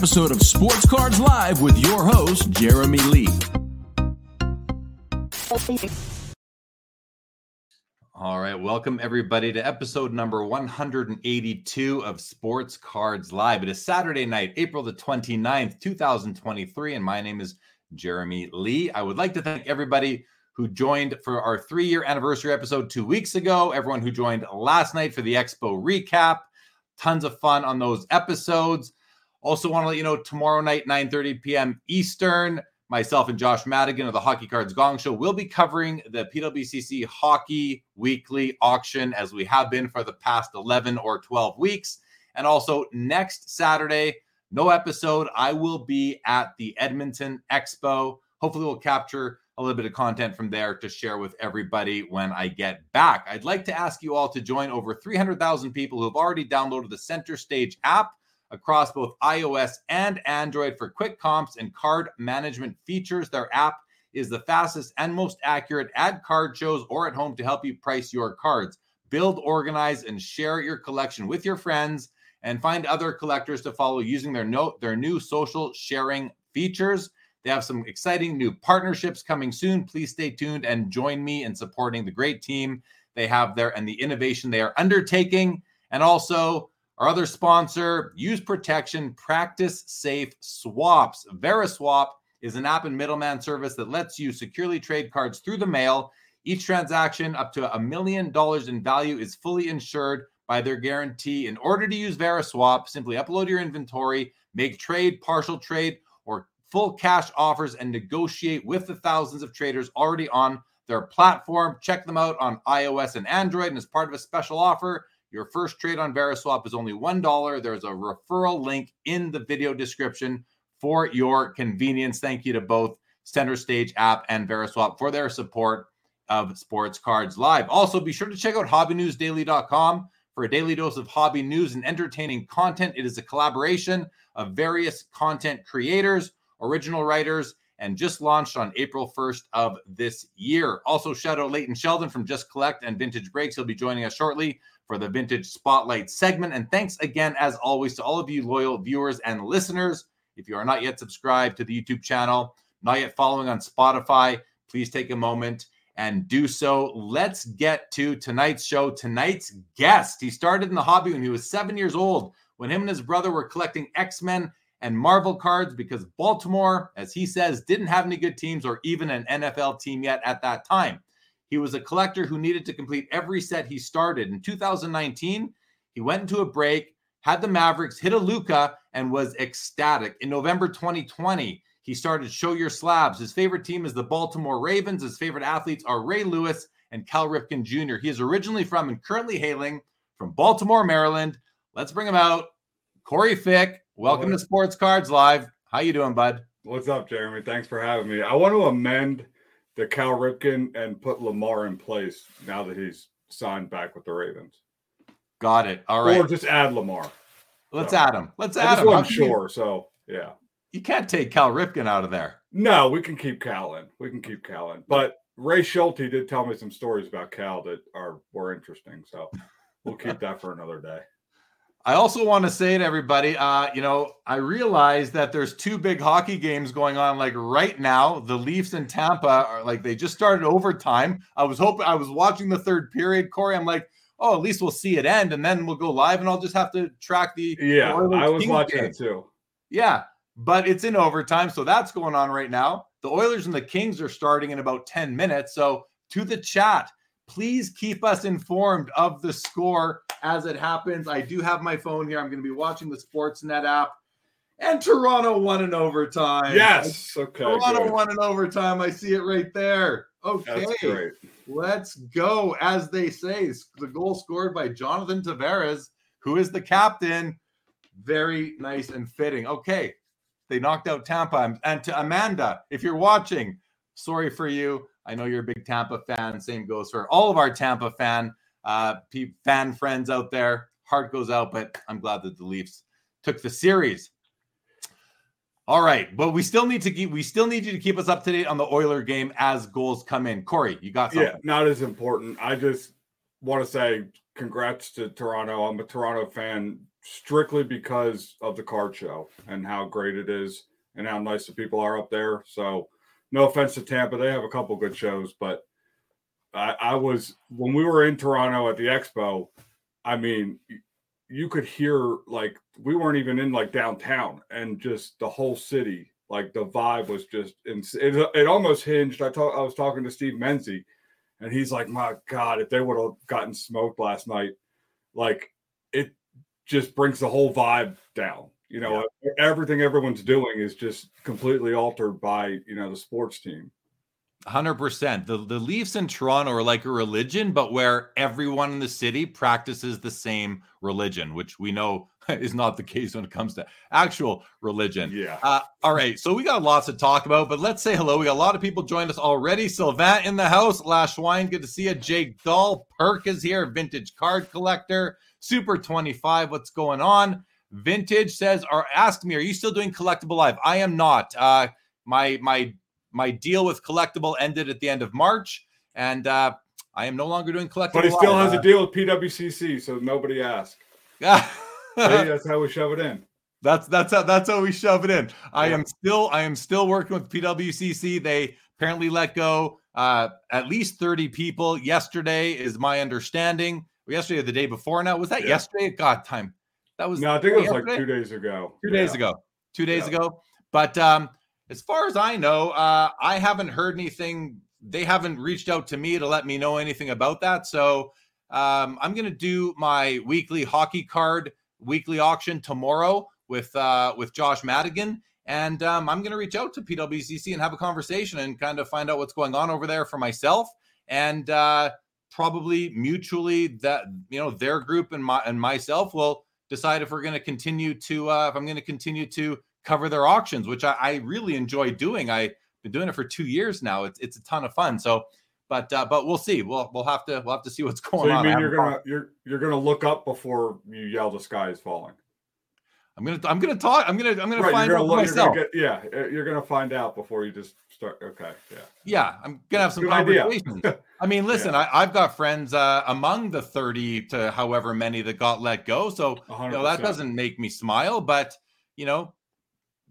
episode of Sports Cards Live with your host, Jeremy Lee. All right, welcome everybody to episode number 182 of Sports Cards Live. It is Saturday night, April the 29th, 2023, and my name is Jeremy Lee. I would like to thank everybody who joined for our three year anniversary episode two weeks ago, everyone who joined last night for the Expo recap. Tons of fun on those episodes. Also, want to let you know tomorrow night, 9 30 p.m. Eastern, myself and Josh Madigan of the Hockey Cards Gong Show will be covering the PWCC Hockey Weekly Auction as we have been for the past 11 or 12 weeks. And also next Saturday, no episode. I will be at the Edmonton Expo. Hopefully, we'll capture a little bit of content from there to share with everybody when I get back. I'd like to ask you all to join over 300,000 people who have already downloaded the Center Stage app across both iOS and Android for quick comps and card management features. Their app is the fastest and most accurate at card shows or at home to help you price your cards. Build, organize, and share your collection with your friends and find other collectors to follow using their note their new social sharing features. They have some exciting new partnerships coming soon. Please stay tuned and join me in supporting the great team they have there and the innovation they are undertaking. And also, our other sponsor, Use Protection Practice Safe Swaps. VeriSwap is an app and middleman service that lets you securely trade cards through the mail. Each transaction up to a million dollars in value is fully insured by their guarantee. In order to use VeriSwap, simply upload your inventory, make trade, partial trade, or full cash offers, and negotiate with the thousands of traders already on their platform. Check them out on iOS and Android. And as part of a special offer, your first trade on VeriSwap is only $1. There's a referral link in the video description for your convenience. Thank you to both Center Stage app and VeriSwap for their support of Sports Cards Live. Also, be sure to check out hobbynewsdaily.com for a daily dose of hobby news and entertaining content. It is a collaboration of various content creators, original writers, and just launched on April 1st of this year. Also, shout out Leighton Sheldon from Just Collect and Vintage Breaks. He'll be joining us shortly for the Vintage Spotlight segment. And thanks again, as always, to all of you loyal viewers and listeners. If you are not yet subscribed to the YouTube channel, not yet following on Spotify, please take a moment and do so. Let's get to tonight's show. Tonight's guest, he started in the hobby when he was seven years old, when him and his brother were collecting X Men and Marvel cards because Baltimore, as he says, didn't have any good teams or even an NFL team yet at that time. He was a collector who needed to complete every set he started. In 2019, he went into a break, had the Mavericks hit a Luka, and was ecstatic. In November 2020, he started Show Your Slabs. His favorite team is the Baltimore Ravens. His favorite athletes are Ray Lewis and Cal Ripken Jr. He is originally from and currently hailing from Baltimore, Maryland. Let's bring him out. Corey Fick, welcome to Sports Cards Live. How you doing, bud? What's up, Jeremy? Thanks for having me. I want to amend the Cal Ripken and put Lamar in place now that he's signed back with the Ravens. Got it. All right. Or just add Lamar. Let's So, add him. Let's add him. You- sure. So yeah. You can't take Cal Ripken out of there. No, we can keep Cal in. We can keep Cal in. But Ray Schulte did tell me some stories about Cal that are were interesting. So we'll keep that for another day. I also want to say to everybody, uh, you know, I realize that there's two big hockey games going on. Like right now, the Leafs and Tampa are like they just started overtime. I was hoping I was watching the third period, Corey. I'm like, oh, at least we'll see it end, and then we'll go live, and I'll just have to track the Yeah, I was Kings watching game. it too. Yeah, but it's in overtime, so that's going on right now. The Oilers and the Kings are starting in about 10 minutes. So to the chat, please keep us informed of the score as it happens. I do have my phone here. I'm going to be watching the Sportsnet app. And Toronto won in overtime. Yes. Okay. Toronto good. won in overtime. I see it right there. Okay. That's great. Let's go. As they say, the goal scored by Jonathan Tavares, who is the captain. Very nice and fitting. Okay. They knocked out Tampa. And to Amanda, if you're watching, sorry for you. I know you're a big Tampa fan. Same goes for all of our Tampa fan uh, fan friends out there. heart goes out, but I'm glad that the Leafs took the series. All right, but we still need to keep we still need you to keep us up to date on the Oiler game as goals come in. Corey, you got something? Yeah, not as important. I just want to say congrats to Toronto. I'm a Toronto fan strictly because of the card show and how great it is and how nice the people are up there. So, no offense to Tampa, they have a couple good shows, but I, I was when we were in Toronto at the Expo. I mean, you could hear like we weren't even in like downtown, and just the whole city, like the vibe was just it. It almost hinged. I talked. I was talking to Steve Menzie, and he's like, "My God, if they would have gotten smoked last night, like it just brings the whole vibe down." You know, yeah. everything everyone's doing is just completely altered by you know the sports team. Hundred percent. The the Leafs in Toronto are like a religion, but where everyone in the city practices the same religion, which we know is not the case when it comes to actual religion. Yeah. Uh, all right. So we got lots to talk about, but let's say hello. We got a lot of people joined us already. Sylvain in the house. Lash Wine, good to see you. Jake Dahl, Perk is here. Vintage card collector. Super twenty five. What's going on? Vintage says, "Or ask me, are you still doing collectible live? I am not. Uh, my my my deal with Collectible ended at the end of March, and uh, I am no longer doing Collectible. But he still has a deal with PWCC, so nobody asked. Yeah, that's how we shove it in. That's that's how that's how we shove it in. Yeah. I am still I am still working with PWCC. They apparently let go uh, at least thirty people yesterday, is my understanding. Yesterday or the day before now was that yeah. yesterday? God, time. That was no, I think it was yesterday? like two days ago. Two yeah. days ago. Two days ago. But um, as far as I know, uh, I haven't heard anything. They haven't reached out to me to let me know anything about that. So um, I'm going to do my weekly hockey card weekly auction tomorrow with uh, with Josh Madigan, and um, I'm going to reach out to PWCC and have a conversation and kind of find out what's going on over there for myself, and uh, probably mutually that you know their group and my and myself will decide if we're going to continue to uh, if I'm going to continue to cover their auctions, which I, I, really enjoy doing. I've been doing it for two years now. It's it's a ton of fun. So, but uh, but we'll see. We'll we'll have to we'll have to see what's going so you on. mean you're gonna you're you're gonna look up before you yell the sky is falling? I'm gonna I'm gonna talk. I'm gonna I'm gonna right, find out look, myself. Get, yeah, you're gonna find out before you just start. Okay, yeah, yeah. I'm gonna have some Good conversations. I mean, listen, yeah. I, have got friends uh, among the 30 to however many that got let go, so you know that doesn't make me smile. But you know,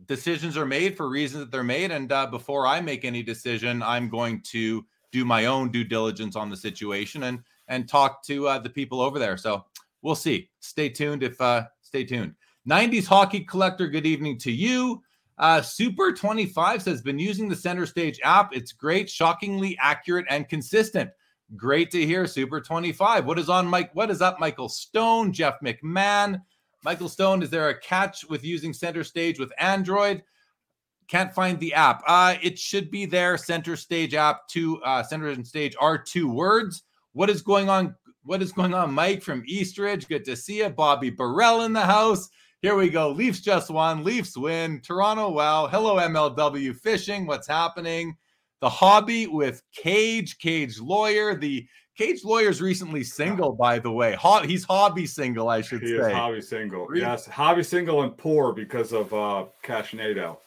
decisions are made for reasons that they're made. And uh, before I make any decision, I'm going to do my own due diligence on the situation and and talk to uh, the people over there. So we'll see. Stay tuned. If uh, stay tuned. 90s hockey collector. Good evening to you. Uh, Super 25 says been using the center stage app. It's great, shockingly accurate and consistent. Great to hear, Super 25. What is on Mike? What is up, Michael Stone, Jeff McMahon? Michael Stone, is there a catch with using center stage with Android? Can't find the app. Uh, it should be there. Center stage app, two uh, center and stage are two words. What is going on? What is going on, Mike from Eastridge? Good to see you. Bobby Burrell in the house. Here we go. Leafs just won. Leafs win. Toronto, wow. Hello, MLW Fishing. What's happening? The hobby with Cage, Cage Lawyer, the Cage Lawyer's recently single, by the way. Ho- he's hobby single, I should he say. He is hobby single. Really? Yes, hobby single and poor because of uh Cashnado.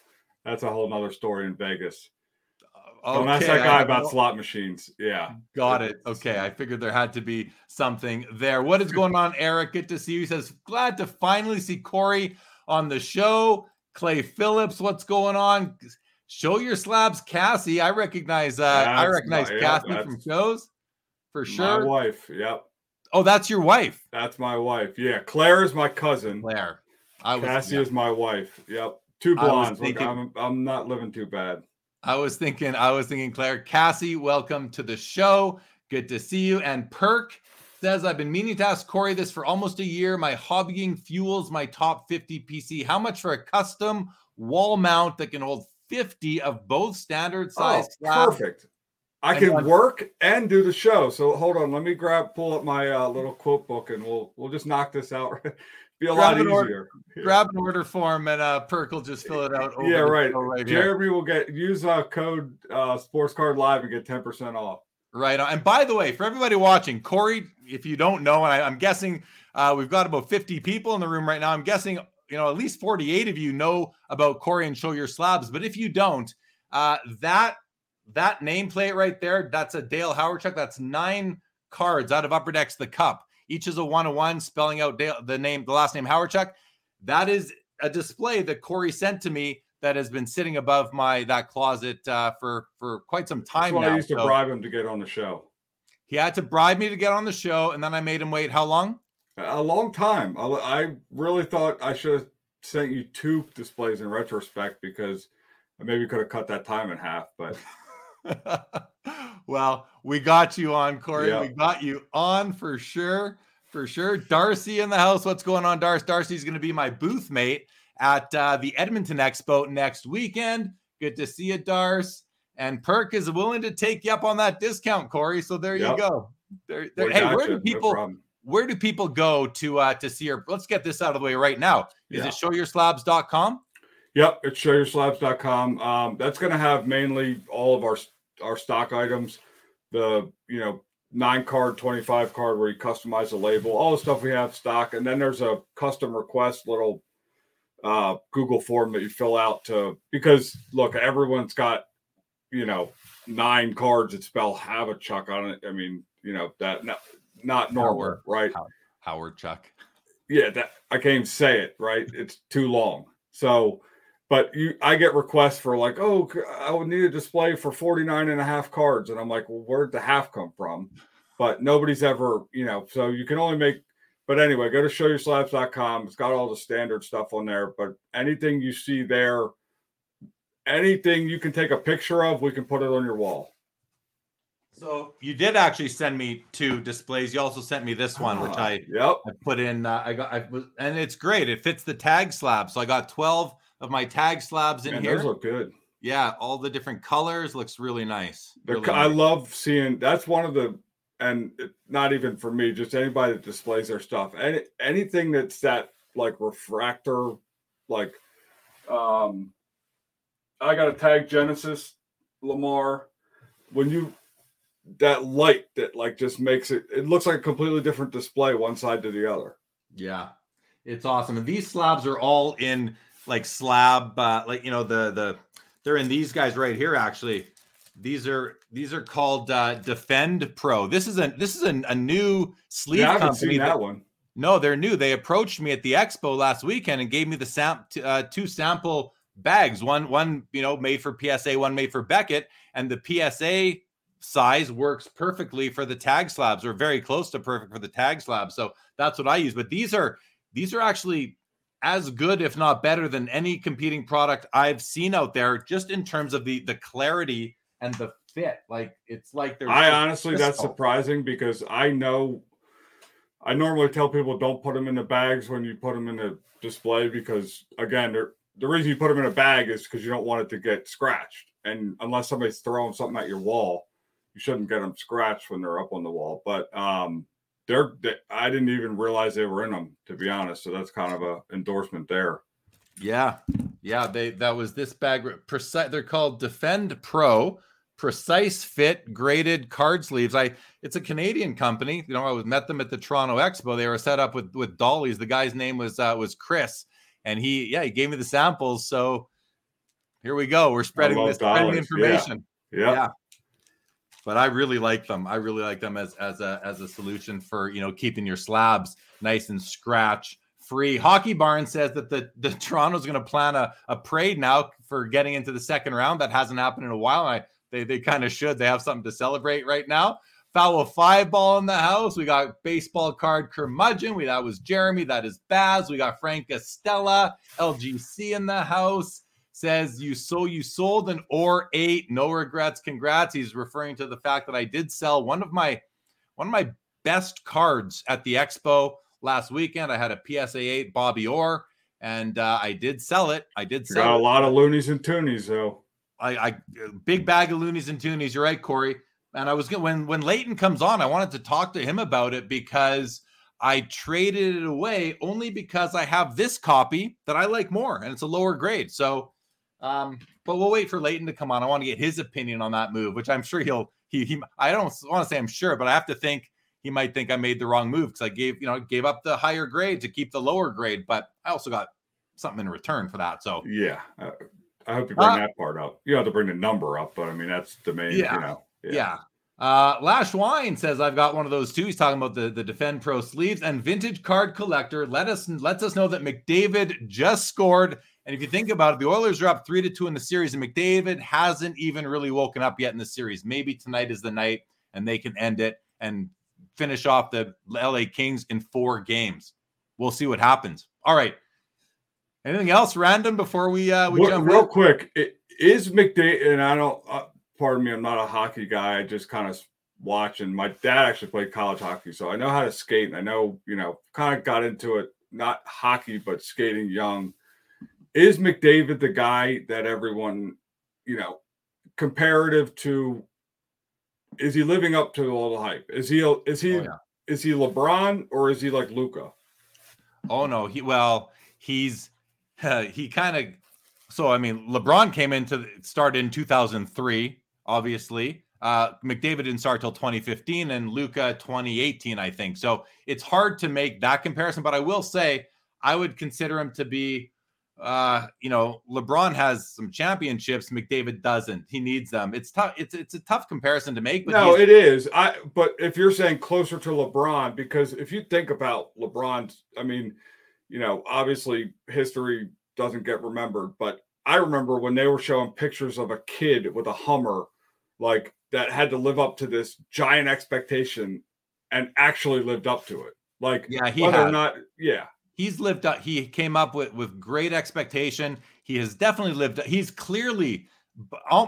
That's a whole nother story in Vegas. Okay, that's that guy about slot machines. Yeah. Got it. Okay. I figured there had to be something there. What is going on, Eric? Good to see you. He says, glad to finally see Corey on the show. Clay Phillips, what's going on? Show your slabs, Cassie. I recognize uh I recognize my, Cassie yeah, from shows for sure. My wife. Yep. Oh, that's your wife. That's my wife. Yeah. Claire is my cousin. Claire. I was, Cassie yeah. is my wife. Yep. Two blondes. Thinking, Look, I'm, I'm not living too bad. I was thinking, I was thinking, Claire. Cassie, welcome to the show. Good to see you. And Perk says, I've been meaning to ask Corey this for almost a year. My hobbying fuels my top 50 PC. How much for a custom wall mount that can hold 50 of both standard size? Oh, perfect. I can work and do the show. So hold on, let me grab pull up my uh, little quote book and we'll we'll just knock this out. Be a grab lot easier. Order, grab an order form and uh Perk will just fill it out. yeah, right. right Jeremy will get use uh code uh sports card live and get 10% off. Right. On. And by the way, for everybody watching, Corey, if you don't know, and I, am guessing uh, we've got about 50 people in the room right now. I'm guessing, you know, at least 48 of you know about Corey and Show Your Slabs. But if you don't, uh, that that nameplate right there, that's a Dale Hawerchuk. That's nine cards out of Upper Decks the Cup. Each is a one on one, spelling out the name, the last name Hawerchuk. That is a display that Corey sent to me that has been sitting above my that closet uh, for for quite some time That's now. I used to so bribe him to get on the show. He had to bribe me to get on the show, and then I made him wait. How long? A long time. I, I really thought I should have sent you two displays in retrospect because I maybe could have cut that time in half. But well, we got you on, Corey. Yep. We got you on for sure. For sure. Darcy in the house. What's going on, Darcy? Darcy's going to be my booth mate at uh, the Edmonton Expo next weekend. Good to see you, Darce. And Perk is willing to take you up on that discount, Corey. So there yep. you go. There, there, hey, where do people no where do people go to uh to see your let's get this out of the way right now. Is yeah. it showyourslabs.com? Yep, it's showyourslabs.com. Um, that's gonna have mainly all of our our stock items, the you know, nine card, 25 card where you customize the label, all the stuff we have stock, and then there's a custom request little uh, Google form that you fill out to because look, everyone's got you know nine cards that spell Hawerchuk on it. I mean, you know that not, not normal, Howard, right? Howard Chuck. Yeah, that I can't even say it right. It's too long. So, but you, I get requests for like, oh, I would need a display for 49 and a half cards. And I'm like, well, where'd the half come from? But nobody's ever, you know, so you can only make but anyway, go to showyourslabs.com. It's got all the standard stuff on there. But anything you see there, anything you can take a picture of, we can put it on your wall. So you did actually send me two displays. You also sent me this one, which ah, I yep I put in. Uh, I got I was, and it's great. It fits the tag slab. So I got twelve of my tag slabs in Man, here. Those look good. Yeah, all the different colors looks really nice. Really I nice. love seeing. That's one of the and not even for me, just anybody that displays their stuff. Any anything that's that like refractor, like um I got a tag Genesis Lamar. When you that light that like just makes it it looks like a completely different display one side to the other. Yeah. It's awesome. And these slabs are all in like slab uh like you know the the they're in these guys right here actually these are these are called uh, Defend Pro. This is a this is a, a new sleeve yeah, company. that, that, one. No, they're new. They approached me at the expo last weekend and gave me the sam- uh, two sample bags. One one you know made for PSA, one made for Beckett, and the PSA size works perfectly for the tag slabs, or very close to perfect for the tag slabs. So that's what I use. But these are these are actually as good, if not better, than any competing product I've seen out there, just in terms of the the clarity and the fit. Like it's like there's. I honestly, that's surprising because I know. I normally tell people don't put them in the bags when you put them in the display because again, the reason you put them in a bag is because you don't want it to get scratched. And unless somebody's throwing something at your wall, you shouldn't get them scratched when they're up on the wall. But um, they're they, I didn't even realize they were in them to be honest. So that's kind of a endorsement there. Yeah, yeah. They that was this bag. Precise. They're called Defend Pro precise fit graded card sleeves. I it's a Canadian company. You know, I was met them at the Toronto Expo. They were set up with with dollies. The guy's name was uh, was Chris, and he yeah he gave me the samples. So here we go. We're spreading this spreading information. Yeah. yeah. yeah. But I really like them. I really like them as as a as a solution for you know keeping your slabs nice and scratch free. Hockey Barn says that the, the Toronto's going to plan a, a parade now for getting into the second round. That hasn't happened in a while. I they they kind of should. They have something to celebrate right now. Foul five ball in the house. We got baseball card curmudgeon. We that was Jeremy. That is Baz. We got Frank Estella, LGC in the house. Says you so you sold an or eight. No regrets. Congrats. He's referring to the fact that I did sell one of my one of my best cards at the expo last weekend. I had a PSA eight Bobby Orr, and uh, I did sell it. I did sell got a lot of loonies and toonies though. I, I big bag of loonies and toonies. You're right, Corey. And I was going when when Leighton comes on, I wanted to talk to him about it because I traded it away only because I have this copy that I like more and it's a lower grade. So, um, but we'll wait for Leighton to come on. I want to get his opinion on that move, which I'm sure he'll he, he I don't want to say I'm sure, but I have to think he might think I made the wrong move because I gave, you know, gave up the higher grade to keep the lower grade, but I also got something in return for that. So yeah, uh, I hope you bring uh, that part up. You have to bring the number up, but I mean that's the main, yeah, you know. Yeah. yeah. Uh, Lash Wine says I've got one of those too. He's talking about the, the Defend Pro sleeves and vintage card collector. Let us lets us know that McDavid just scored. And if you think about it, the Oilers are up three to two in the series, and McDavid hasn't even really woken up yet in the series. Maybe tonight is the night, and they can end it and finish off the LA Kings in four games. We'll see what happens. All right. Anything else random before we uh we well, jump real in? quick? It, is McDavid and I don't. Uh, pardon me, I'm not a hockey guy. I just kind of watch. And my dad actually played college hockey, so I know how to skate. And I know you know kind of got into it, not hockey, but skating young. Is McDavid the guy that everyone, you know, comparative to is he living up to all the hype? Is he is he oh, yeah. is he LeBron or is he like Luka? Oh no, he well he's uh, he kind of so I mean LeBron came into started in 2003 obviously. Uh, McDavid didn't start till 2015 and Luka 2018 I think. So it's hard to make that comparison but I will say I would consider him to be uh, you know, LeBron has some championships. McDavid doesn't. He needs them. It's tough. It's it's a tough comparison to make. But no, it is. I but if you're saying closer to LeBron, because if you think about LeBron's, I mean, you know, obviously history doesn't get remembered, but I remember when they were showing pictures of a kid with a Hummer, like that had to live up to this giant expectation, and actually lived up to it. Like, yeah, he whether had. or not, yeah, he's lived up. He came up with with great expectation. He has definitely lived. He's clearly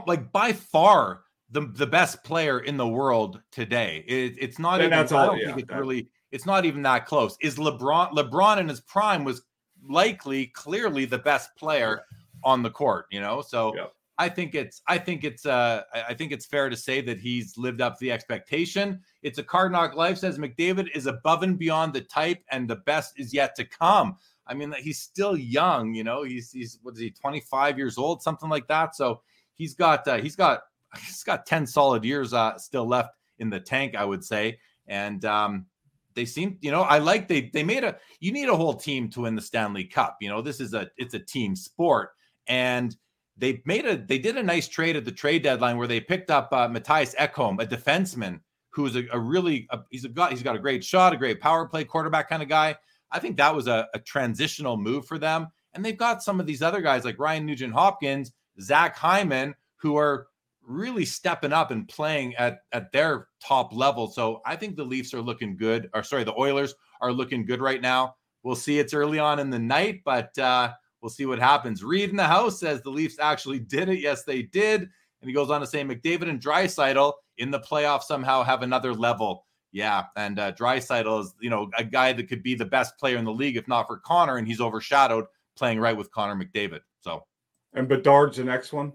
like by far the the best player in the world today. It, it's not even. That's all, yeah, it's that. really. It's not even that close. Is LeBron? LeBron in his prime was likely, clearly the best player on the court. You know, so yeah. I think it's I think it's uh I think it's fair to say that he's lived up to the expectation. It's a card knock life says McDavid is above and beyond the type and the best is yet to come. I mean he's still young, you know. He's he's what is he 25 years old something like that. So he's got uh, he's got he's got 10 solid years uh still left in the tank I would say. And um they seem, you know, I like they they made a you need a whole team to win the Stanley Cup. You know, this is a it's a team sport and they made a they did a nice trade at the trade deadline where they picked up uh, Mattias Ekholm, a defenseman who's a, a really a, he's a got he's got a great shot, a great power play quarterback kind of guy. I think that was a, a transitional move for them, and they've got some of these other guys like Ryan Nugent Hopkins, Zach Hyman, who are really stepping up and playing at at their top level. So I think the Leafs are looking good. Or sorry, the Oilers are looking good right now. We'll see. It's early on in the night, but. uh We'll see what happens. Reed in the house says the Leafs actually did it. Yes, they did. And he goes on to say McDavid and Draisaitl in the playoffs somehow have another level. Yeah, and uh, Draisaitl is you know a guy that could be the best player in the league if not for Connor, and he's overshadowed playing right with Connor McDavid. So, and Bedard's the next one.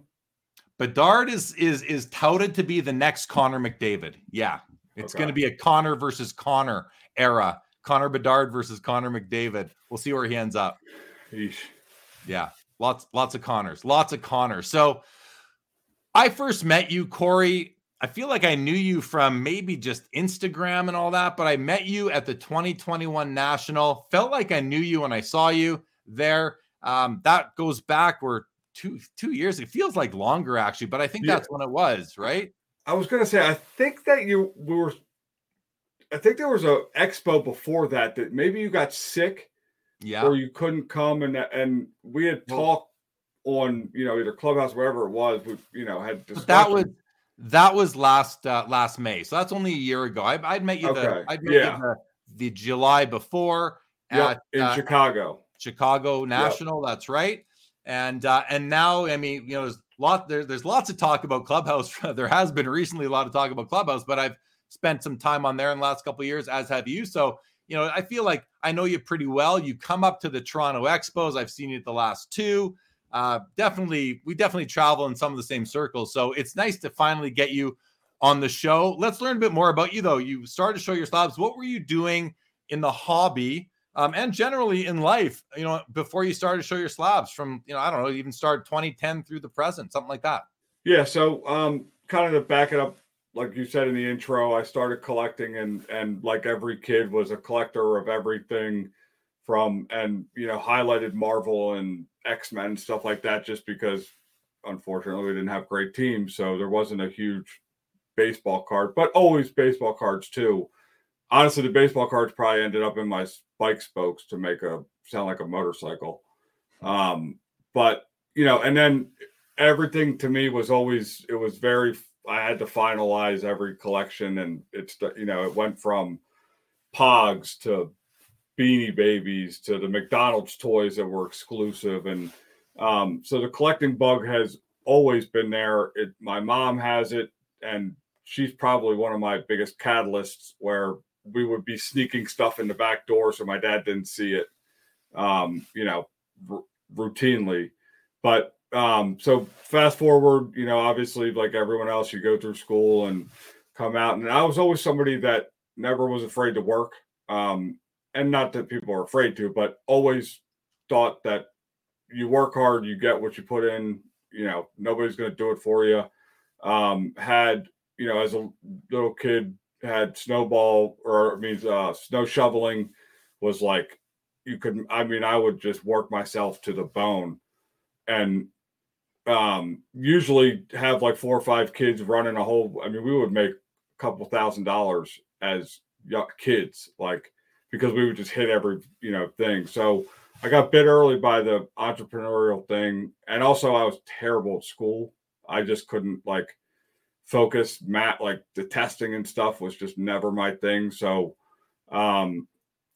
Bedard is is is touted to be the next Connor McDavid. Yeah, it's okay. going to be a Connor versus Connor era. Connor Bedard versus Connor McDavid. We'll see where he ends up. Eesh. Yeah, lots lots of Connors, lots of Connors. So I first met you, Corey. I feel like I knew you from maybe just Instagram and all that, but I met you at the 2021 National. Felt like I knew you when I saw you there. Um, that goes back we're two two years. It feels like longer actually, but I think yeah. that's when it was, right? I was gonna say I think that you we were I think there was a expo before that that maybe you got sick yeah, or you couldn't come and and we had well, talked on you know either clubhouse wherever it was we you know had But that was that was last uh, last May. So that's only a year ago. I, would met you okay. the I'd met yeah. you the, the July before yep, at, in uh, Chicago. Chicago National yep. that's right. And uh, and now I mean you know there's lot there, there's lots of talk about clubhouse. There has been recently a lot of talk about clubhouse but I've spent some time on there in the last couple of years as have you. So you know, I feel like I know you pretty well. You come up to the Toronto Expos. I've seen you at the last two. Uh, definitely, we definitely travel in some of the same circles. So it's nice to finally get you on the show. Let's learn a bit more about you, though. You started to show your slabs. What were you doing in the hobby um, and generally in life, you know, before you started to show your slabs from, you know, I don't know, even start 2010 through the present, something like that? Yeah. So, um, kind of to back it up like you said in the intro, I started collecting and and like every kid was a collector of everything from and you know highlighted Marvel and X-Men stuff like that just because unfortunately we didn't have great teams, so there wasn't a huge baseball card, but always baseball cards too. Honestly, the baseball cards probably ended up in my bike spokes to make a sound like a motorcycle. Um, but you know, and then everything to me was always it was very I had to finalize every collection, and it's you know it went from Pogs to Beanie Babies to the McDonald's toys that were exclusive, and um, so the collecting bug has always been there. It my mom has it, and she's probably one of my biggest catalysts where we would be sneaking stuff in the back door so my dad didn't see it um you know r- routinely but um, so fast forward, you know, obviously, like everyone else, you go through school and come out. And I was always somebody that never was afraid to work. Um, and not that people are afraid to, but always thought that you work hard, you get what you put in, you know, nobody's going to do it for you. Um, had, you know, as a little kid, had snowball or means uh, snow shoveling was like, you could, I mean, I would just work myself to the bone and um, usually have like four or five kids running a whole. I mean, we would make a couple thousand dollars as kids, like because we would just hit every you know thing. So I got bit early by the entrepreneurial thing, and also I was terrible at school. I just couldn't like focus. Matt, like the testing and stuff, was just never my thing. So, um,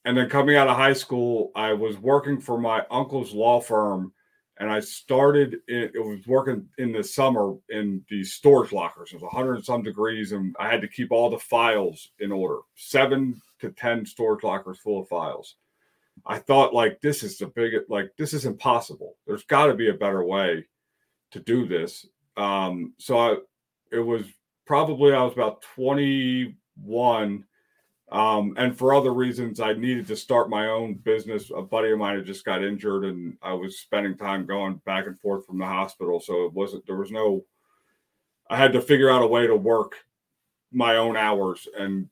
and then coming out of high school, I was working for my uncle's law firm and I started. it was working in the summer in these storage lockers. It was 100 and some degrees, and I had to keep all the files in order. Seven to ten storage lockers full of files. I thought like this is the big like this is impossible. There's got to be a better way to do this. Um, so I, it was probably I was about 21 um, and for other reasons, I needed to start my own business. A buddy of mine had just got injured, and I was spending time going back and forth from the hospital. So it wasn't, there was no, I had to figure out a way to work my own hours and,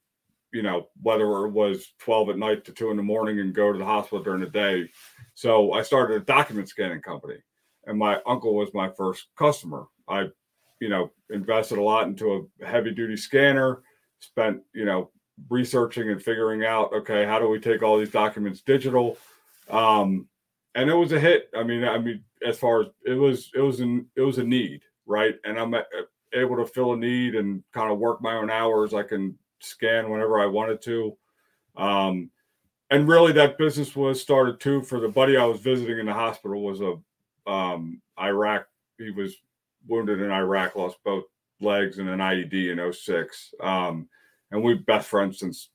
you know, whether it was 12 at night to two in the morning and go to the hospital during the day. So I started a document scanning company, and my uncle was my first customer. I, you know, invested a lot into a heavy duty scanner, spent, you know, researching and figuring out okay how do we take all these documents digital? Um and it was a hit. I mean i mean as far as it was it was an it was a need right? And i'm able to fill a need and kind of work my own hours. I can scan whenever i wanted to. Um and really that business was started too for the buddy i was visiting in the hospital was a um iraq he was wounded in iraq lost both legs in an ied in 06 um and we've best friends since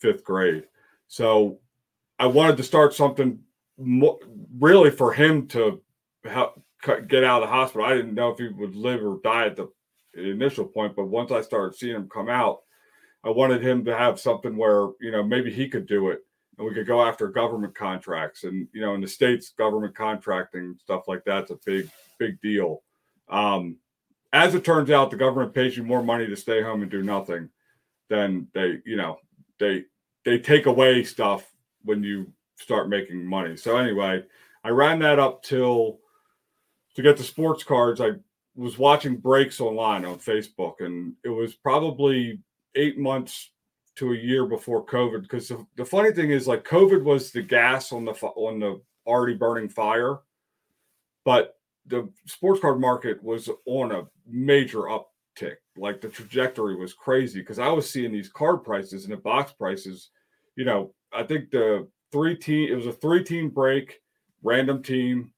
fifth grade. So I wanted to start something mo- really for him to help get out of the hospital. I didn't know if he would live or die at the initial point, but once I started seeing him come out, I wanted him to have something where you know maybe he could do it and we could go after government contracts and you know in the states government contracting stuff like that's a big big deal um, as it turns out the government pays you more money to stay home and do nothing then they you know they they take away stuff when you start making money. So anyway, I ran that up till to get the sports cards. I was watching breaks online on Facebook, and it was probably eight months to a year before COVID. Because the, the funny thing is, like COVID was the gas on the on the already burning fire, but the sports card market was on a major up tick. Like the trajectory was crazy because I was seeing these card prices and the box prices. You know, I think the three team, it was a three team break, random team.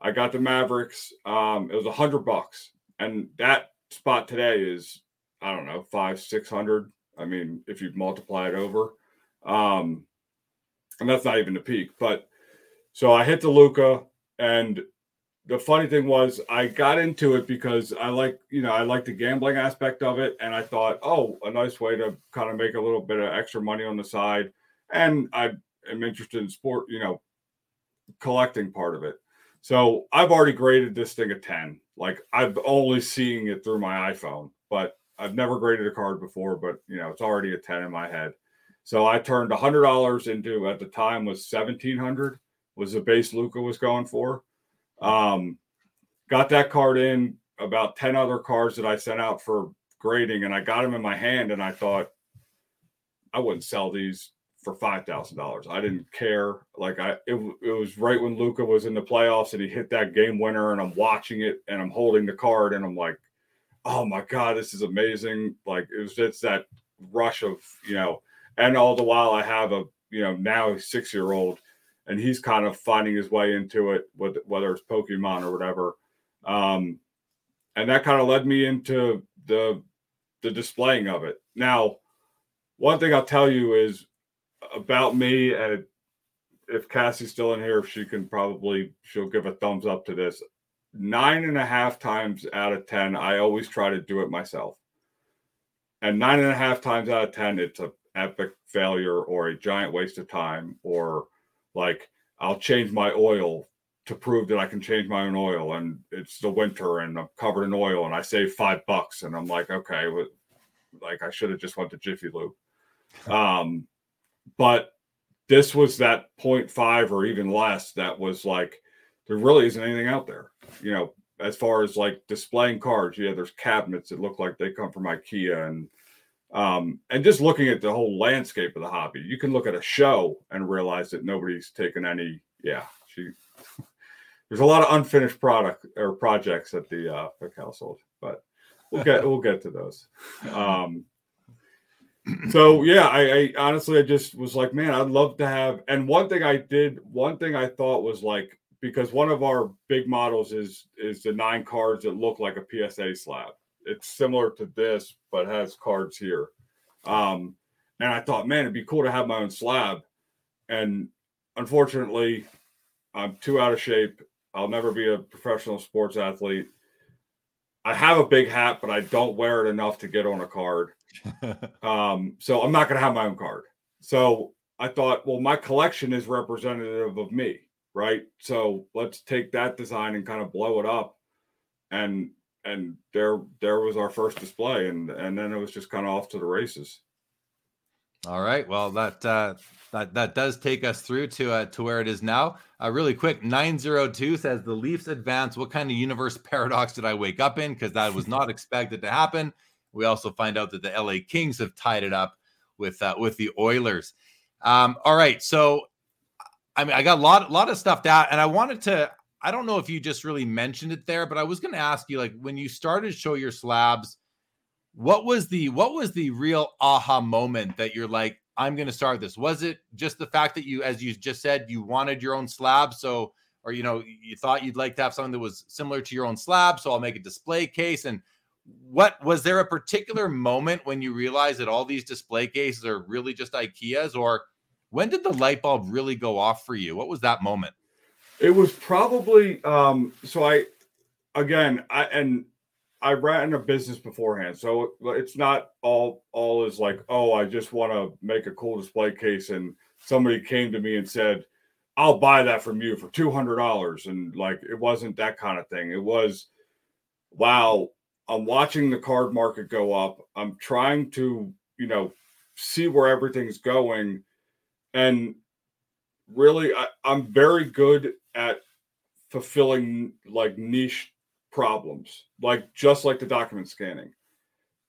I got the Mavericks. Um, it was a hundred bucks. And that spot today is, I don't know, five, six hundred. I mean, if you multiply it over. Um, and that's not even the peak. But so I hit the Luka and the funny thing was I got into it because I like, you know, I like the gambling aspect of it. And I thought, oh, a nice way to kind of make a little bit of extra money on the side. And I am interested in sport, you know, collecting part of it. So I've already graded this thing a 10. Like I've only seeing it through my iPhone, but I've never graded a card before, but you know, it's already a 10 in my head. So I turned hundred dollars into at the time was seventeen hundred was the base Luka was going for. Um, got that card in about 10 other cards that I sent out for grading, and I got them in my hand, and I thought I wouldn't sell these for five thousand dollars. I didn't care. Like I, it, it was right when Luka was in the playoffs and he hit that game winner, and I'm watching it and I'm holding the card, and I'm like, oh my god, this is amazing. Like it was just that rush of you know and all the while I have a you know now six year old, and he's kind of finding his way into it, with whether it's Pokemon or whatever. Um, and that kind of led me into the the displaying of it. Now, one thing I'll tell you is about me, and if Cassie's still in here, if she can probably she'll give a thumbs up to this. Nine and a half times out of ten, I always try to do it myself. And nine and a half times out of ten, it's a epic failure or a giant waste of time or like I'll change my oil to prove that I can change my own oil and it's the winter and I'm covered in oil and I save five bucks and I'm like okay like I should have just went to Jiffy Lube. Um but this was that 0.5 or even less that was like there really isn't anything out there you know as far as like displaying cards yeah there's cabinets that look like they come from IKEA and um, and just looking at the whole landscape of the hobby, you can look at a show and realize that nobody's taken any. Yeah, she. there's a lot of unfinished product or projects at the uh, Fick household, but we'll get we'll get to those. Um, so yeah, I, I honestly I just was like, man, I'd love to have. And one thing I did, one thing I thought was like because one of our big models is is the nine cards that look like a PSA slab it's similar to this, but has cards here. Um, and I thought, man, it'd be cool to have my own slab. And unfortunately, I'm too out of shape. I'll never be a professional sports athlete. I have a big hat, but I don't wear it enough to get on a card. um, so I'm not going to have my own card. So I thought, well, my collection is representative of me, right? So let's take that design and kind of blow it up and and there there was our first display and and then it was just kind of off to the races. All right well that uh that that does take us through to uh to where it is now. Uh really quick 902 says the leafs advance. What kind of universe paradox did i wake up in? Because that was not expected to happen. We also find out that the la kings have tied it up with uh with the oilers. Um all right so i mean i got a lot a lot of stuff down and i wanted to I don't know if you just really mentioned it there, but I was going to ask you like when you started show your slabs, what was the what was the real aha moment that you're like I'm going to start this? Was it just the fact that you as you just said you wanted your own slab so or you know you thought you'd like to have something that was similar to your own slab so I'll make a display case and what was there a particular moment when you realized that all these display cases are really just IKEAs or when did the light bulb really go off for you? What was that moment? It was probably um so I again I and I ran a business beforehand, so it's not all all is like oh I just want to make a cool display case and somebody came to me and said I'll buy that from you for two hundred dollars and like it wasn't that kind of thing. It was wow I'm watching the card market go up. I'm trying to you know see where everything's going and really I, am very good at fulfilling like niche problems, like just like the document scanning.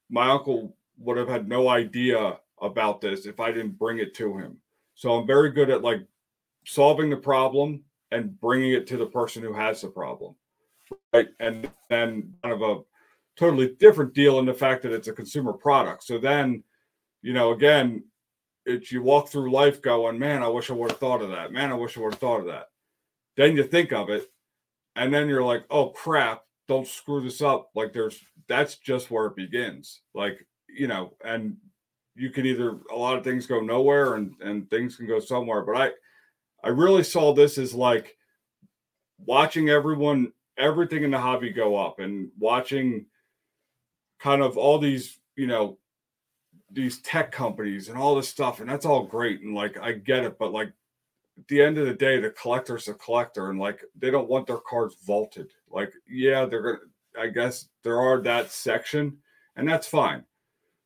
My uncle would have had no idea about this if I didn't bring it to him. So I'm very good at like solving the problem and bringing it to the person who has the problem. Right. And then kind of a totally different deal in the fact that it's a consumer product. So then, you know, again, it's you walk through life going, man, I wish I would have thought of that. Man, I wish I would have thought of that. Then you think of it, and then you're like, oh crap, don't screw this up. Like there's that's just where it begins. Like, you know, and you can either a lot of things go nowhere and and things can go somewhere. But I I really saw this as like watching everyone everything in the hobby go up and watching kind of all these, you know, these tech companies and all this stuff, and that's all great. And like I get it, but like the end of the day, the collector's a collector, and like they don't want their cards vaulted. Like, yeah, they're gonna. I guess there are that section, and that's fine.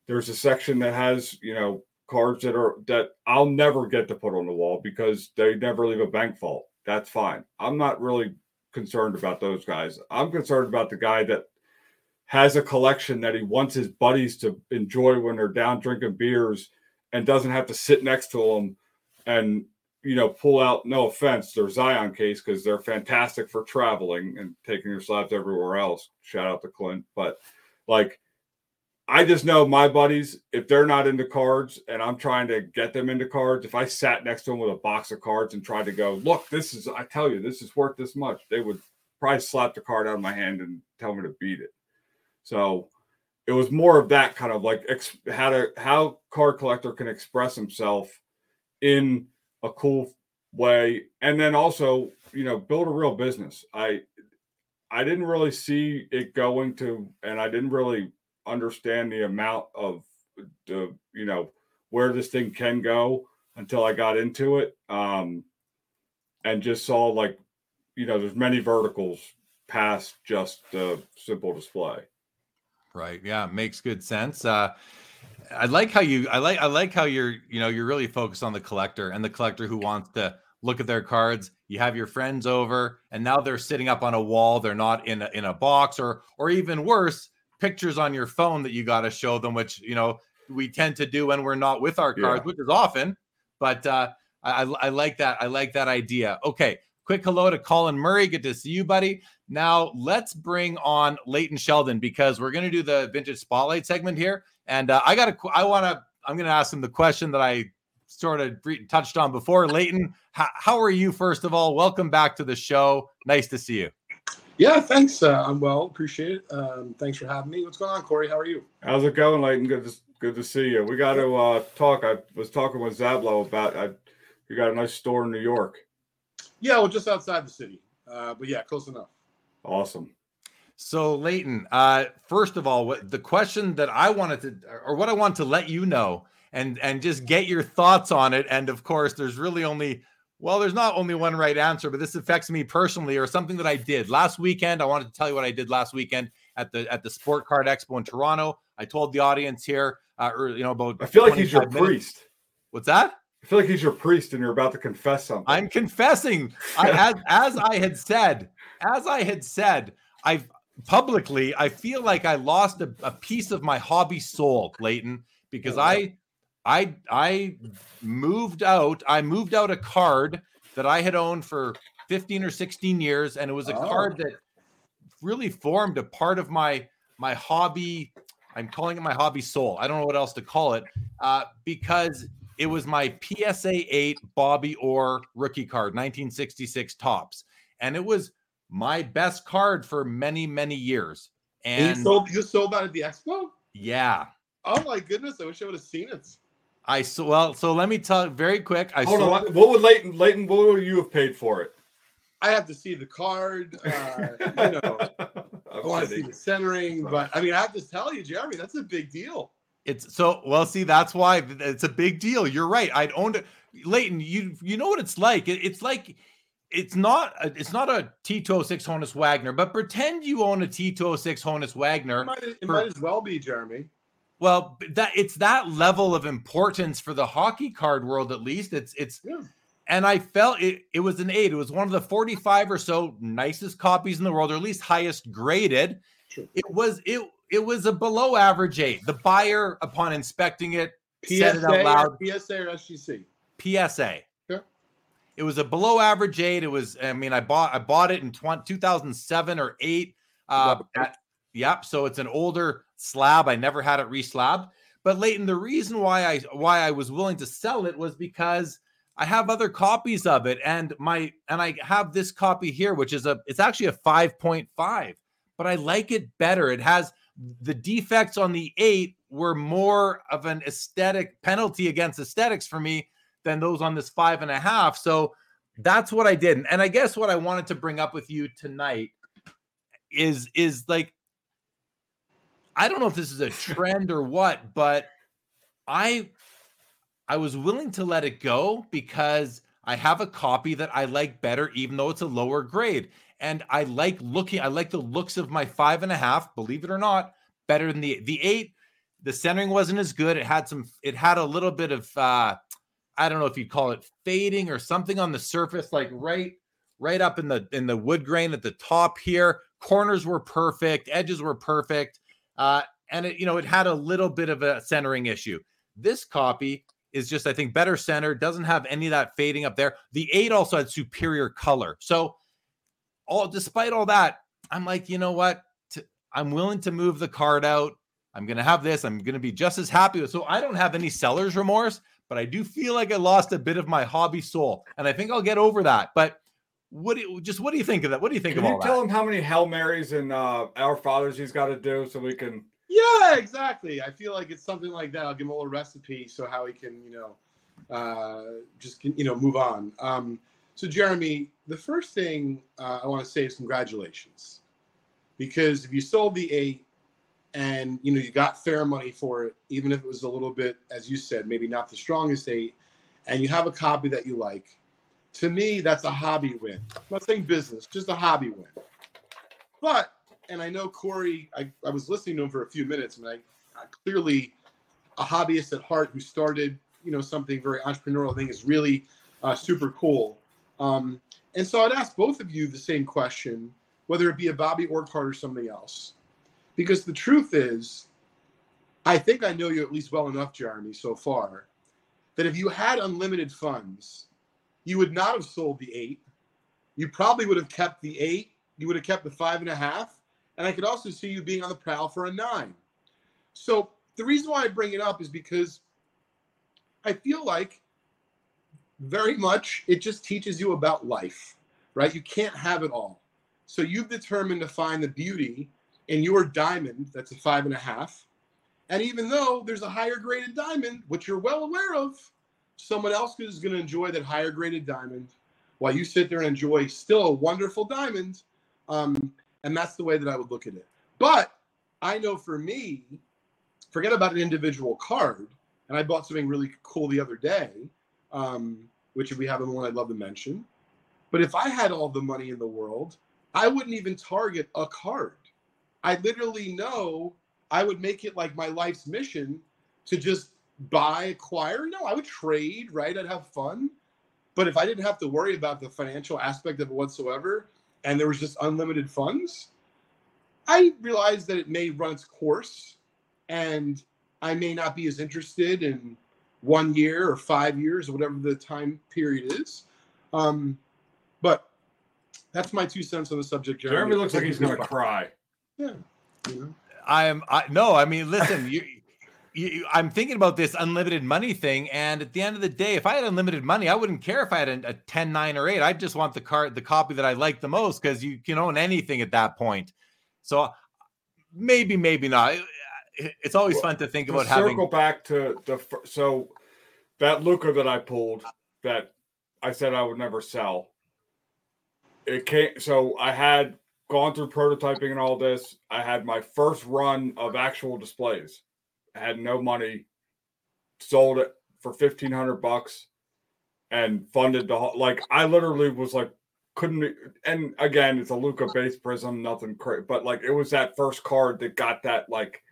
There's a section that has, you know, cards that are that I'll never get to put on the wall because they never leave a bank vault. That's fine. I'm not really concerned about those guys. I'm concerned about the guy that has a collection that he wants his buddies to enjoy when they're down drinking beers and doesn't have to sit next to them and you know pull out no offense their zion case because they're fantastic for traveling and taking your slabs everywhere else shout out to clint but like I just know my buddies, if they're not into cards and I'm trying to get them into cards, if I sat next to them with a box of cards and tried to go, look, this is, I tell you, this is worth this much, they would probably slap the card out of my hand and tell me to beat it. So it was more of that kind of like ex- how to, how card collector can express himself in a cool way. And then also, you know, build a real business. I, I didn't really see it going to, and I didn't really understand the amount of the you know where this thing can go until I got into it um and just saw like you know there's many verticals past just the simple display right yeah makes good sense uh I like how you I like I like how you're you know you're really focused on the collector and the collector who wants to look at their cards you have your friends over and now they're sitting up on a wall they're not in a, in a box or or even worse pictures on your phone that you got to show them, which you know we tend to do when we're not with our cards, yeah. which is often. But uh, I, I like that. I like that idea. Okay, quick hello to Colin Murray. Good to see you, buddy. Now let's bring on Leighton Sheldon because we're going to do the vintage spotlight segment here, and uh, I got to. I want to. I'm going to ask him the question that I sort of touched on before. Leighton, how, how are you? First of all, welcome back to the show. Nice to see you. Yeah, thanks. Uh, I'm well. Appreciate it. Um, thanks for having me. What's going on, Corey? How are you? How's it going, Leighton? Good to good to see you. We got to uh, talk. I was talking with Zablo about. I, you got a nice store in New York. Yeah, well, just outside the city. Uh, but yeah, close enough. Awesome. So, Leighton, uh, first of all, what the question that I wanted to, or what I want to let you know, and and just get your thoughts on it. And of course, there's really only well, there's not only one right answer, but this affects me personally or something that I did last weekend. I wanted to tell you what I did last weekend at the at the Sport Card Expo in Toronto. I told the audience here, uh, or, you know, about. I feel like he's your minutes. priest. What's that? I feel like he's your priest, and you're about to confess something. I'm confessing. I, as as I had said, as I had said, I've publicly. I feel like I lost a, a piece of my hobby soul, Leighton, because oh, I I I moved out. I moved out a card that I had owned for 15 or 16 years, and it was a oh. card that really formed a part of my my hobby. I'm calling it my hobby soul. I don't know what else to call it uh, because it was my PSA 8 Bobby Orr rookie card, 1966 Topps, and it was my best card for many many years. And, you sold you sold that at the expo? Yeah. Oh my goodness! I wish I would have seen it. I so well. So let me tell very quick. I hold on. What would Leighton? Leighton, what would you have paid for it? I have to see the card. Uh, you know, I want to see the centering, but I mean, I have to tell you, Jeremy, that's a big deal. It's so well. See, that's why it's a big deal. You're right. I'd owned it, Leighton. You you know what it's like. It, it's like it's not a, it's not a T206 Honus Wagner, but pretend you own a T206 Honus Wagner. It might, it for, might as well be, Jeremy. Well, that it's that level of importance for the hockey card world, at least. It's it's yeah. and I felt it it was an eight. It was one of the 45 or so nicest copies in the world, or at least highest graded. Sure. It was it it was a below average eight. The buyer, upon inspecting it, PSA said it out loud. PSA or SGC? PSA. It was a below average eight. It was, I mean, I bought I bought it in 20, 2007 or eight. Uh, at, yep. So it's an older slab. I never had it reslabbed. But Leighton, the reason why I why I was willing to sell it was because I have other copies of it, and my and I have this copy here, which is a it's actually a 5.5, but I like it better. It has the defects on the eight were more of an aesthetic penalty against aesthetics for me than those on this five and a half. So that's what I did. And I guess what I wanted to bring up with you tonight is is like I don't know if this is a trend or what, but I I was willing to let it go because I have a copy that I like better, even though it's a lower grade. And I like looking, I like the looks of my five and a half, believe it or not, better than the the eight. The centering wasn't as good. It had some. It had a little bit of. uh I don't know if you'd call it fading or something on the surface, like right, right up in the in the wood grain at the top here. Corners were perfect, edges were perfect, uh, and it you know it had a little bit of a centering issue. This copy is just, I think, better center. Doesn't have any of that fading up there. The eight also had superior color. So, all despite all that, I'm like, you know what? i I'm willing to move the card out. I'm gonna have this. I'm gonna be just as happy with. So I don't have any seller's remorse, but I do feel like I lost a bit of my hobby soul, and I think I'll get over that. But what do you, just what do you think of that? What do you think Can of you all tell that? him how many Hail Marys and uh, Our Fathers he's got to do so we can Yeah, exactly. I feel like it's something like that. I'll give him a little recipe so how he can, you know, uh, just you know move on. Um, so Jeremy, the first thing uh, I want to say is congratulations, because if you sold the eight and you know you got fair money for it, even if it was a little bit, as you said, maybe not the strongest eight, and you have a copy that you like, to me that's a hobby win. Not saying business, just a hobby win. But and I know Corey, I, I was listening to him for a few minutes, and I, I clearly a hobbyist at heart who started, you know, something very entrepreneurial. I think is really uh, super cool. Um, and so I'd ask both of you the same question, whether it be a Bobby card or something else, because the truth is, I think I know you at least well enough, Jeremy, so far, that if you had unlimited funds, you would not have sold the eight. You probably would have kept the eight. You would have kept the five and a half and I could also see you being on the prowl for a nine. So the reason why I bring it up is because I feel like very much it just teaches you about life, right? You can't have it all. So you've determined to find the beauty in your diamond that's a five and a half. And even though there's a higher graded diamond, which you're well aware of, someone else is going to enjoy that higher graded diamond while you sit there and enjoy still a wonderful diamond. Um, and that's the way that I would look at it. But I know for me, forget about an individual card. And I bought something really cool the other day, um, which if we have one I'd love to mention. But if I had all the money in the world, I wouldn't even target a card. I literally know I would make it like my life's mission to just buy, acquire. No, I would trade, right? I'd have fun. But if I didn't have to worry about the financial aspect of it whatsoever, and there was just unlimited funds, I realized that it may run its course and I may not be as interested in one year or five years or whatever the time period is. Um, but that's my two cents on the subject. Jeremy, Jeremy looks like he's going to cry. Yeah. You know? I am. I no. I mean, listen. you, you, I'm thinking about this unlimited money thing, and at the end of the day, if I had unlimited money, I wouldn't care if I had a, a 10, 9, or 8. I'd just want the card, the copy that I like the most, because you can own anything at that point. So maybe, maybe not. It's always well, fun to think to about circle having. Circle back to the so that Luka that I pulled that I said I would never sell. It came so I had gone through prototyping and all this. I had my first run of actual displays. I had no money, sold it for fifteen hundred bucks, and funded the whole. Like I literally was like, couldn't. And again, it's a Luka base prism, nothing crazy, but like it was that first card that got that like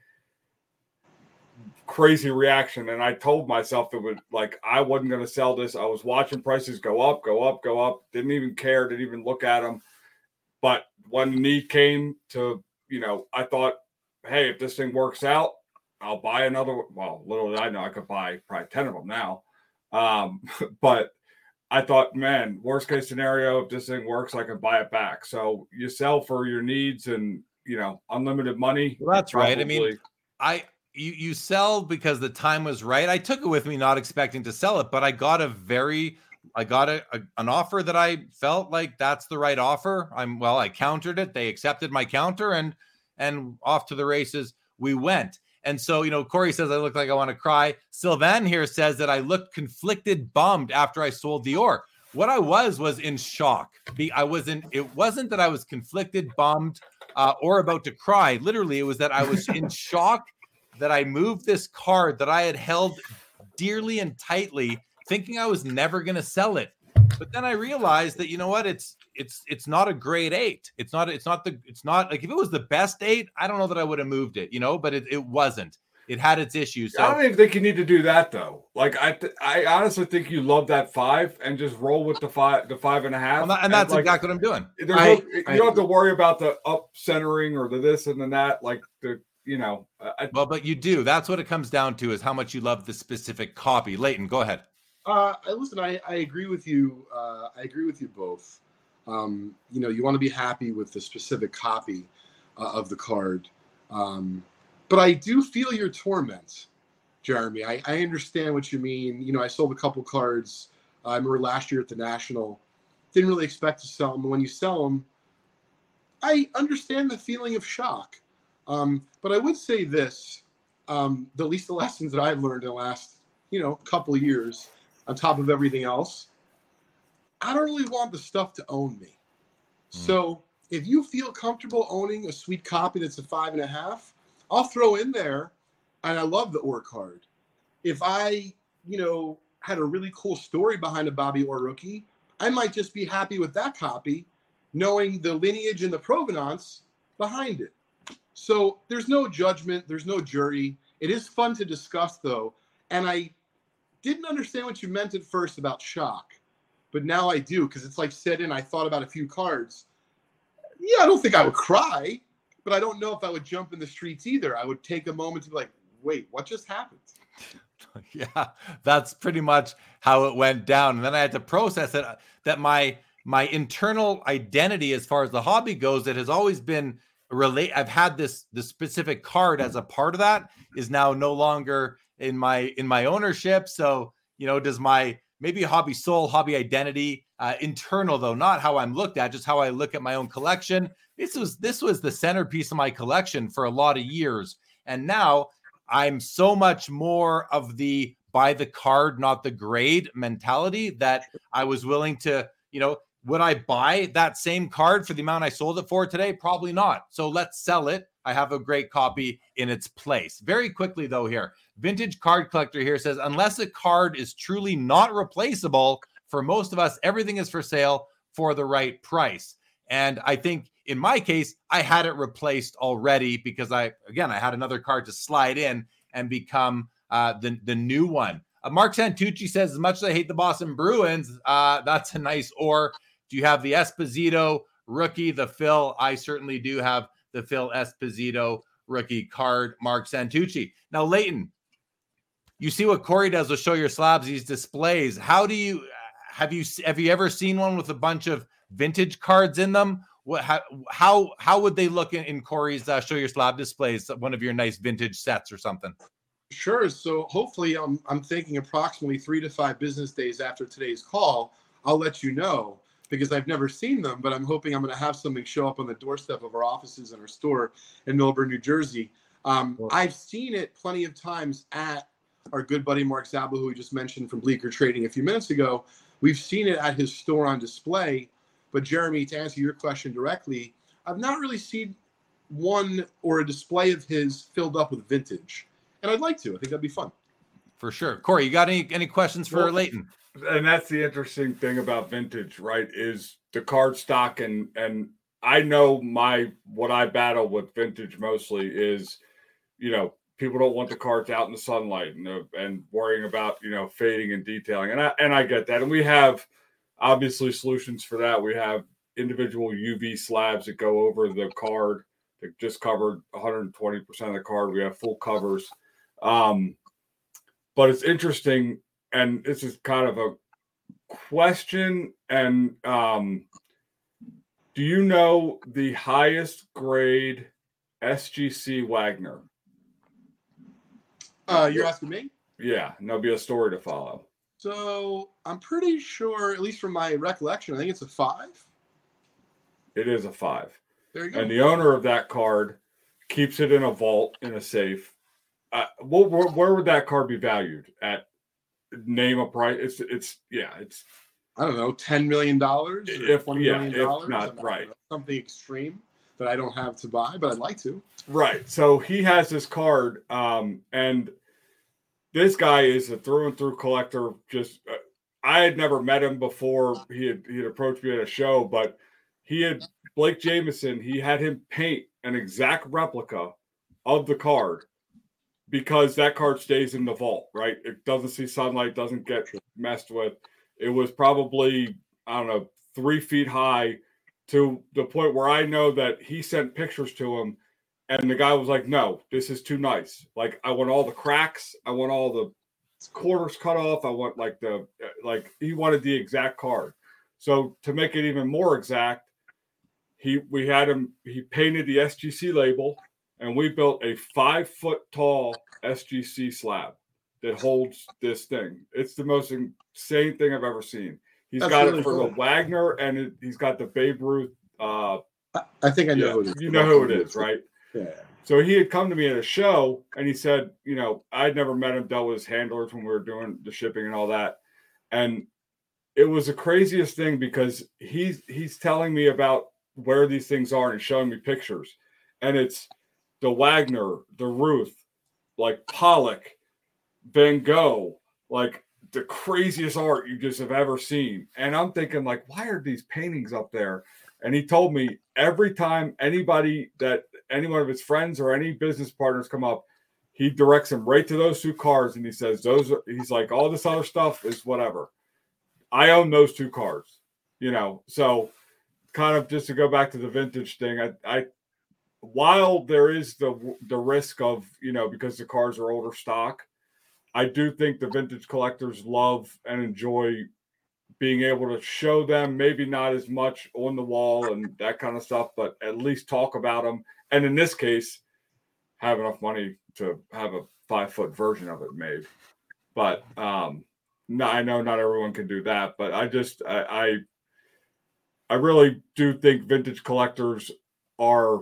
crazy reaction and i told myself it would like i wasn't going to sell this i was watching prices go up go up go up didn't even care didn't even look at them but when the need came to you know i thought hey if this thing works out i'll buy another well little did i know i could buy probably 10 of them now. Um but i thought man worst case scenario if this thing works i can buy it back. So you sell for your needs and you know unlimited money well, that's probably, right. I mean i you you sell because the time was right. I took it with me, not expecting to sell it, but I got a very I got a, a, an offer that I felt like that's the right offer. I'm well, I countered it. They accepted my counter and and off to the races we went. And so, you know, Corey says I look like I want to cry. Sylvan here says that I looked conflicted, bummed after I sold the Orr. What I was was in shock. I wasn't. It wasn't that I was conflicted, bummed, uh, or about to cry. Literally, it was that I was in shock that I moved this card that I had held dearly and tightly, thinking I was never going to sell it. But then I realized that you know what? It's it's it's not a grade eight. It's not it's not the it's not like if it was the best eight, I don't know that I would have moved it, you know, but it, it wasn't. It had its issues. So I don't even think you need to do that though. Like I, th- I honestly think you love that five and just roll with the five, the five and a half. and, that- and that's like, exactly what I'm doing. I- no, you don't have to worry about the up centering or the this and the that. Like the, you know, I, Well, but you do. That's what it comes down to is how much you love the specific copy. Leighton, go ahead. Uh, I- listen, I, I agree with you. Uh, I agree with you both. Um, you know, you want to be happy with the specific copy uh, of the card. Um, but I do feel your torment, Jeremy. I, I understand what you mean. You know, I sold a couple cards. I remember last year at the National. Didn't really expect to sell them. When you sell them, I understand the feeling of shock. Um, but I would say this: um, the least the lessons that I've learned in the last, you know, couple years, on top of everything else, I don't really want the stuff to own me. Hmm. So if you feel comfortable owning a sweet copy that's a five and a half, I'll throw in there. And I love the Orr card. If I, you know, had a really cool story behind a Bobby Orr rookie, I might just be happy with that copy, knowing the lineage and the provenance behind it. So there's no judgment, there's no jury. It is fun to discuss though. And I didn't understand what you meant at first about shock, but now I do because it's like set in. I thought about a few cards. Yeah, I don't think I would cry, but I don't know if I would jump in the streets either. I would take a moment to be like, wait, what just happened? yeah, that's pretty much how it went down. And then I had to process it uh, that my my internal identity as far as the hobby goes, that has always been relate. I've had this this specific card as a part of that is now no longer in my in my ownership. So you know, does my maybe hobby soul, hobby identity, uh, internal though, not how I'm looked at, just how I look at my own collection. This was this was the centerpiece of my collection for a lot of years, and now I'm so much more of the buy the card, not the grade mentality that I was willing to, you know, would I buy that same card for the amount I sold it for today? Probably not. So let's sell it. I have a great copy in its place. Very quickly, though, here, vintage card collector here says, unless a card is truly not replaceable, for most of us, everything is for sale for the right price. And I think in my case, I had it replaced already because I, again, I had another card to slide in and become uh, the, the new one. Uh, Mark Santucci says, as much as I hate the Boston Bruins, uh, that's a nice Orr. Do you have the Esposito rookie, the Phil? I certainly do have the Phil Esposito rookie card, Mark Santucci. Now, Leighton, you see what Corey does with show your slabs, these displays. How do you have you have you ever seen one with a bunch of vintage cards in them? What how how, how would they look in, in Corey's uh, show your slab displays? One of your nice vintage sets or something. Sure. So hopefully, I'm I'm thinking approximately three to five business days after today's call, I'll let you know because I've never seen them, but I'm hoping I'm going to have something show up on the doorstep of our offices and our store in Millburn, New Jersey. Um, I've seen it plenty of times at our good buddy Mark Zabel, who we just mentioned from Bleecker Trading a few minutes ago. We've seen it at his store on display. But Jeremy, to answer your question directly, I've not really seen one or a display of his filled up with vintage, and I'd like to. I think that'd be fun. For sure. Corey, you got any any questions for Well, Leighton? and that's the interesting thing about vintage, right? Is the card stock and and I know my what I battle with vintage mostly is, you know, people don't want the cards out in the sunlight and uh, and worrying about you know fading and detailing, and I and I get that, and we have obviously solutions for that. We have individual UV slabs that go over the card that just covered 120 percent of the card. We have full covers. Um, but it's interesting and this is kind of a question and um do you know the highest grade SGC Wagner? Uh, you're asking me? Yeah, and there'll be a story to follow. So I'm pretty sure, at least from my recollection, I think it's a five. It is a five. There you go. And the owner of that card keeps it in a vault in a safe. Uh, well, where, where would that card be valued at? Name a price. It's it's yeah. It's I don't know, ten million dollars, If- yeah, million if dollars. not, I'm not- right. Something extreme that I don't have to buy, but I'd like to. Right. So he has this card, um, and this guy is a through and through collector. Just uh, I had never met him before he had he had approached me at a show, but he had Blake Jamieson, he had him paint an exact replica of the card because that card stays in the vault, right? It doesn't see sunlight, doesn't get messed with. It was probably, I don't know, three feet high to the point where I know that he sent pictures to him and the guy was like, no, this is too nice. Like, I want all the cracks, I want all the corners cut off, I want like the, like, he wanted the exact card. So to make it even more exact, he we had him he painted the SGC label and we built a five foot tall SGC slab that holds this thing. It's the most insane thing I've ever seen. He's That's got it for cool. the Wagner and it, he's got the Babe Ruth. Uh, I think I know yeah, who it is. You know who it is, right? Yeah. So he had come to me at a show and he said, you know, I'd never met him, dealt with his handlers when we were doing the shipping and all that. And it was the craziest thing because he's he's telling me about where these things are and showing me pictures. And it's the Wagner, the Ruth, like Pollock, Van Gogh, like the craziest art you just have ever seen. And I'm thinking, like, why are these paintings up there? And he told me every time anybody that any one of his friends or any business partners come up, he directs them right to those two cars and he says, Those are, he's like, all this other stuff is whatever. I own those two cars, you know. So kind of just to go back to the vintage thing, I, I while there is the the risk of you know because the cars are older stock, I do think the vintage collectors love and enjoy being able to show them maybe not as much on the wall and that kind of stuff, but at least talk about them. And in this case, have enough money to have a five foot version of it made. But um, no, I know not everyone can do that, but I just I, I I really do think vintage collectors are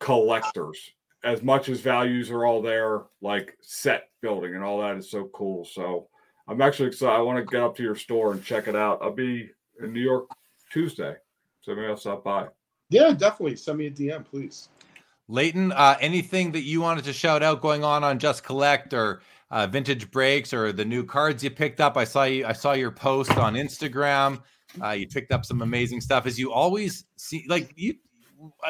collectors as much as values are all there, like set building and all that is so cool. So I'm actually excited. I want to get up to your store and check it out. I'll be in New York Tuesday, so maybe I'll stop by. Yeah, definitely. Send me a DM, please. Leighton, uh, anything that you wanted to shout out going on on Just Collect or uh, Vintage Breaks or the new cards you picked up? I saw you. I saw your post on Instagram. Uh, you picked up some amazing stuff. As you always see, like you,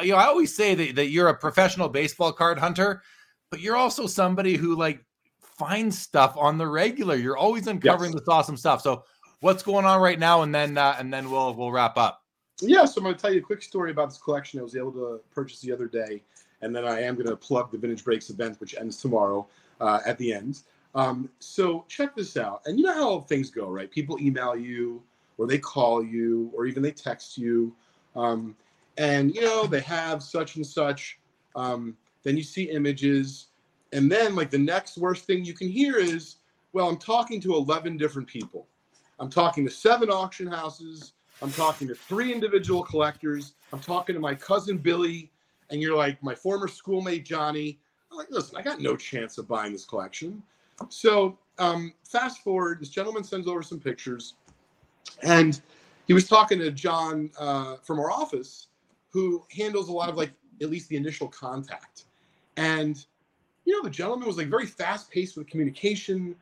you know, I always say that, that you're a professional baseball card hunter, but you're also somebody who like finds stuff on the regular. You're always uncovering yes. this awesome stuff. So, what's going on right now? And then, uh, and then we'll we'll wrap up. Yeah, so I'm going to tell you a quick story about this collection I was able to purchase the other day, and then I am going to plug the Vintage Breaks event, which ends tomorrow uh, at the end. Um, so check this out, and you know how things go, right? People email you or they call you or even they text you um, and you know they have such and such um, then you see images. And then like the next worst thing you can hear is well i'm talking to 11 different people. I'm talking to seven auction houses. I'm talking to three individual collectors. I'm talking to my cousin billy. And you're like my former schoolmate johnny. I'm like listen i got no chance of buying this collection. So um, fast forward this gentleman sends over some pictures. And he was talking to John uh, from our office, who handles a lot of like at least the initial contact. And you know, the gentleman was like very fast paced with communication,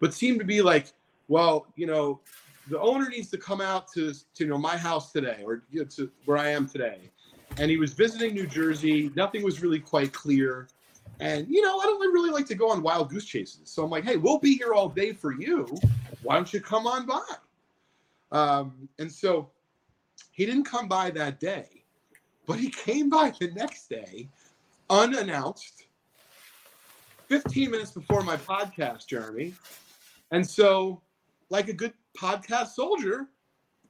but seemed to be like, well, you know, the owner needs to come out to, to you know my house today or you know, to where I am today. And he was visiting New Jersey. Nothing was really quite clear. And you know, I don't really like to go on wild goose chases. So I'm like, hey, we'll be here all day for you. Why don't you come on by? Um, and so he didn't come by that day, but he came by the next day unannounced, 15 minutes before my podcast, Jeremy. And so, like a good podcast soldier,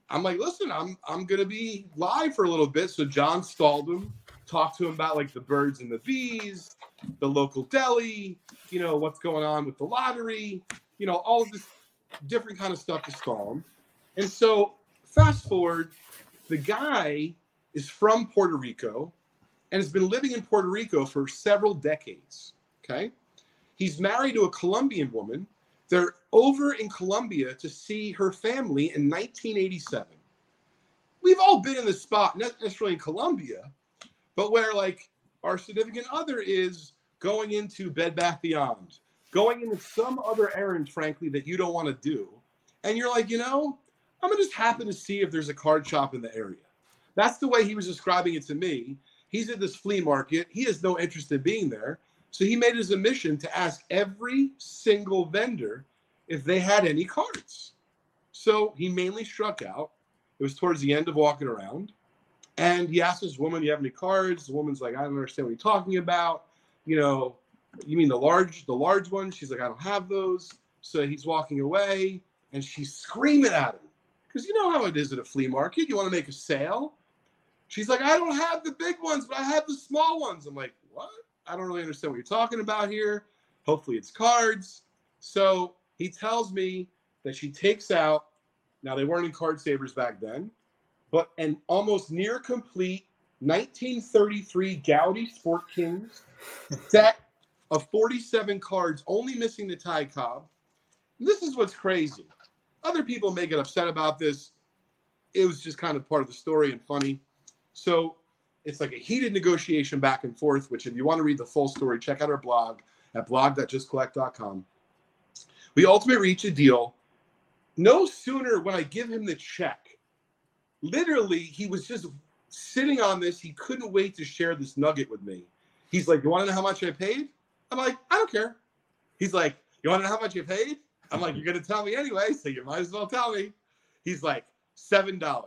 I'm like, listen, I'm I'm gonna be live for a little bit. So John stalled him, talked to him about like the birds and the bees, the local deli, you know, what's going on with the lottery, you know, all of this different kind of stuff to stall him. And so, fast forward, the guy is from Puerto Rico and has been living in Puerto Rico for several decades. Okay. He's married to a Colombian woman. They're over in Colombia to see her family in 1987. We've all been in the spot, not necessarily in Colombia, but where like our significant other is going into Bed Bath Beyond, going into some other errand, frankly, that you don't want to do and you're like, you know, I'm gonna just happen to see if there's a card shop in the area. That's the way he was describing it to me. He's at this flea market. He has no interest in being there. So he made his a mission to ask every single vendor if they had any cards. So he mainly struck out. It was towards the end of walking around. And he asked this woman, Do you have any cards? The woman's like, I don't understand what you're talking about. You know, you mean the large, the large ones? She's like, I don't have those. So he's walking away and she's screaming at him. Because you know how it is at a flea market. You want to make a sale. She's like, I don't have the big ones, but I have the small ones. I'm like, what? I don't really understand what you're talking about here. Hopefully it's cards. So he tells me that she takes out, now they weren't in card savers back then, but an almost near complete 1933 Goudey Sport Kings set of 47 cards, only missing the Ty Cobb. This is what's crazy. Other people may get upset about this. It was just kind of part of the story and funny. So it's like a heated negotiation back and forth, which if you want to read the full story, check out our blog at blog.justcollect.com. We ultimately reach a deal. No sooner when I give him the check, literally, he was just sitting on this. He couldn't wait to share this nugget with me. He's like, You want to know how much I paid? I'm like, I don't care. He's like, You want to know how much you paid? I'm like, You're going to tell me anyway, so you might as well tell me. He's like, $7.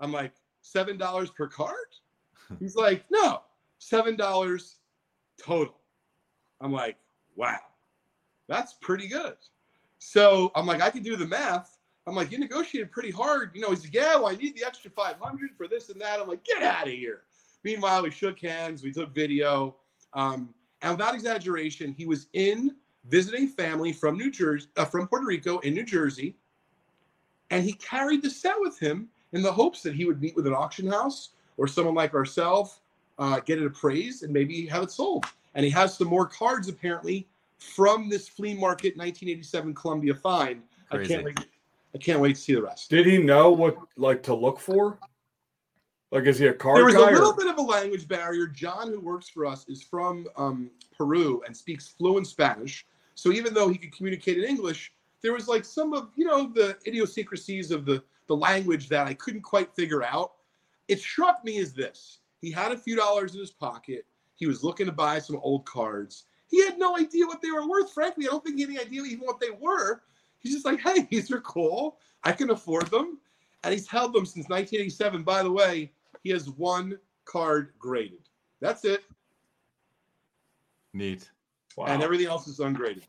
I'm like, $7 per card? He's like, No, $7 total. I'm like, Wow, that's pretty good. So I'm like, I can do the math. I'm like, you negotiated pretty hard. You know, he's like, yeah, well, I need the extra 500 for this and that. I'm like, get out of here. Meanwhile, we shook hands, we took video. Um, and without exaggeration, he was in visiting family from New Jersey, uh, from Puerto Rico in New Jersey. And he carried the set with him in the hopes that he would meet with an auction house or someone like ourselves, uh, get it appraised, and maybe have it sold. And he has some more cards apparently from this flea market 1987 Colombia find. Crazy. I can't wait. I can't wait to see the rest. Did he know what like to look for? Like, is he a card There was a little or- bit of a language barrier. John, who works for us, is from um, Peru and speaks fluent Spanish. So even though he could communicate in English, there was like some of you know the idiosyncrasies of the the language that I couldn't quite figure out. It struck me as this: he had a few dollars in his pocket. He was looking to buy some old cards. He had no idea what they were worth. Frankly, I don't think he had any idea even what they were. He's just like, hey, these are cool. I can afford them. And he's held them since 1987. By the way, he has one card graded. That's it. Neat. Wow. And everything else is ungraded.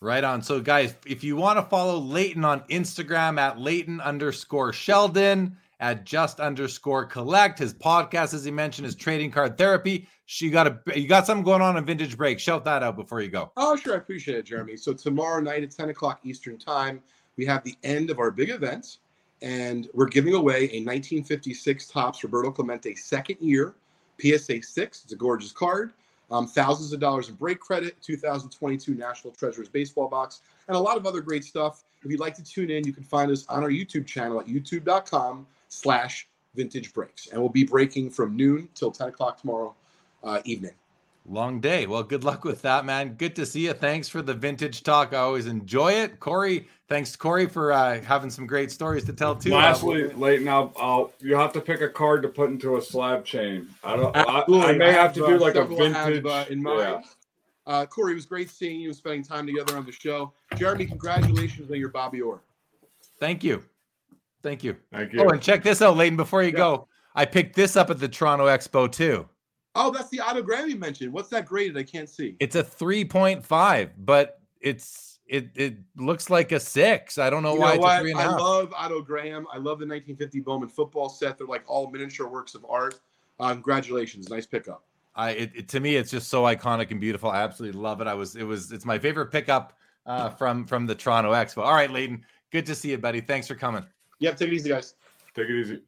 Right on. So, guys, if you want to follow Leighton on Instagram at Leighton underscore Sheldon, at just underscore collect, his podcast, as he mentioned, is trading card therapy. She got a you got something going on in Vintage Break. Shout that out before you go. Oh, sure. I appreciate it, Jeremy. So tomorrow night at 10 o'clock Eastern Time, we have the end of our big event, and we're giving away a 1956 Topps Roberto Clemente second year PSA 6. It's a gorgeous card. Um, thousands of dollars in break credit, 2022 National Treasures baseball box, and a lot of other great stuff. If you'd like to tune in, you can find us on our YouTube channel at youtube.com slash vintage breaks. And we'll be breaking from noon till 10 o'clock tomorrow uh, evening. Long day. Well, good luck with that, man. Good to see you. Thanks for the vintage talk. I always enjoy it. Corey, thanks, Corey, for uh, having some great stories to tell too. Lastly, Leighton, I'll, I'll you have to pick a card to put into a slab chain. I don't. I, Absolutely. I may have to do like a several I have, vintage. uh, in mind. yeah. Uh, Corey, it was great seeing you and spending time together on the show. Jeremy, congratulations on your Bobby Orr. Thank you. Thank you. Thank you. Oh, and check this out, Leighton, before you Yeah. go. I picked this up at the Toronto Expo too. Oh, that's the Otto Graham I mentioned. What's that graded? I can't see. It's a 3.5, but it's it it looks like a six. I don't know You why know it's what? three and a I half. love Otto Graham. I love the 1950 Bowman football set. They're like all miniature works of art. Uh, congratulations. Nice pickup. I it, it- to me it's just so iconic and beautiful. I absolutely love it. I was it was it's my favorite pickup uh, from from the Toronto Expo. All right, Leighton, good to see you, buddy. Thanks for coming. Yep, take it easy, guys. Take it easy.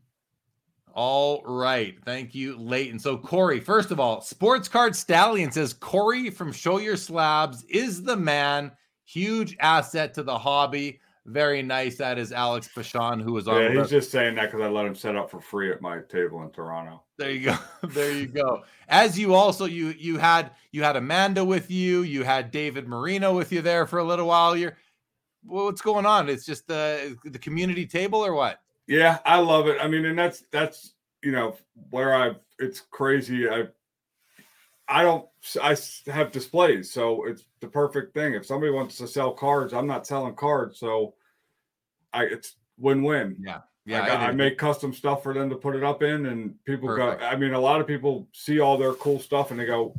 All right. Thank you, Leighton. So, Corey, first of all, Sports Card Stallion says Corey from Show Your Slabs is the man. Huge asset to the hobby. Very nice. That is Alex Bashan, who was on. Yeah, he's us. just saying that because I let him set up for free at my table in Toronto. There you go. there you go. As you also you you had you had Amanda with you. You had David Marino with you there for a little while. You're what's going on? It's just the the community table or what? Yeah, I love it. I mean, and that's that's you know where I it's crazy. I I don't I have displays, so it's the perfect thing. If somebody wants to sell cards, I'm not selling cards, so I it's win win. Yeah. Yeah, Yeah. I, I make custom stuff for them to put it up in, and people Perfect. go. I mean, a lot of people see all their cool stuff and they go,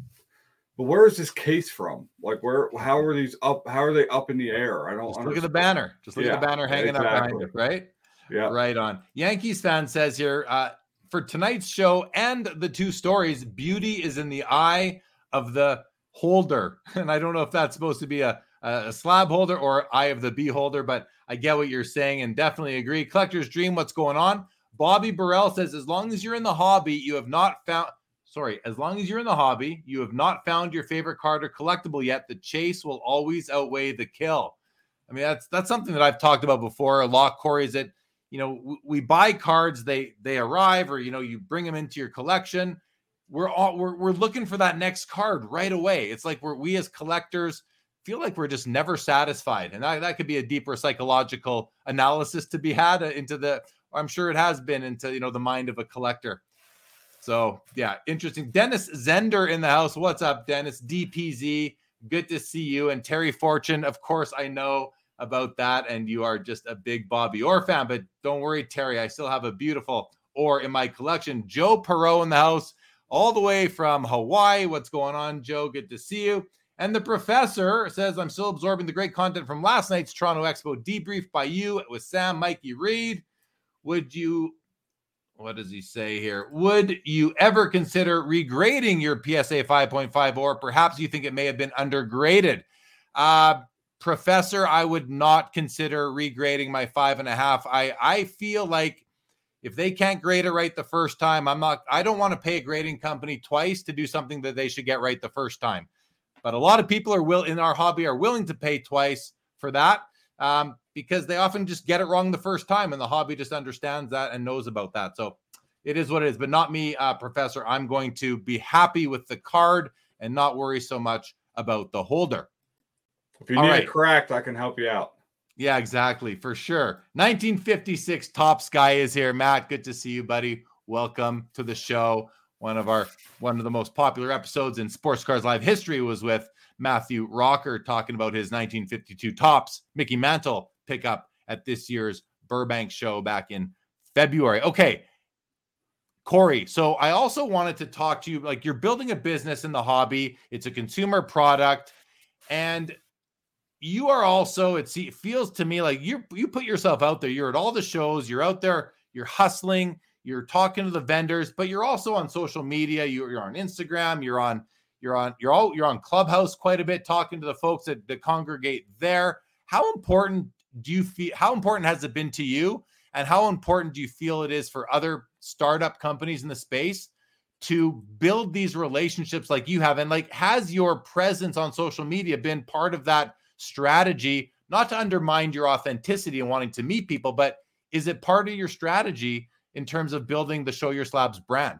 "But where is this case from? Like, where? How are these up? How are they up in the air? I don't Just look at the banner. Just look at the banner hanging up behind it, right? Yeah, Right on. Yankees fan says here uh, for tonight's show and the two stories, beauty is in the eye of the holder. And I don't know if that's supposed to be a, a slab holder or eye of the beholder, but I get what you're saying and definitely agree. Collector's Dream, what's going on? Bobby Burrell says, as long as you're in the hobby, you have not found. Sorry, as long as you're in the hobby, you have not found your favorite card or collectible yet. The chase will always outweigh the kill. I mean, that's that's something that I've talked about before a lot, Corey. Is that you know we buy cards, they they arrive, or you know you bring them into your collection. We're all we're we're looking for that next card right away. It's like we're we as collectors feel like we're just never satisfied, and that, that could be a deeper psychological analysis to be had uh, into the. I'm sure it has been into you know the mind of a collector. So yeah, interesting. Dennis Zender in the house. What's up, Dennis? DPZ. Good to see you. And Terry Fortune, of course, I know about that, and you are just a big Bobby Orr fan. But don't worry, Terry. I still have a beautiful Orr in my collection. Joe Perot in the house, all the way from Hawaii. What's going on, Joe? Good to see you. And the professor says, I'm still absorbing the great content from last night's Toronto Expo debrief by you with Sam Mikey Reed. Would you what does he say here? Would you ever consider regrading your PSA 5.5 or perhaps you think it may have been undergraded? Uh, professor, I would not consider regrading my five and a half. I, I feel like if they can't grade it right the first time, I'm not, I don't want to pay a grading company twice to do something that they should get right the first time. But a lot of people are will in our hobby are willing to pay twice for that um, because they often just get it wrong the first time, and the hobby just understands that and knows about that. So it is what it is, but not me, uh, Professor. I'm going to be happy with the card and not worry so much about the holder. If you All need right. it cracked, I can help you out. Yeah, exactly, for sure. 1956 Top Sky is here. Matt, good to see you, buddy. Welcome to the show. One of our one of the most popular episodes in Sports Cars Live history was with Matthew Rocker talking about his 1952 Topps Mickey Mantle pickup at this year's Burbank show back in February. Okay, Corey. So I also wanted to talk to you like you're building a business in the hobby. It's a consumer product, and you are also it feels to me like you you put yourself out there. You're at all the shows you're out there you're hustling you're talking to the vendors but you're also on social media you're, you're on instagram you're on you're on you're all you're on clubhouse quite a bit talking to the folks that, that congregate there. How important do you feel how important has it been to you? And how important do you feel it is for other startup companies in the space to build these relationships like you have? And like has your presence on social media been part of that strategy not to undermine your authenticity and wanting to meet people but is it part of your strategy in terms of building the show your slabs brand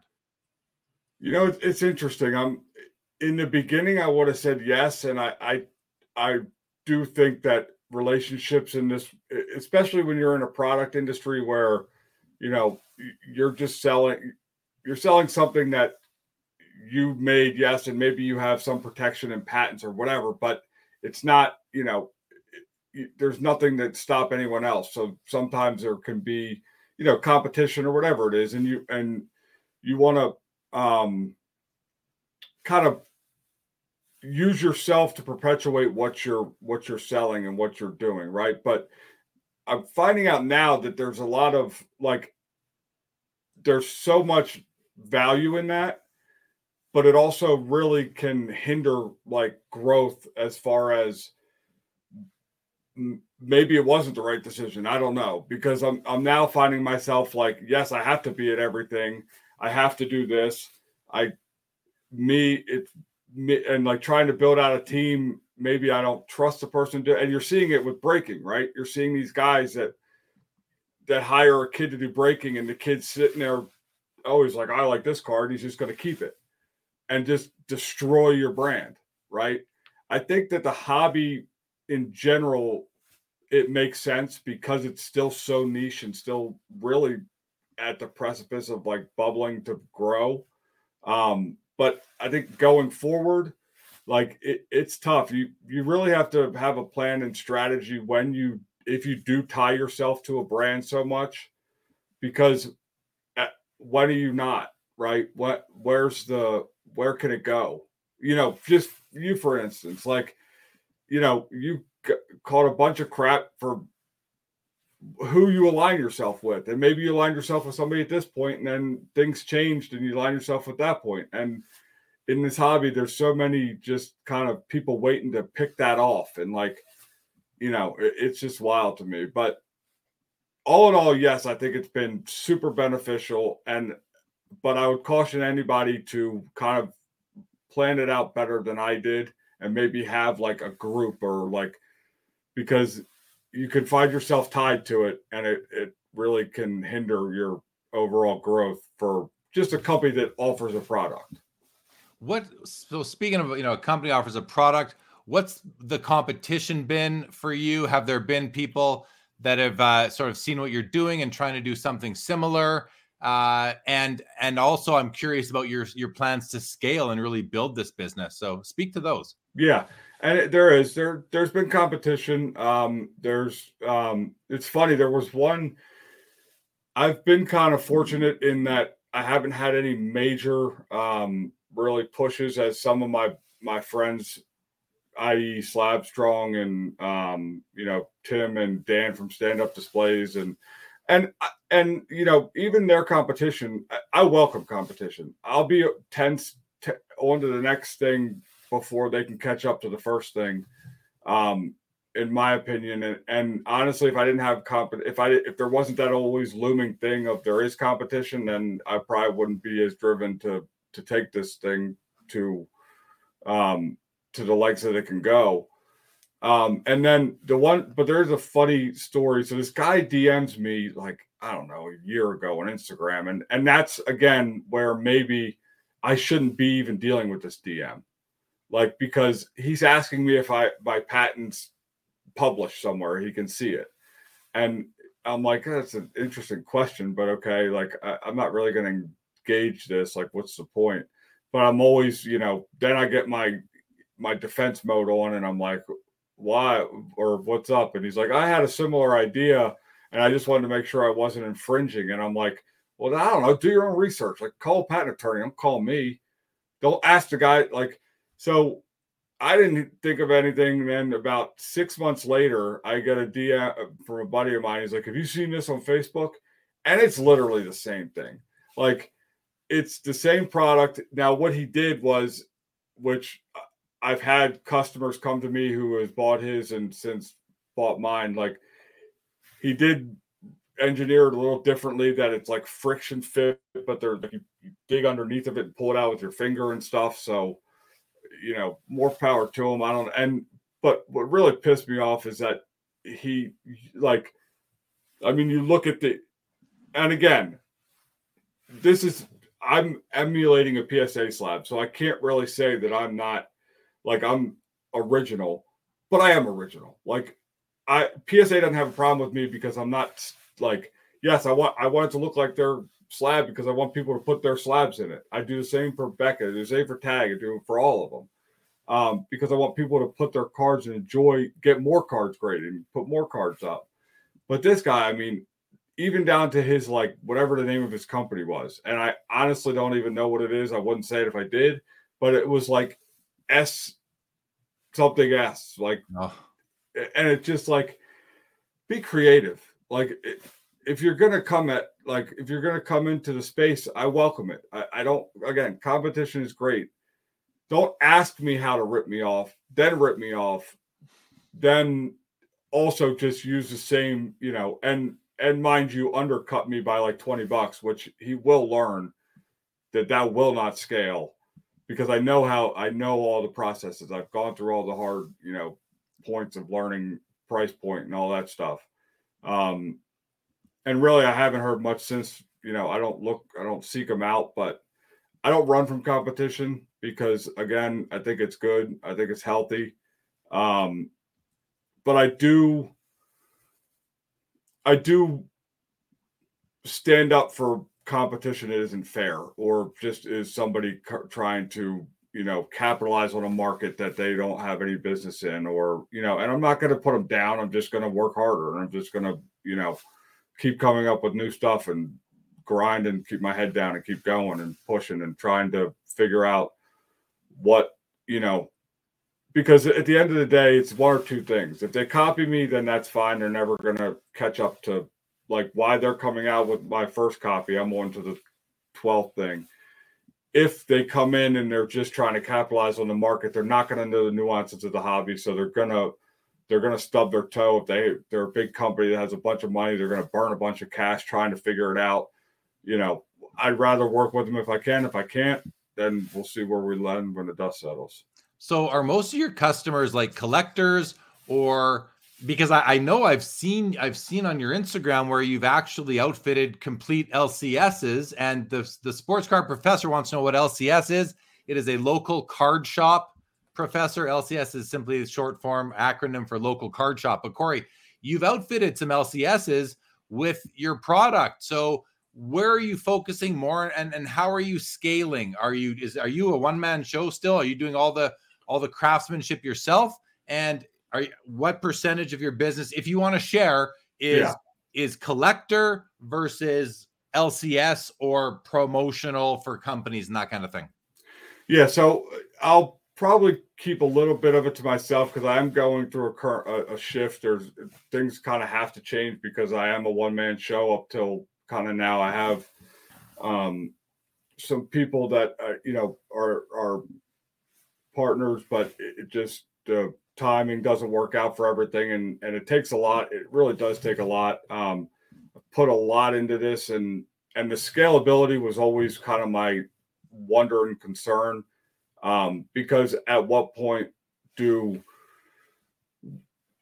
You know, it's, interesting. I'm in the beginning, I would have said yes, and I, I, I do think that relationships in this, especially when you're in a product industry where, you know, you're just selling, you're selling something that you made, yes, and maybe you have some protection and patents or whatever, but it's not, you know, there's nothing that stop anyone else. So sometimes there can be, you know, competition or whatever it is, and you and you want to um, kind of use yourself to perpetuate what you're what you're selling and what you're doing, right? But I'm finding out now that there's a lot of like there's so much value in that, but it also really can hinder like growth as far as maybe it wasn't the right decision. I don't know because I'm I'm now finding myself like yes, I have to be at everything. I have to do this. I me it's me and like trying to build out a team. Maybe I don't trust the person to, and you're seeing it with breaking, right? You're seeing these guys that that hire a kid to do breaking, and the kid's sitting there always like, I like this card. He's just going to keep it and just destroy your brand, right? I think that the hobby in general it makes sense because it's still so niche and still really at the precipice of like bubbling to grow. Um, but I think going forward, like it, it's tough. You you really have to have a plan and strategy when you if you do tie yourself to a brand so much, because at, when are you not right? What where's the where can it go? You know, just you for instance, like you know, you caught a bunch of crap for who you align yourself with. And maybe you align yourself with somebody at this point, and then things changed and you align yourself with that point. And in this hobby, there's so many just kind of people waiting to pick that off. And like, you know, it's just wild to me. But all in all, yes, I think it's been super beneficial. And but I would caution anybody to kind of plan it out better than I did and maybe have like a group or like because you can find yourself tied to it and it, it really can hinder your overall growth for just a company that offers a product what so speaking of you know a company offers a product what's the competition been for you have there been people that have uh, sort of seen what you're doing and trying to do something similar uh, and and also I'm curious about your your plans to scale and really build this business. So speak to those. Yeah, and it, there is there there's been competition. Um, there's um, it's funny. There was one. I've been kind of fortunate in that I haven't had any major um, really pushes as some of my my friends, i.e. Slab Strong and um, you know Tim and Dan from Stand Up Displays and and and you know even their competition i welcome competition i'll be tense t- on to the next thing before they can catch up to the first thing um in my opinion. And, and honestly if i didn't have comp if i if there wasn't that always looming thing of there is competition then i probably wouldn't be as driven to to take this thing to um to the legs that it can go. Um, and then the one, but there's a funny story. So this guy DMs me like I don't know a year ago on Instagram, and and that's again where maybe I shouldn't be even dealing with this DM, like because he's asking me if I my patents published somewhere he can see it, and I'm like oh, that's an interesting question, but okay, like I, I'm not really going to engage this. Like, what's the point? But I'm always, you know, then I get my my defense mode on, and I'm like, why or what's up? And he's like, I had a similar idea and I just wanted to make sure I wasn't infringing. And I'm like, well, I don't know. Do your own research. Like, call a patent attorney. Don't call me. Don't ask the guy. Like, so I didn't think of anything. Then about six months later, I get a DM uh, from a buddy of mine. He's like, Have you seen this on Facebook? And it's literally the same thing. Like, it's the same product. Now, what he did was, which uh, I've had customers come to me who has bought his and since bought mine. Like he did engineer it a little differently that it's like friction fit, but they're you, you dig underneath of it and pull it out with your finger and stuff. So, you know, more power to him. I don't and but what really pissed me off is that he like I mean you look at the and again, this is I'm emulating a PSA slab, so I can't really say that I'm not like I'm original, but I am original. Like I PSA doesn't have a problem with me because I'm not like yes, I want I want it to look like their slab because I want people to put their slabs in it. I do the same for Beckett, the same for Tag, I do it for all of them. Um, because I want people to put their cards and enjoy, get more cards graded and put more cards up. But this guy, I mean, even down to his like whatever the name of his company was, and I honestly don't even know what it is. I wouldn't say it if I did, but it was like S something S. Like, oh. and it's just like, be creative. Like, if you're gonna come at like if you're gonna come into the space, I welcome it. I, I don't. Again, competition is great. Don't ask me how to rip me off. Then rip me off. Then also just use the same, you know, and and mind you, undercut me by like 20 bucks, which he will learn that that will not scale because I know how I know all the processes. I've gone through all the hard, you know, points of learning price point and all that stuff. Um, and really, I haven't heard much since. You know, I don't look, I don't seek them out, but I don't run from competition because, again, I think it's good. I think it's healthy. Um, but I do, I do stand up for competition that isn't fair or just is somebody trying to you know capitalize on a market that they don't have any business in or you know and i'm not going to put them down i'm just going to work harder and i'm just going to you know keep coming up with new stuff and grind and keep my head down and keep going and pushing and trying to figure out what you know because at the end of the day it's one or two things. If they copy me then that's fine. They're never going to catch up to like why they're coming out with my first copy. I'm on to the 12th thing. If they come in and they're just trying to capitalize on the market they're not going to know the nuances of the hobby. So they're going to they're going to stub their toe. If they they're a big company that has a bunch of money they're going to burn a bunch of cash trying to figure it out you know i'd rather work with them if i can if i can't then we'll see where we land when the dust settles so are most of your customers like collectors or because I, I, know I've seen I've seen on your Instagram where you've actually outfitted complete LCSs, and the the sports card professor wants to know what LCS is. It is a local card shop professor. LCS is simply a short form acronym for local card shop. But Corey, you've outfitted some LCSs with your product. So where are you focusing more and, and how are you scaling? Are you is are you a one man show still? Are you doing all the all the craftsmanship yourself? And are you, what percentage of your business, if you want to share, is yeah. is collector versus LCS or promotional for companies and that kind of thing? Yeah, so uh, I'll probably keep a little bit of it to myself because I am going through a current a, a shift. There's things kind of have to change because I am a one man show up till kind of now. I have um, some people that uh, you know are are partners, but it, just the timing doesn't work out for everything, and and it takes a lot. It really does take a lot. Um, put a lot into this, and and the scalability was always kind of my wonder and concern, um, because at what point do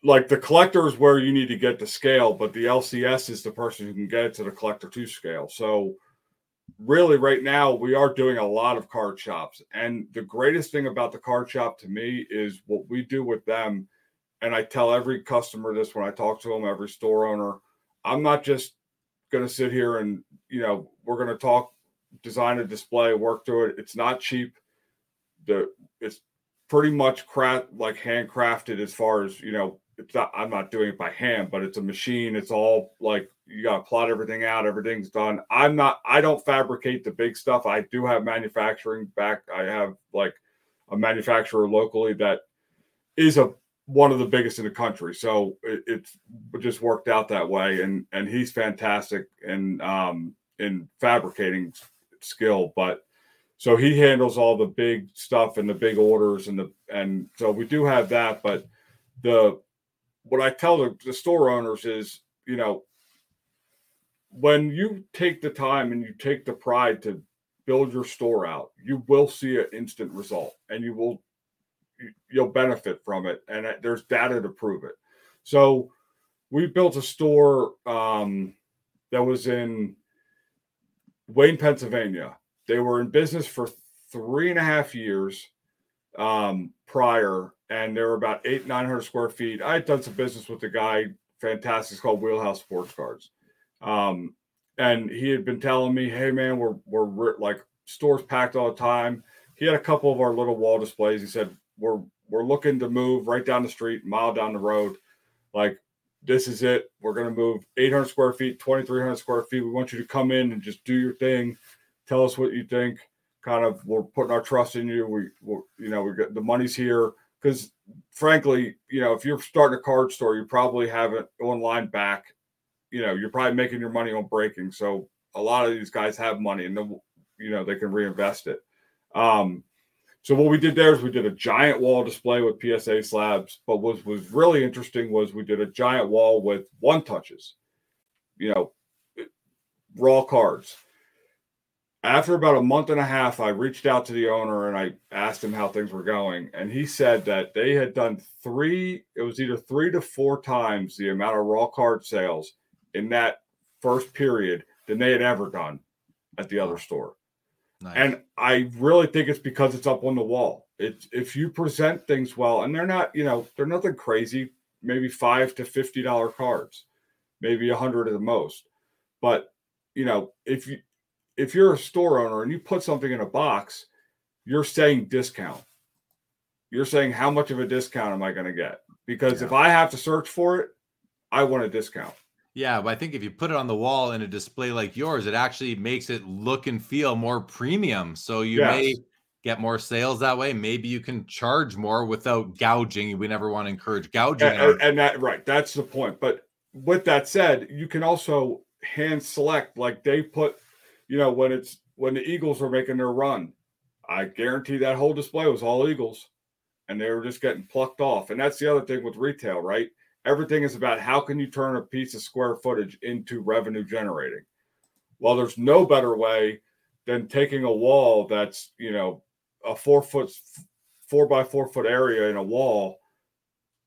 like the collector is where you need to get to scale, but the LCS is the person who can get it to the collector to scale. So really right now we are doing a lot of card shops and the greatest thing about the card shop to me is what we do with them and i tell every customer this when i talk to them every store owner i'm not just going to sit here and you know we're going to talk design a display work through it it's not cheap the it's pretty much craft like handcrafted as far as you know it's not i'm not doing it by hand but it's a machine. It's all like you got to plot everything out. Everything's done. I'm not i don't fabricate the big stuff. I do have manufacturing back i have like a manufacturer locally that is a one of the biggest in the country. So it, it's just worked out that way and and he's fantastic in um in fabricating skill but so he handles all the big stuff and the big orders and the and so we do have that but the what i tell the, the store owners is you know when you take the time and you take the pride to build your store out, you will see an instant result and you will you'll benefit from it and there's data to prove it. So we built a store um, that was in Wayne, Pennsylvania. They were in business for three and a half years um, prior, and they were about eight, 900 square feet. I had done some business with the guy, fantastic, it's called Wheelhouse Sports Cards. Um, and he had been telling me, "Hey, man, we're we're like stores packed all the time." He had a couple of our little wall displays. He said, "We're we're looking to move right down the street, mile down the road. Like this is it. We're going to move 800 square feet, 2,300 square feet. We want you to come in and just do your thing. Tell us what you think. Kind of, we're putting our trust in you. We, we you know, we got the money's here because, frankly, you know, if you're starting a card store, you probably have it online back you know, you're probably making your money on breaking. So a lot of these guys have money and then, you know, they can reinvest it. Um, so what we did there is we did a giant wall display with PSA slabs, but what was really interesting was we did a giant wall with one touches, you know, raw cards. After about a month and a half, I reached out to the owner and I asked him how things were going. And he said that they had done three, it was either three to four times the amount of raw card sales in that first period than they had ever done at the other store. Nice. And I really think it's because it's up on the wall. It's if you present things well, and they're not, you know, they're nothing crazy, maybe five to fifty dollar cards. maybe a hundred at the most. But you know, if you if you're a store owner and you put something in a box, you're saying discount. You're saying how much of a discount am I going to get? Because Yeah. if I have to search for it, I want a discount. Yeah, but I think if you put it on the wall in a display like yours, it actually makes it look and feel more premium. So you may get more sales that way. Maybe you can charge more without gouging. We never want to encourage gouging. And, in our- and- and that right, that's the point. But with that said, you can also hand select like they put, you know, when it's when the Eagles were making their run, I guarantee that whole display was all Eagles, and they were just getting plucked off. And that's the other thing with retail, right? Everything is about how can you turn a piece of square footage into revenue generating. Well, there's no better way than taking a wall that's you know a four foot four by four foot area in a wall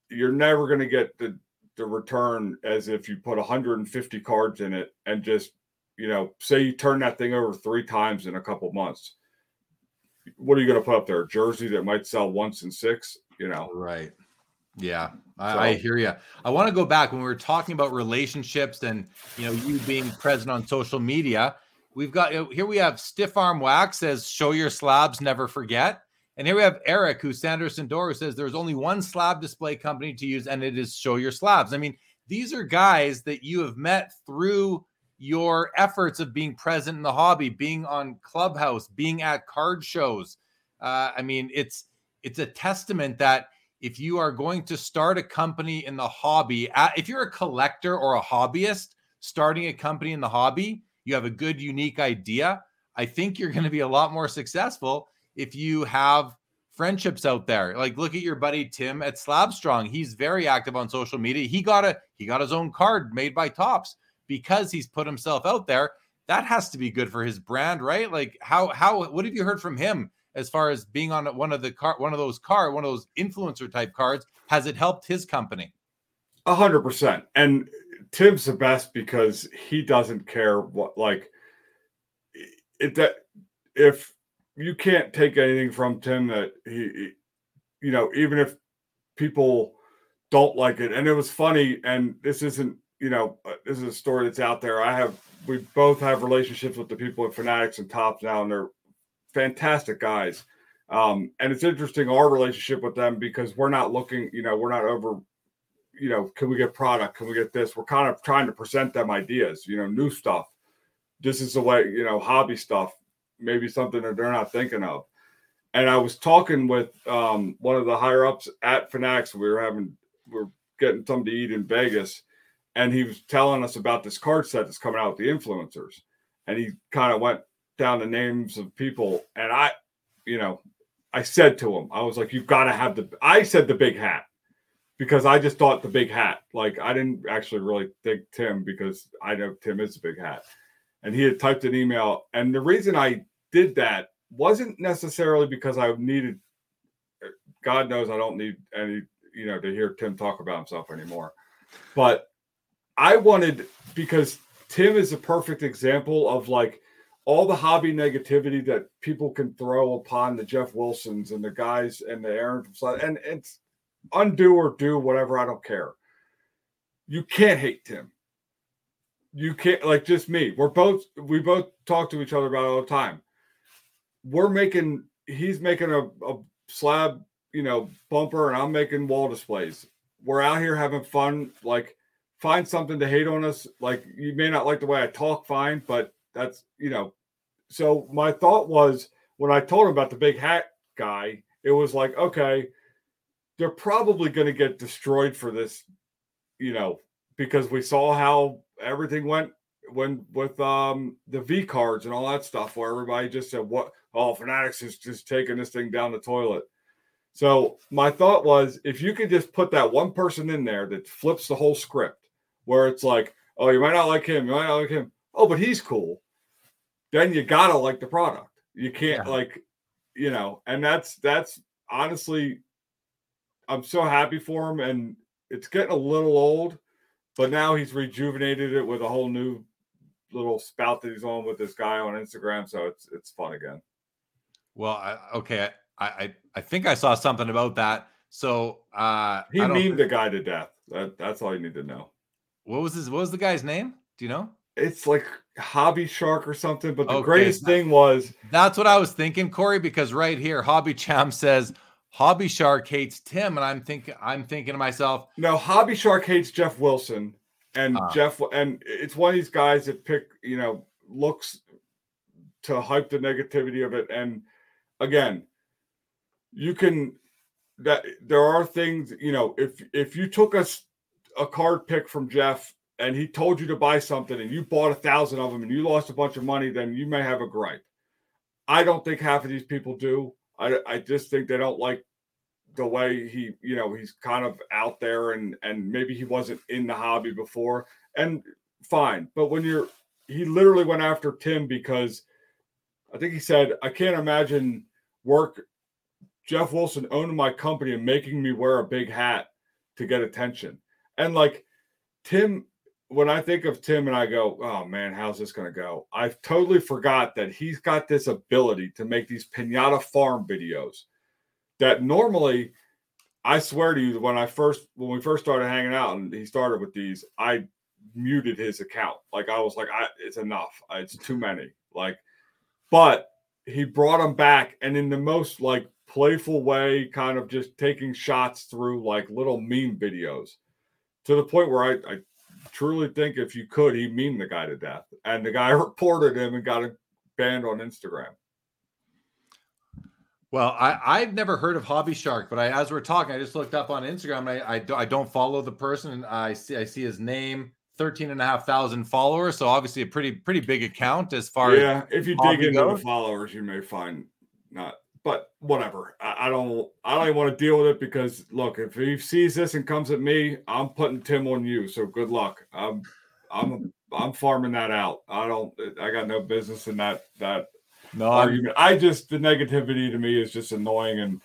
you're never going to get the the return as if you put 150 cards in it and just you know say you turn that thing over three times in a couple months what are you going to put up there a jersey that might sell once in six you know Right. Yeah, I, I hear you. I want to go back when we were talking about relationships and you know you being present on social media. We've got here we have Stiff Arm Wax says show your slabs, never forget. And here we have Eric who Sanderson who says there's only one slab display company to use and it is Show Your Slabs. I mean, these are guys that you have met through your efforts of being present in the hobby, being on Clubhouse, being at card shows. Uh, I mean, it's it's a testament that if you are going to start a company in the hobby, if you're a collector or a hobbyist starting a company in the hobby, you have a good, unique idea. I think you're going to be a lot more successful if you have friendships out there. Like look at your buddy Tim at Slabstrong. He's very active on social media. He got a he got his own card made by Topps because he's put himself out there. That has to be good for his brand, right? Like how how what have you heard from him as far as being on one of the car one of those car one of those influencer type cards? Has it helped his company? A hundred percent. And Tim's the best because he doesn't care what like it that if you can't take anything from Tim that he, he- you know, even if people don't like it. And it was funny, and this isn't, you know, uh, this is a story that's out there. I have we both have relationships with the people at Fanatics and Topps now, and they're fantastic guys. Um, and it's interesting our relationship with them because we're not looking, you know, we're not over you know, can we get product? Can we get this? We're kind of trying to present them ideas, you know, new stuff. This is the way, you know, hobby stuff, maybe something that they're not thinking of. And I was talking with um, one of the higher ups at Fanatics. We were having, we are getting something to eat in Vegas, and he was telling us about this card set that's coming out with the influencers. And he kind of went down the names of people, and I, you know, I said to him, I was like, "You've got to have the." I said the big hat because I just thought the big hat. Like I didn't actually really think Tim because I know Tim is a big hat. And he had typed an email. And the reason I did that wasn't necessarily because I needed God knows I don't need any, you know, to hear Tim talk about himself anymore. But I wanted because Tim is a perfect example of like all the hobby negativity that people can throw upon the Jeff Wilsons and the guys and the Aaron And it's undo or do whatever. I don't care. You can't hate Tim. You can't like just me. We're both we both talk to each other about all the time. We're making he's making a, a slab, you know, bumper, and I'm making wall displays. We're out here having fun. Like, find something to hate on us. Like, you may not like the way I talk, fine, but that's you know. So my thought was when I told him about the big hat guy, it was like, okay, they're probably going to get destroyed for this, you know, because we saw how everything went when with um the V cards and all that stuff, where everybody just said, "What? Oh, Fanatics is just taking this thing down the toilet." So my thought was, if you could just put that one person in there that flips the whole script, where it's like, "Oh, you might not like him, you might not like him. Oh, but he's cool." Then you gotta like the product. You can't Yeah. like, you know, and that's that's honestly I'm so happy for him, and it's getting a little old, but now he's rejuvenated it with a whole new little spout that he's on with this guy on Instagram. So it's it's fun again. Well, I, okay, I, I I think I saw something about that. So uh, He memed the guy to death. That, that's all you need to know. What was his? What was the guy's name? Do you know? It's like Hobby Shark or something. But the Okay. greatest thing was That's what I was thinking, Corey. Because right here, Hobby Champ says Hobby Shark hates Tim, and I'm thinking, I'm thinking to myself, no Hobby Shark hates Jeff Wilson, and Ah. Jeff and it's one of these guys that pick you know looks to hype the negativity of it. And again, you can that there are things you know if if you took us a card pick from Jeff and he told you to buy something and you bought a thousand of them and you lost a bunch of money, then you may have a gripe. I don't think half of these people do. I I just think they don't like the way he you know he's kind of out there and and maybe he wasn't in the hobby before and fine but when you're he literally went after tim because i think he said i can't imagine work jeff wilson owning my company and making me wear a big hat to get attention and like tim when i think of tim and i go oh man how's this going to go I've totally forgot that he's got this ability to make these pinata farm videos that normally I swear to you when I first when we first started hanging out and he started with these, I muted his account. Like I was like, I it's enough. It's too many. Like, but he brought them back and in the most like playful way, kind of just taking shots through like little meme videos to the point where I, I truly think if you could, he meme the guy to death. And the guy reported him and got banned on Instagram. Well, I, I've never heard of Hobby Shark, but I, as we're talking, I just looked up on Instagram. And I, I, I don't follow the person. I see I see his name, 13 and a half thousand followers. So obviously a pretty pretty big account as far as yeah, if you dig into goes. the followers, you may find not. But whatever. I, I don't. I don't even want to deal with it because look, if he sees this and comes at me, I'm putting Tim on you. So good luck. I'm. I'm. I'm farming that out. I don't. I got no business in that. That no, argument. I just the negativity to me is just annoying, and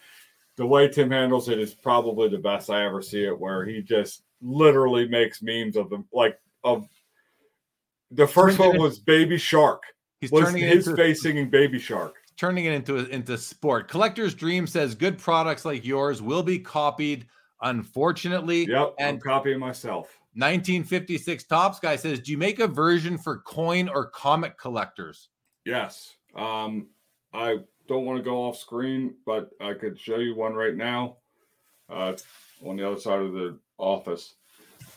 the way Tim handles it is probably the best I ever see it. Where he just literally makes memes of them, like of. The first one was Baby Shark he's was turning his into face singing Baby Shark. Turning it into into sport. Collector's Dream says good products like yours will be copied. Unfortunately, Yep, I'm copying myself. 1956 Topps guy says, do you make a version for coin or comic collectors? Yes. Um, I don't want to go off screen, but I could show you one right now. Uh, on the other side of the office.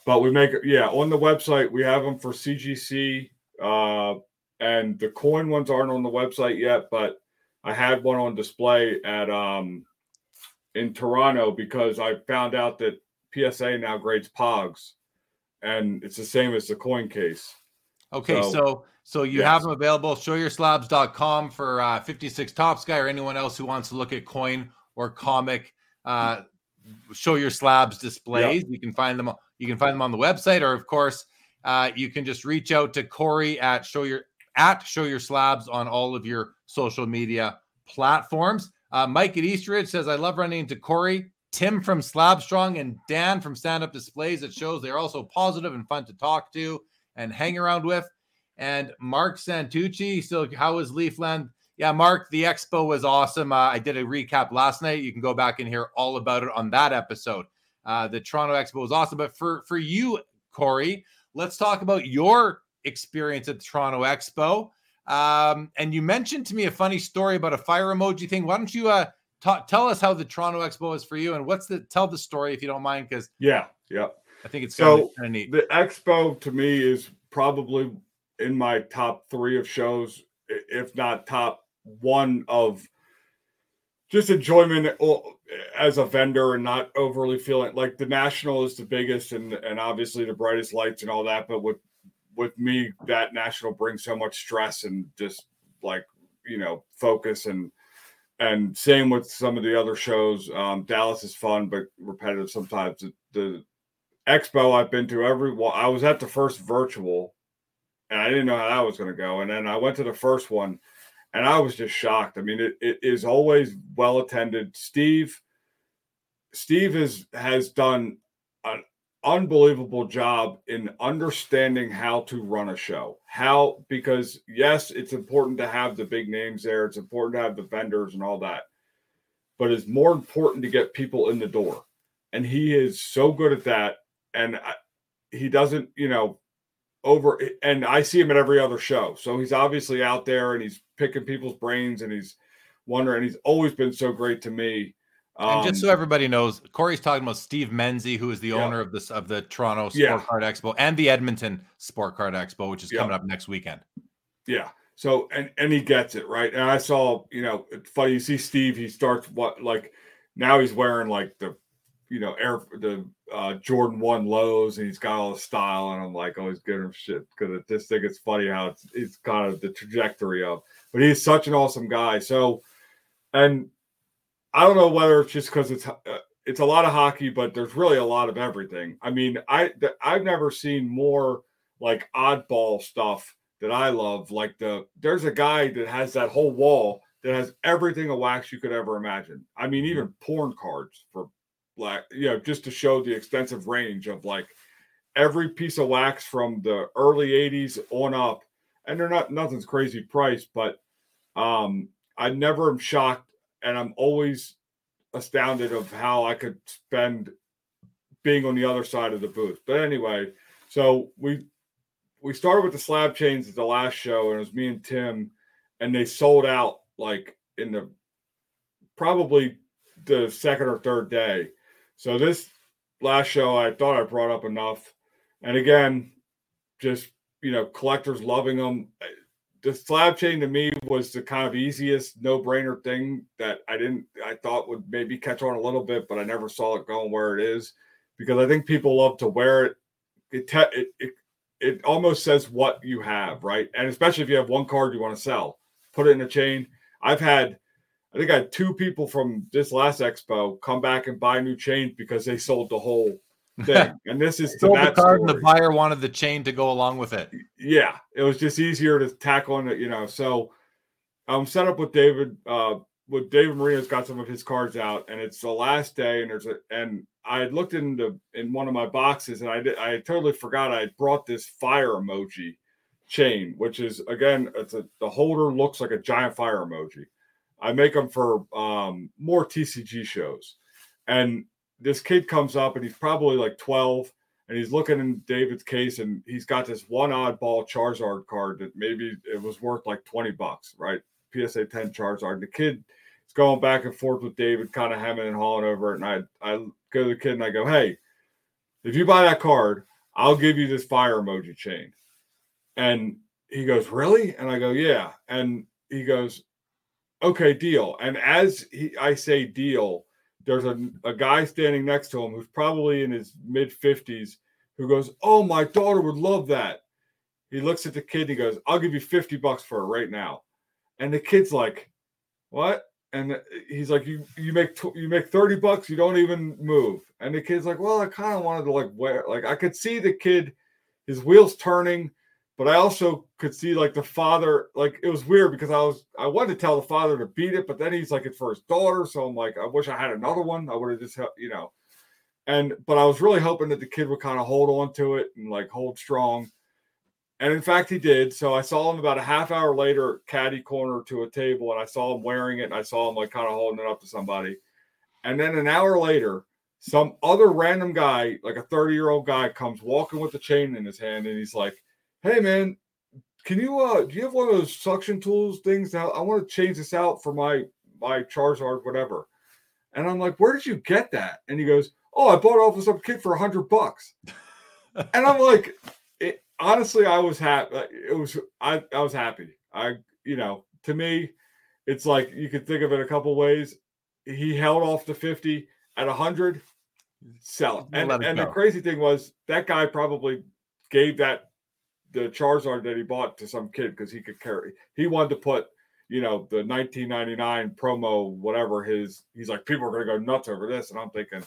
But we make yeah on the website we have them for CGC, uh, and the coin ones aren't on the website yet. But I had one on display at um in Toronto because I found out that PSA now grades Pogs, and it's the same as the coin case. Okay, So- so so you yes. have them available. Showyourslabs.com for uh, 56 Topps guy or anyone else who wants to look at coin or comic. Uh, show your slabs displays. You can find them. You can find them on the website, or of course, uh, you can just reach out to Corey at show your at show your slabs on all of your social media platforms. Uh, Mike at Eastridge says, "I love running into Corey." Tim from Slabstrong and Dan from Stand Up Displays. It shows they're also positive and fun to talk to and hang around with. And Mark Santucci, so how was Leafland? Yeah, Mark, the expo was awesome. Uh, I did a recap last night. You can go back and hear all about it on that episode. Uh, the Toronto Expo was awesome. But for for you, Corey, let's talk about your experience at the Toronto Expo. Um, and you mentioned to me a funny story about a fire emoji thing. Why don't you uh, ta- tell us how the Toronto Expo is for you and what's the tell the story if you don't mind because Yeah, yeah. I think it's So, kind of neat. The expo to me is probably in my top three of shows, if not top one of just enjoyment as a vendor and not overly feeling like the national is the biggest and and obviously the brightest lights and all that. But with with me, that national brings so much stress and just like you know focus and and same with some of the other shows. Um, Dallas is fun but repetitive sometimes. The, the expo I've been to every well, I was at the first virtual and I didn't know how that was going to go. And then I went to the first one and I was just shocked. I mean, it, it is always well attended. Steve, Steve has has done an unbelievable job in understanding how to run a show. How because yes, it's important to have the big names there. It's important to have the vendors and all that. But it's more important to get people in the door. And he is so good at that. And I, he doesn't, you know, over and I see him at every other show. So he's obviously out there and he's picking people's brains and he's wondering. He's always been so great to me. And Um, just so everybody knows, Corey's talking about Steve Menzie, who is the Yeah. owner of this of the Toronto Sport Yeah. Card Expo and the Edmonton Sport Card Expo, which is Yeah. coming up next weekend. Yeah. So and and he gets it right. And I saw, you know, it's funny. You see Steve. He starts what like now he's wearing like the, you know, air the uh, Jordan One lows, and he's got all the style. And I'm like always giving him shit because I just think it's funny how it's it's kind of the trajectory of. But he's such an awesome guy. So, and I don't know whether it's just because it's uh, it's a lot of hockey, but there's really a lot of everything. I mean, I I've never seen more like oddball stuff that I love. Like the there's a guy that has that whole wall that has everything a wax you could ever imagine. I mean, even porn cards for black, you know, just to show the extensive range of like every piece of wax from the early 80s on up. And they're not nothing's crazy price, but um I never am shocked and I'm always astounded of how I could spend being on the other side of the booth. But anyway, so we we started with the slab chains at the last show, and it was me and Tim, and they sold out like in the probably the second or third day. So this last show, I thought I brought up enough, and again, just you know, collectors loving them. The slab chain to me was the kind of easiest no-brainer thing that I didn't I thought would maybe catch on a little bit, but I never saw it going where it is because I think people love to wear it. It te- it, it it almost says what you have, right? And especially if you have one card you want to sell, put it in a chain. I've had, I think I had two people from this last expo come back and buy new chains because they sold the whole thing. And this is to the card, and the buyer wanted the chain to go along with it. Yeah, it was just easier to tackle on it, you know. So I'm set up with David. Uh, with David Marino's got some of his cards out, and it's the last day, and there's a and I had looked into in one of my boxes, and I did I totally forgot I had brought this fire emoji chain, which is again, it's a the holder looks like a giant fire emoji. I make them for um, more TCG shows, and this kid comes up, and he's probably like 12 and he's looking in David's case, and he's got this one oddball Charizard card that maybe it was worth like 20 bucks, right? PSA 10 Charizard. The kid is going back and forth with David, kind of hemming and hawing over it. And I, I go to the kid and I go, Hey, if you buy that card, I'll give you this fire emoji chain. And he goes, Really? And I go, Yeah. And he goes, Okay, deal. And as he, I say deal, there's a, a guy standing next to him who's probably in his mid 50s who goes, Oh, my daughter would love that. He looks at the kid and he goes, I'll give you 50 bucks for it right now. And the kid's like, What? And he's like, You you make you make 30 bucks, you don't even move. And the kid's like, Well, I kind of wanted to like wear like I could see the kid, his wheels turning, but I also could see like the father, like it was weird because I was I wanted to tell the father to beat it, but then he's like it's for his daughter. So I'm like, I wish I had another one. I would have just you know. And but I was really hoping that the kid would kind of hold on to it and like hold strong. And in fact, he did. So I saw him about a half hour later, caddy corner to a table, and I saw him wearing it. And I saw him like kind of holding it up to somebody. And then an hour later, some other random guy, like a 30 year old guy, comes walking with the chain in his hand, and he's like, "Hey, man, can you uh do you have one of those suction tools things now? I want to change this out for my my Charizard, whatever." And I'm like, "Where did you get that?" And he goes, "Oh, I bought it off of some kid for a hundred bucks." and I'm like, it, honestly, I was happy. It was I I was happy. I you know to me, it's like you could think of it a couple ways. He held off the fifty at a hundred, sell it. And, and the crazy thing was that guy probably gave that the Charizard that he bought to some kid because he could carry. He wanted to put you know the 1999 promo whatever his. He's like people are gonna go nuts over this, and I'm thinking,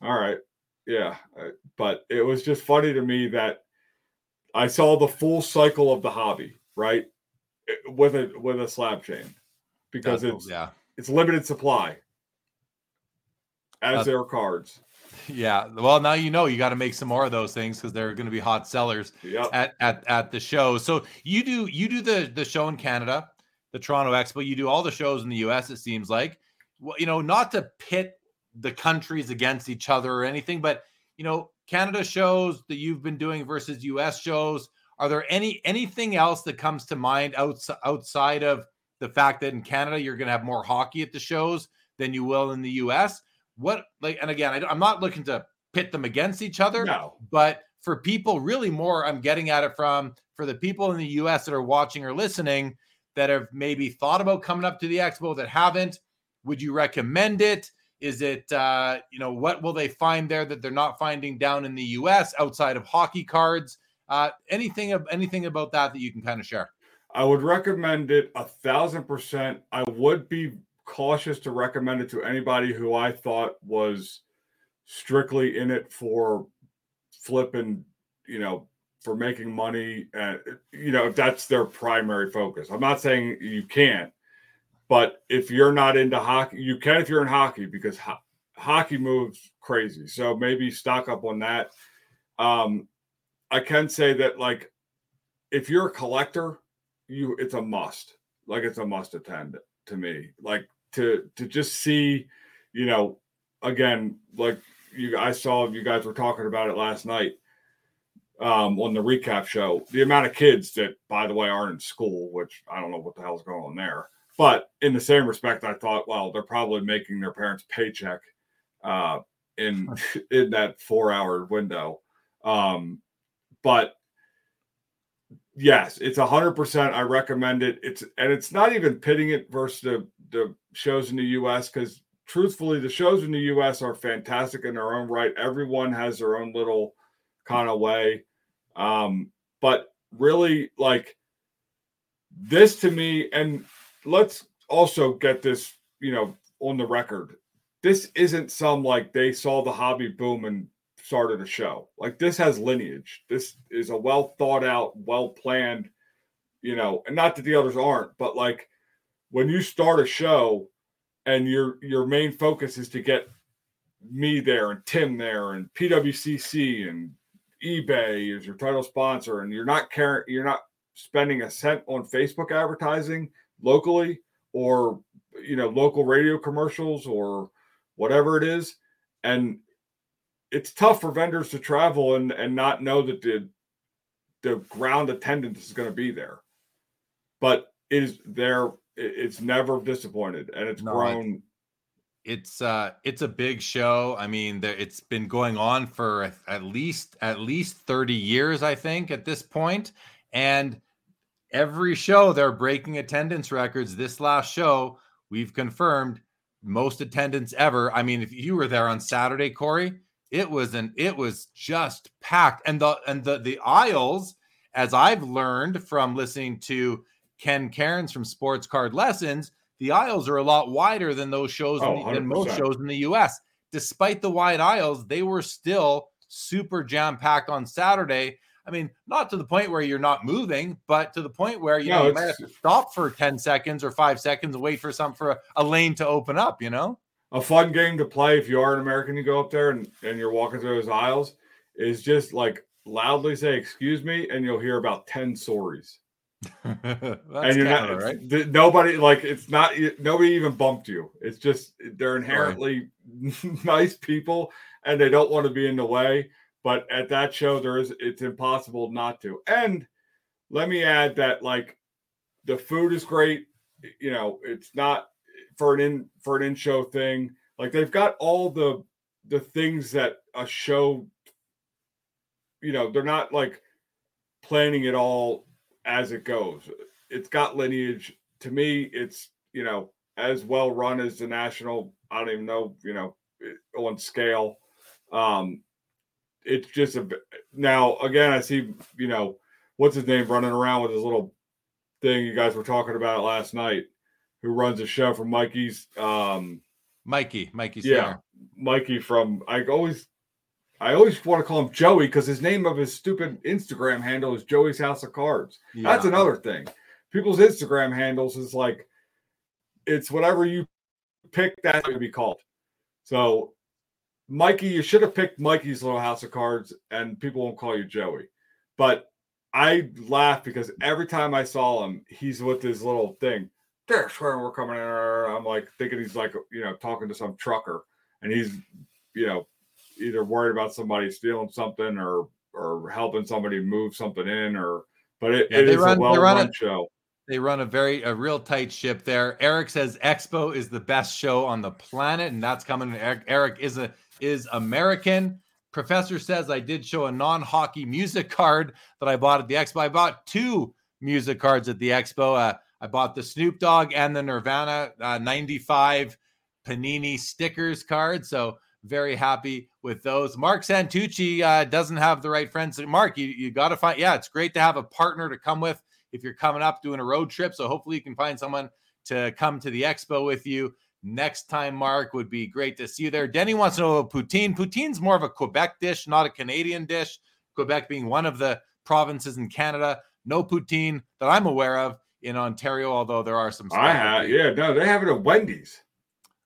all right, yeah, uh, but it was just funny to me that I saw the full cycle of the hobby, right? Eh, With a with a slab chain because That's- it's yeah, it's limited supply as Uh, their cards. Yeah. Well, now you know you got to make some more of those things because they're going to be hot sellers Yep. at, at at the show. So you do you do the the show in Canada, the Toronto Expo. You do all the shows in the U.S. It seems like, well, you know, not to pit the countries against each other or anything, but you know, Canada shows that you've been doing versus US shows? Are there any anything else that comes to mind outside outside of the fact that in Canada you're going to have more hockey at the shows than you will in the US? What like and again, I, I'm not looking to pit them against each other, No. but for people really more I'm getting at it from for the people in the US that are watching or listening that have maybe thought about coming up to the expo that haven't, would you recommend it? Is it uh, you know what will they find there that they're not finding down in the US outside of hockey cards? Uh, anything of anything about that that you can kind of share? I would recommend it a thousand percent. I would be cautious to recommend it to anybody who I thought was strictly in it for flipping, you know, for making money. And, you know, that's their primary focus. I'm not saying you can't, but if you're not into hockey, you can if you're in hockey because ho- hockey moves crazy. So maybe stock up on that. Um, I can say that, like, if you're a collector, you it's a must. Like it's a must attend to me. Like to to just see, you know, again, like you I saw you guys were talking about it last night um on the recap show. The amount of kids that, by the way, aren't in school, which I don't know what the hell's going on there. But in the same respect, I thought, well, they're probably making their parents' paycheck uh in in that four hour window. Um, but yes, it's hundred percent. I recommend it. It's and it's not even pitting it versus the the shows in the U.S. because truthfully, the shows in the U.S. are fantastic in their own right. Everyone has their own little kind of way, um, but really, like this to me, and let's also get this, you know, on the record. This isn't some like they saw the hobby boom and started a show. Like this has lineage. This is a well thought out, well planned, you know, and not that the others aren't, but like when you start a show and your your main focus is to get me there and Tim there and PWCC and eBay is your title sponsor and you're not caring you're not spending a cent on Facebook advertising locally or you know local radio commercials or whatever it is and it's tough for vendors to travel and and not know that the the ground attendance is going to be there. But it is there it's never disappointed and it's No, grown. It's uh it's a big show. I mean there it's been going on for at- at least at least 30 years i think at this point. And every show they're breaking attendance records. This last show we've confirmed most attendance ever. I mean if you were there on saturday corey it was an it was just packed. And the and the the aisles as i've learned from listening to ken cairns from sports card lessons the aisles are a lot wider than those shows in Oh, the- than most shows in the us despite the wide aisles they were still super jam packed on saturday. I mean not to the point where you're not moving but to the point where you No, know you might have to stop for 10 seconds or 5 seconds and wait for some for a, a lane to open up you know a fun game to play if you are an American. You go up there and, and you're walking through those aisles. Is just like loudly say "excuse me" and you'll hear about ten stories. That's and you're not right nobody like it's not nobody even bumped you. It's just they're inherently nice people and they don't want to be in the way. But at that show, there is it's impossible not to. And let me add that like the food is great. You know, it's not for an in for an in show thing. Like they've got all the the things that a show. You know, they're not like planning it all as it goes. It's got lineage. To me, it's you know as well run as the national. I don't even know you know on scale. Um, it's just a now again. I see you know what's his name running around with his little thing. You guys were talking about last night. Who runs a show for Mikey's? Um, mikey mikey yeah. Mikey from. I always, I always want to call him Joey because his name of his stupid Instagram handle is Joey's House of Cards. That's another thing. People's Instagram handles is like, it's whatever you pick. That's going to be called. So, Mikey, you should have picked Mikey's little House of Cards, and people won't call you Joey. But I laugh because every time I saw him, he's with his little thing. That's where we're coming in. I'm like thinking he's like you know talking to some trucker, and he's you know either worried about somebody stealing something or or helping somebody move something in or but it, Yeah, it they is run- a well run it- show. They run a very a real tight ship there. Eric says Expo is the best show on the planet, and that's coming. Eric, Eric is a is American. Professor says I did show a non-hockey music card that I bought at the Expo. I bought two music cards at the Expo. Uh, I bought the Snoop Dogg and the Nirvana uh, 95 Panini stickers card. So very happy with those. Mark Santucci uh, doesn't have the right friends. Mark, you, you got to find, yeah, it's great to have a partner to come with if you're coming up doing a road trip. So hopefully you can find someone to come to the expo with you next time. Mark would be great to see you there. Denny wants to know about poutine. Poutine's more of a Quebec dish, not a Canadian dish. Quebec being one of the provinces in Canada. No poutine that I'm aware of in Ontario, although there are some. I have, yeah, no, they have it at Wendy's.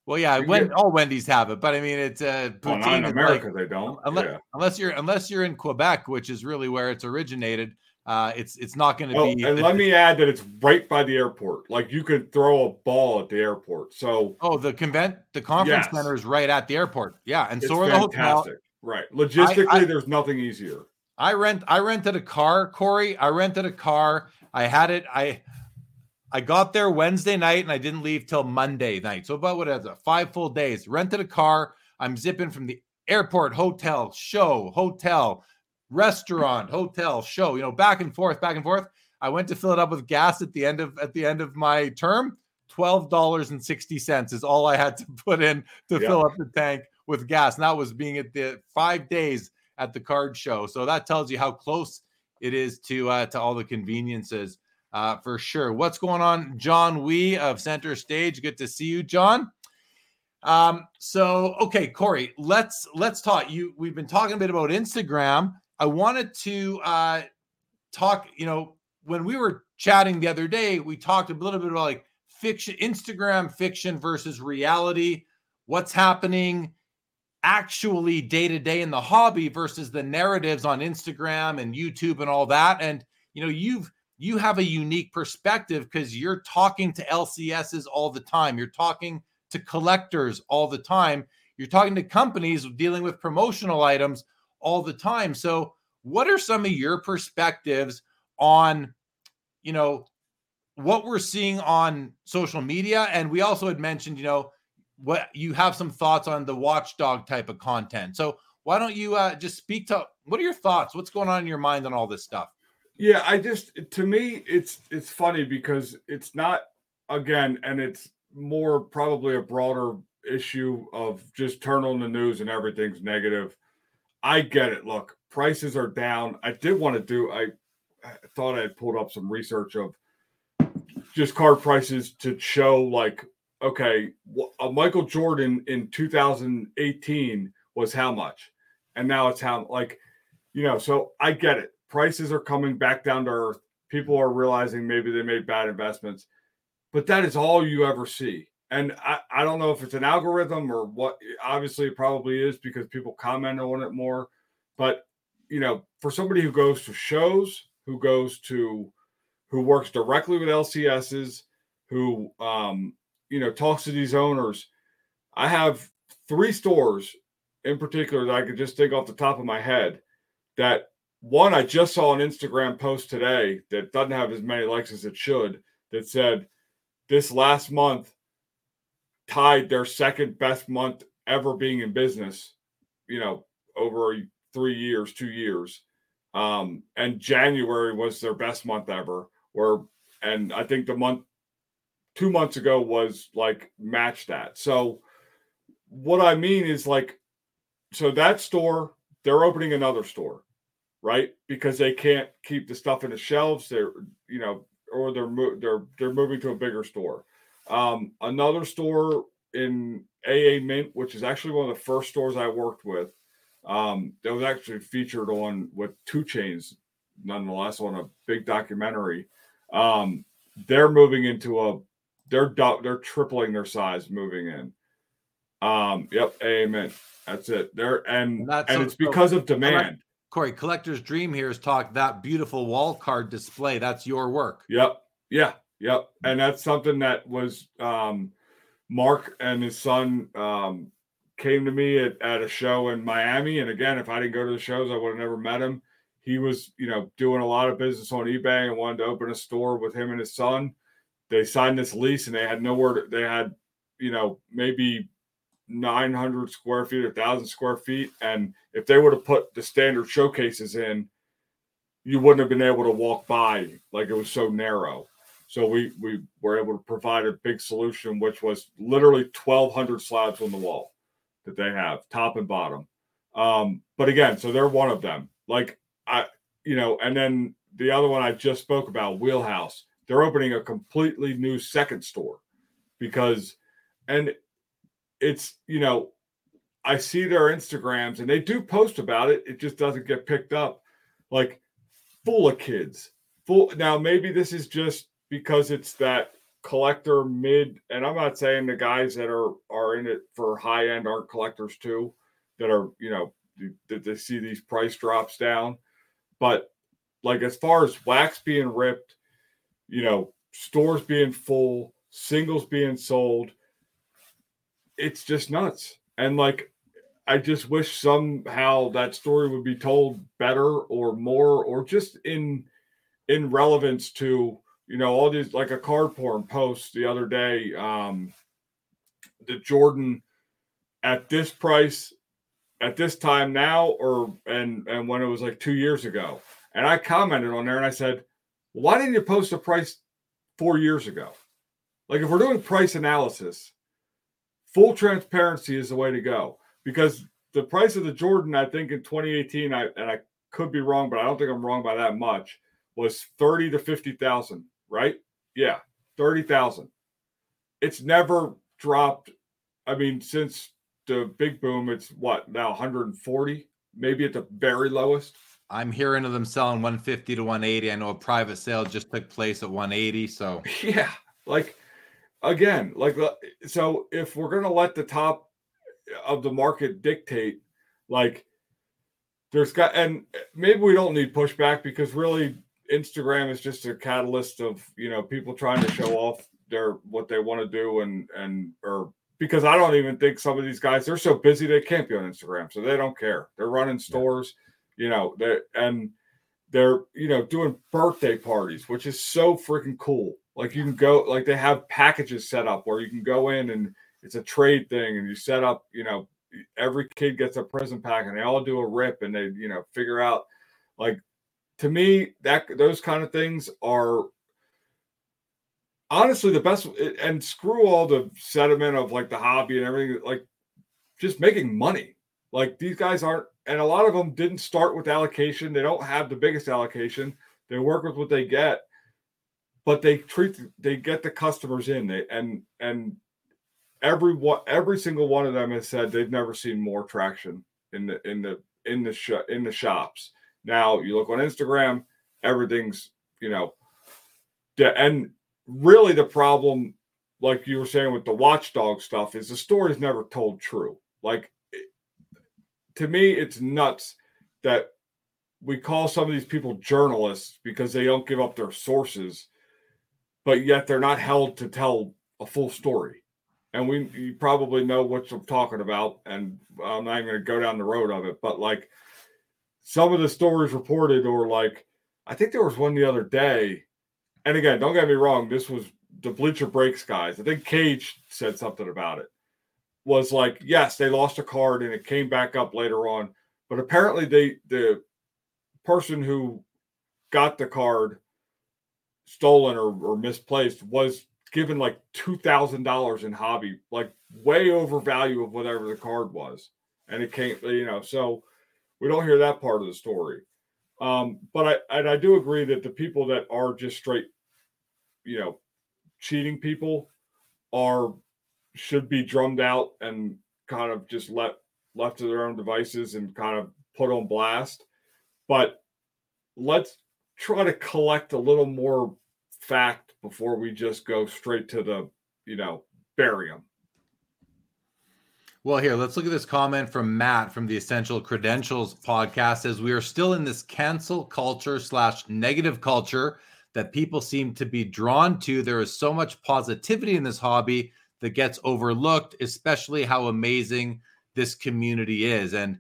Well, yeah, when all Wendy's have it, but I mean, it's uh, Well, poutine not in America, like- they don't. unless, yeah. unless you're unless you're in Quebec, which is really where it's originated. Uh, it's it's not going to be. and the- let me add that it's right by the airport. Like you could throw a ball at the airport. So Oh, the convent, the conference Yes. center is right at the airport. Yeah, and it's so are the hotel. Right. Logistically, I- there's nothing easier. I rent. I rented a car, Corey. I rented a car. I had it. I I got there Wednesday night and I didn't leave till Monday night. So about what is it? Five full days. Rented a car. I'm zipping from the airport, hotel, show, hotel, restaurant, hotel, show. You know, back and forth, back and forth. I went to fill it up with gas at the end of at the end of my term. Twelve dollars and sixty cents is all I had to put in to Yeah. fill up the tank with gas. And that was being at the five days at the card show. So that tells you how close it is to uh, to all the conveniences uh, for sure. What's going on, John Wee of Center Stage? Good to see you, John. Um, so okay, Corey, let's let's talk. You we've been talking a bit about Instagram. I wanted to uh talk, you know, when we were chatting the other day, we talked a little bit about like fiction, Instagram fiction versus reality, what's happening actually day to day in the hobby versus the narratives on Instagram and YouTube and all that. And you know, you've you have a unique perspective because you're talking to LCSs all the time. You're talking to collectors all the time. You're talking to companies dealing with promotional items all the time. So, what are some of your perspectives on, you know, what we're seeing on social media? And we also had mentioned, you know, what you have some thoughts on the watchdog type of content. So, why don't you uh, just speak to what are your thoughts? What's going on in your mind on all this stuff? Yeah, I just to me it's it's funny because it's not again, and it's more probably a broader issue of just turn on the news and everything's negative. I get it. Look, prices are down. I did want to do. I, I thought I had pulled up some research of just card prices to show like okay, a Michael Jordan in 2018 was how much, and now it's how like you know. So I get it. Prices are coming back down to earth. People are realizing maybe they made bad investments, but that is all you ever see. And I, I don't know if it's an algorithm or what. Obviously, it probably is because people comment on it more. But you know, for somebody who goes to shows, who goes to, who works directly with LCSs, who um, you know talks to these owners, I have three stores in particular that I could just think off the top of my head. That one I just saw an Instagram post today that doesn't have as many likes as it should. That said, this last month tied their second best month ever being in business. You know, over three years, two years. Um, and January was their best month ever. Where and I think the month two months ago was like match that. So what I mean is like so that store, they're opening another store, right? Because they can't keep the stuff in the shelves. They're, you know, or they're mo- they're they're moving to a bigger store. Um, another store in AA Mint, which is actually one of the first stores I worked with, um, that was actually featured on with 2 Chainz, nonetheless, on a big documentary. Um, they're moving into a they're dou- they're tripling their size moving in. Um, yep, amen. That's it. They're and And and it's because of demand. Corey, collector's dream here is talk that beautiful wall card display. That's your work. Yep. Yeah. Yep. And that's something that was um Mark and his son um came to me at, at a show in Miami. And again, if I didn't go to the shows, I would have never met him. He was, you know, doing a lot of business on eBay and wanted to open a store with him and his son. They signed this lease and they had nowhere to, they had, you know, maybe 900 square feet, a thousand square feet. And if they would have put the standard showcases in, you wouldn't have been able to walk by like it was so narrow. So we we were able to provide a big solution, which was literally 1,200 slabs on the wall that they have, top and bottom. Um, but again, so they're one of them. Like I, you know, and then the other one I just spoke about, Wheelhouse. They're opening a completely new second store because, and it's you know, I see their Instagrams and they do post about it. It just doesn't get picked up. Like full of kids. Full now, maybe this is just because it's that collector mid, and I'm not saying the guys that are are in it for high end aren't collectors too, that are you know that they see these price drops down, but like as far as wax being ripped, you know, stores being full, singles being sold, it's just nuts. And like I just wish somehow that story would be told better or more or just in in relevance to you know all these like a card porn post the other day um the Jordan at this price at this time now or and and when it was like 2 years ago and I commented on there and I said why didn't you post a price 4 years ago like if we're doing price analysis full transparency is the way to go because the price of the Jordan, I think in 2018, I and I could be wrong, but I don't think I'm wrong by that much, was 30 to 50,000, right? Yeah, 30,000. It's never dropped. I mean, since the big boom, it's what now 140, maybe at the very lowest. I'm hearing of them selling 150 to 180. I know a private sale just took place at 180. So yeah, like again, like so if we're gonna let the top of the market dictate like there's got and maybe we don't need pushback because really Instagram is just a catalyst of you know people trying to show off their what they want to do and and or because I don't even think some of these guys they're so busy they can't be on Instagram so they don't care. They're running stores you know they and they're you know doing birthday parties which is so freaking cool like you can go like they have packages set up where you can go in and it's a trade thing and you set up you know every kid gets a present pack and they all do a rip and they you know figure out like to me that those kind of things are honestly the best eh, and screw all the sediment of like the hobby and everything like just making money. Like these guys aren't and a lot of them didn't start with allocation. They don't have the biggest allocation. They work with what they get but they treat they get the customers in they and and every one every single one of them has said they've never seen more traction in the in the in the sh- in the shops. Now you look on Instagram, everything's you know, and really the problem, like you were saying with the watchdog stuff, is the story is never told true. Like to me, it's nuts that we call some of these people journalists because they don't give up their sources, but yet they're not held to tell a full story and we you probably know what I'm talking about, and I'm not even going to go down the road of it, but like some of the stories reported, or like I think there was one the other day, and again, don't get me wrong, this was the Bleacher Breaks guys. I think Cage said something about it. Was like, yes, they lost a card and it came back up later on, but apparently they the person who got the card stolen or, or misplaced was given like two thousand dollars in hobby, like way over value of whatever the card was, and it came, you know. So we don't hear that part of the story. Um, but I and I do agree that the people that are just straight, you know, cheating people are should be drummed out and kind of just let left to their own devices and kind of put on blast. But let's try to collect a little more fact before we just go straight to the, you know, bury them. Well, here, let's look at this comment from Matt from the Essential Credentials podcast. As we are still in this cancel culture slash negative culture that people seem to be drawn to, there is so much positivity in this hobby that gets overlooked, especially how amazing this community is. And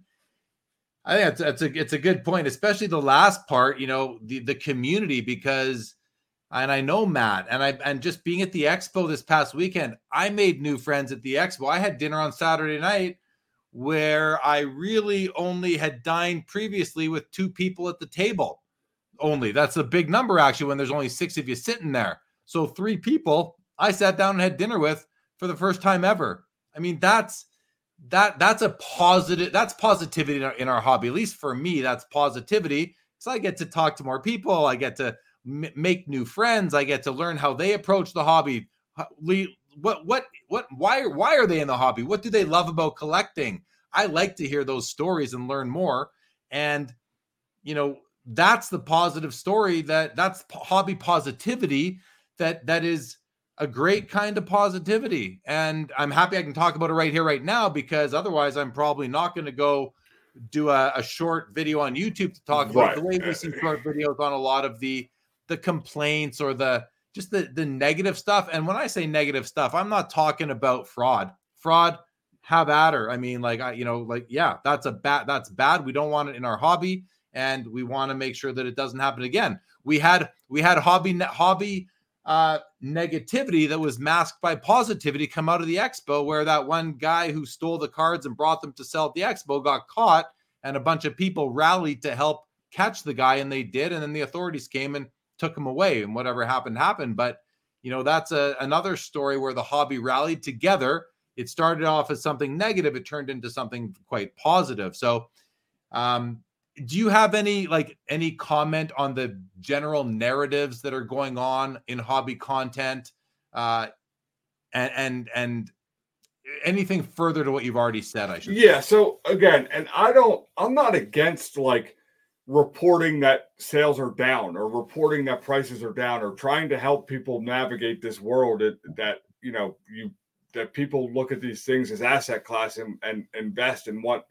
I think that's, that's a it's a good point, especially the last part. You know, the the community because, and I know Matt, and I and just being at the expo this past weekend, I made new friends at the expo. I had dinner on Saturday night where I really only had dined previously with two people at the table. Only that's a big number actually when there's only six of you sitting there. So three people I sat down and had dinner with for the first time ever. I mean, that's that that's a positive that's positivity in our, in our hobby. At least for me that's positivity. So i get to talk to more people i get to m- make new friends i get to learn how they approach the hobby. What what what why why are they in the hobby? What do they love about collecting? I like to hear those stories and learn more. And you know that's the positive story that that's hobby positivity that that is a great kind of positivity. And I'm happy I can talk about it right here, right now, because otherwise I'm probably not going to go do a, a, short video on YouTube to talk about right. the way we see short videos on a lot of the the complaints or the just the the negative stuff. And when I say negative stuff, I'm not talking about fraud. Fraud, have at her. I mean, like I, you know, like yeah, that's a bad that's bad. We don't want it in our hobby, and we want to make sure that it doesn't happen again. We had we had hobby hobby uh, negativity that was masked by positivity come out of the expo, where that one guy who stole the cards and brought them to sell at the expo got caught, and a bunch of people rallied to help catch the guy, and they did. And then the authorities came and took him away, and whatever happened happened. But you know, that's a, another story where the hobby rallied together. It started off as something negative, it turned into something quite positive. So, um, do you have any like any comment on the general narratives that are going on in hobby content uh and and and anything further to what you've already said i should yeah say. so again and i don't i'm not against like reporting that sales are down or reporting that prices are down or trying to help people navigate this world that, that you know you that people look at these things as asset class and, and invest and want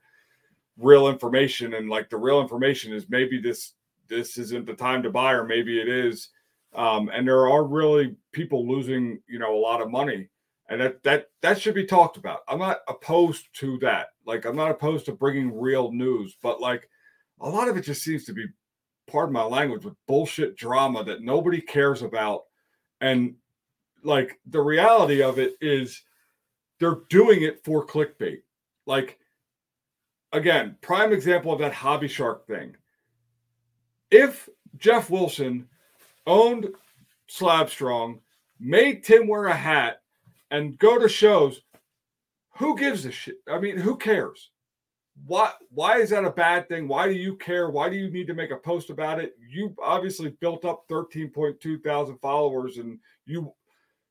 real information and like the real information is maybe this this isn't the time to buy or maybe it is. Um, and there are really people losing you know a lot of money and that that that should be talked about. I'm not opposed to that. Like i'm not opposed to bringing real news but like a lot of it just seems to be pardon my language with bullshit drama that nobody cares about. And like the reality of it is they're doing it for clickbait. Like again, prime example of that hobby shark thing. If Jeff Wilson owned Slabstrong, made Tim wear a hat and go to shows, who gives a shit? I mean, who cares? Why why is that a bad thing? Why do you care? Why do you need to make a post about it? You obviously built up 13.2 thousand followers and you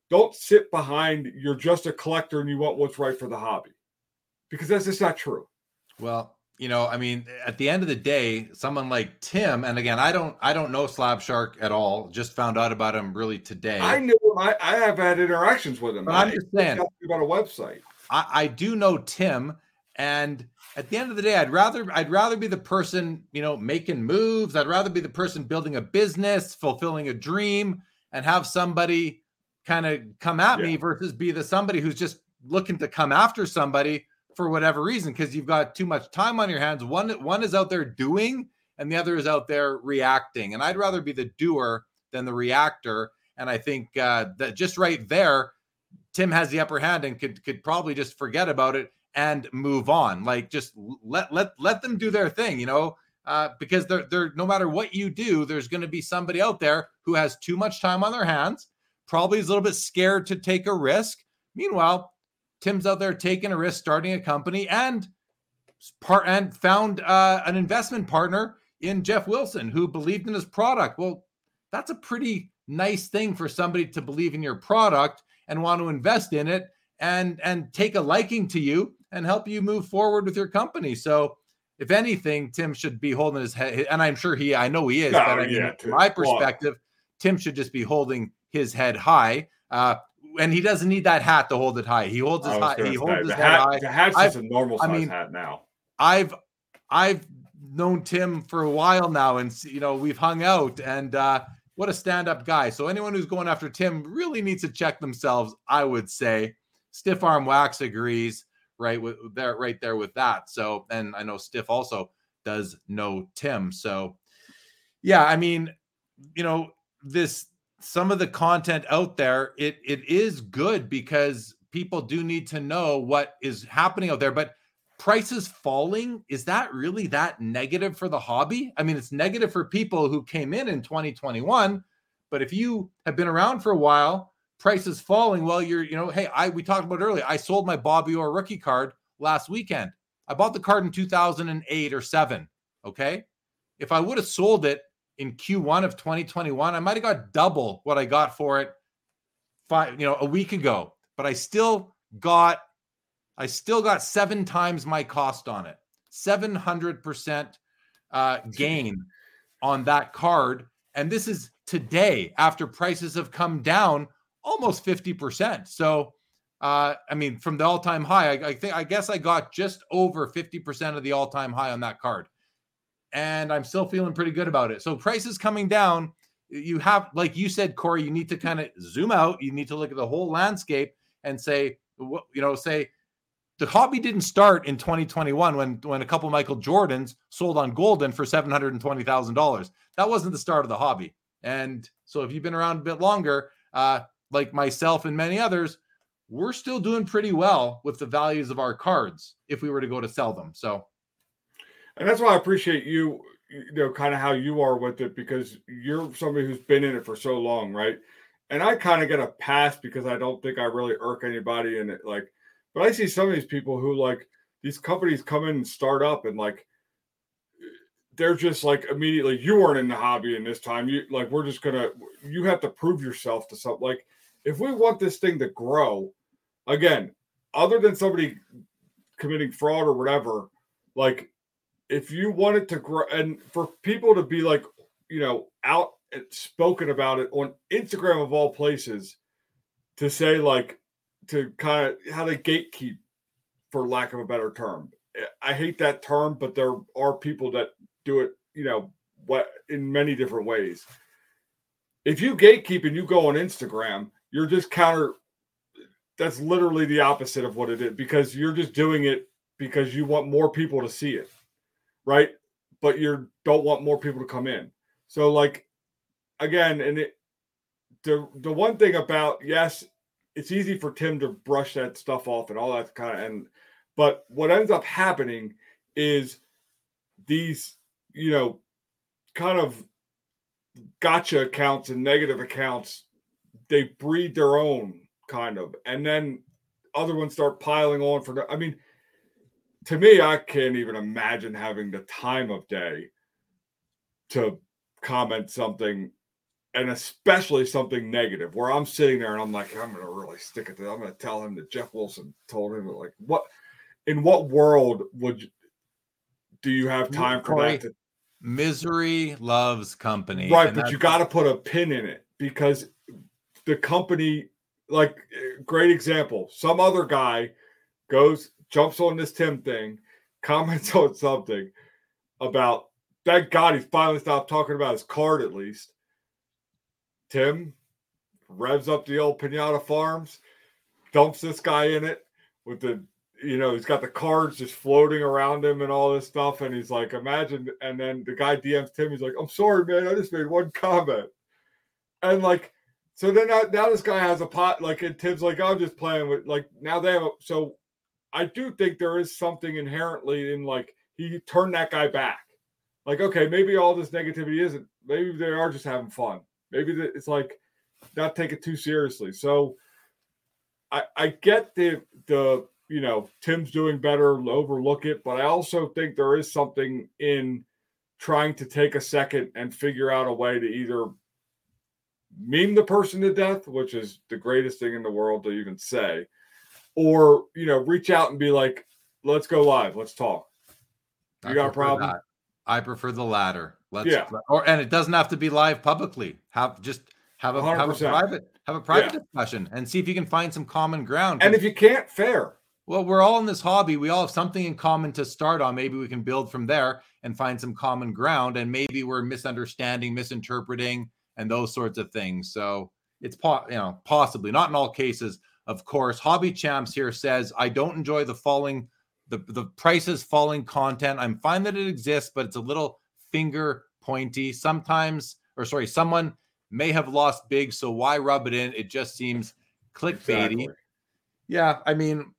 don't sit behind you're just a collector and you want what's right for the hobby. Because that's just not true. Well, you know, I mean, at the end of the day, someone like Tim, and again, I don't, I don't know Slab Shark at all. Just found out about him really today. I knew him. I, I have had interactions with him. But I'm just saying about a website. I, I do know Tim, and at the end of the day, I'd rather, I'd rather be the person, you know, making moves. I'd rather be the person building a business, fulfilling a dream, and have somebody kind of come at yeah. me versus be the somebody who's just looking to come after somebody for whatever reason because you've got too much time on your hands. One one is out there doing and the other is out there reacting. And I'd rather be the doer than the reactor. And I think uh, that just right there, Tim has the upper hand and could could probably just forget about it and move on. Like just let let let them do their thing, you know. Uh, because they're they're no matter what you do, there's going to be somebody out there who has too much time on their hands, probably is a little bit scared to take a risk. Meanwhile, Tim's out there taking a risk, starting a company, and part and found uh, an investment partner in Jeff Wilson who believed in his product. Well, that's a pretty nice thing for somebody to believe in your product and want to invest in it and and take a liking to you and help you move forward with your company. So, if anything, Tim should be holding his head, and I'm sure he, I know he is, oh, but I mean, from my perspective, well, Tim should just be holding his head high. Uh, and he doesn't need that hat to hold it high. He holds his high. He holds his the hat, high. The hat's I've, just a normal size I mean, hat now. I've I've known Tim for a while now, and you know we've hung out, and uh, what a stand-up guy. So anyone who's going after Tim really needs to check themselves. I would say. Stiff Arm Wax agrees. right with there, right there with that. So, and I know Stiff also does know Tim. So, yeah, I mean, you know, this some of the content out there, it it is good because people do need to know what is happening out there, but prices falling is that really that negative for the hobby? I mean it's negative for people who came in in 2021 but if you have been around for a while prices falling well you're you know hey i we talked about earlier i sold my bobby orr rookie card last weekend. I bought the card in 2008 or 7 okay? If i would have sold it in q1 of 2021 i might have got double what i got for it five you know a week ago but i still got I still got seven times my cost on it. 700% uh, gain on that card. And this is today after prices have come down almost 50%. So, uh, I mean, from the all time high, I, I think, I guess I got just over 50% of the all time high on that card. And I'm still feeling pretty good about it. So, prices coming down. You have, like you said, Corey, you need to kind of zoom out. You need to look at the whole landscape and say, you know, say, the hobby didn't start in 2021 when when a couple Michael Jordans sold on Goldin for seven hundred and twenty thousand dollars. That wasn't the start of the hobby. And so, if you've been around a bit longer, uh, like myself and many others, we're still doing pretty well with the values of our cards if we were to go to sell them. So, and that's why I appreciate you, you know, kind of how you are with it because you're somebody who's been in it for so long, right? And I kind of get a pass because I don't think I really irk anybody in it. Like, but I see some of these people who like these companies come in and start up and like they're just like immediately you weren't in the hobby in this time. You like we're just gonna you have to prove yourself to something. Like if we want this thing to grow, again, other than somebody committing fraud or whatever, like if you want it to grow and for people to be like, you know, out and spoken about it on Instagram of all places to say like to kind of how they gatekeep, for lack of a better term. I hate that term, but there are people that do it, you know, what in many different ways. If you gatekeep and you go on Instagram, you're just counter. That's literally the opposite of what it is because you're just doing it because you want more people to see it, right? But you don't want more people to come in. So, like, again, and it, the the one thing about yes, it's easy for Tim to brush that stuff off and all that kind of and but what ends up happening is these, you know, kind of gotcha accounts and negative accounts, they breed their own kind of, and then other ones start piling on for I mean, to me, I can't even imagine having the time of day to comment something and especially something negative where I'm sitting there and I'm like, I'm gonna really stick it to. I'm gonna tell him that Jeff Wilson told him like what in what world would you, do you have time for that? To, misery loves company, right? But you got to put a pin in it because the company, like, great example. Some other guy goes jumps on this Tim thing, comments on something about. Thank God he finally stopped talking about his card at least Tim revs up the old Pinata Farms, dumps this guy in it with the, you know, he's got the cards just floating around him and all this stuff. And he's like, imagine. And then the guy DMs Tim, he's like, I'm sorry, man. I just made one comment. And like, so then now, now this guy has a pot, like, and Tim's like, I'm just playing with, like, now they have, a, so I do think there is something inherently in like, he turned that guy back. Like, okay, maybe all this negativity isn't, maybe they are just having fun. Maybe it's like not take it too seriously. So I, I get the the you know Tim's doing better, overlook it, but I also think there is something in trying to take a second and figure out a way to either meme the person to death, which is the greatest thing in the world to even say, or you know, reach out and be like, let's go live, let's talk. You I got a problem? That. I prefer the latter. Let's yeah. or and it doesn't have to be live publicly. Have just have a 100%. have a private have a private yeah. discussion and see if you can find some common ground. And if you can't, fair. Well, we're all in this hobby. We all have something in common to start on. Maybe we can build from there and find some common ground. And maybe we're misunderstanding, misinterpreting, and those sorts of things. So it's po- you know possibly not in all cases of course. Hobby Champs here says, I don't enjoy the falling, the, the prices falling content. I'm fine that it exists, but it's a little finger pointy. Sometimes, or sorry, someone may have lost big, so why rub it in? It just seems clickbaity. Exactly. Yeah, I mean,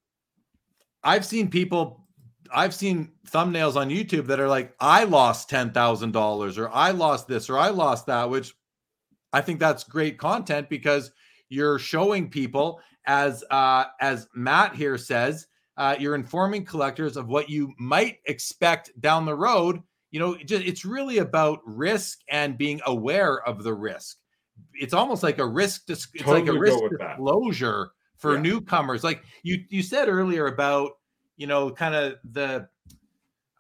I've seen people, I've seen thumbnails on YouTube that are like, I lost $10,000 or I lost this or I lost that, which I think that's great content because you're showing people as uh, as Matt here says, uh, you're informing collectors of what you might expect down the road. You know, it's really about risk and being aware of the risk. It's almost like a risk. It's totally like a risk disclosure that. for yeah. newcomers. Like you you said earlier about you know kind of the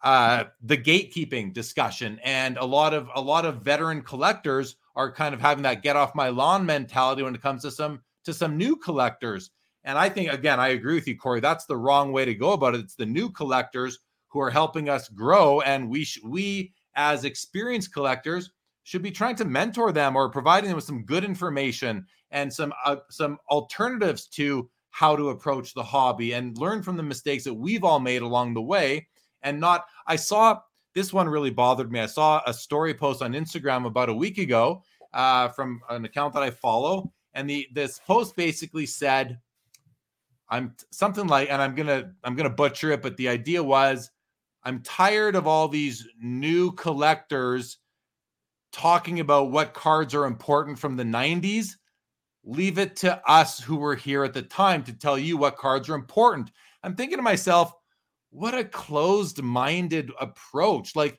uh the gatekeeping discussion and a lot of a lot of veteran collectors are kind of having that get off my lawn mentality when it comes to some to some new collectors. And I think, again, I agree with you, Corey. That's the wrong way to go about it. It's the new collectors who are helping us grow, and we sh- we as experienced collectors should be trying to mentor them or providing them with some good information and some uh, some alternatives to how to approach the hobby and learn from the mistakes that we've all made along the way. And not, I saw this one really bothered me. I saw a story post on Instagram about a week ago uh, from an account that I follow, and the this post basically said i'm something like and i'm gonna i'm gonna butcher it but the idea was i'm tired of all these new collectors talking about what cards are important from the 90s leave it to us who were here at the time to tell you what cards are important i'm thinking to myself what a closed minded approach like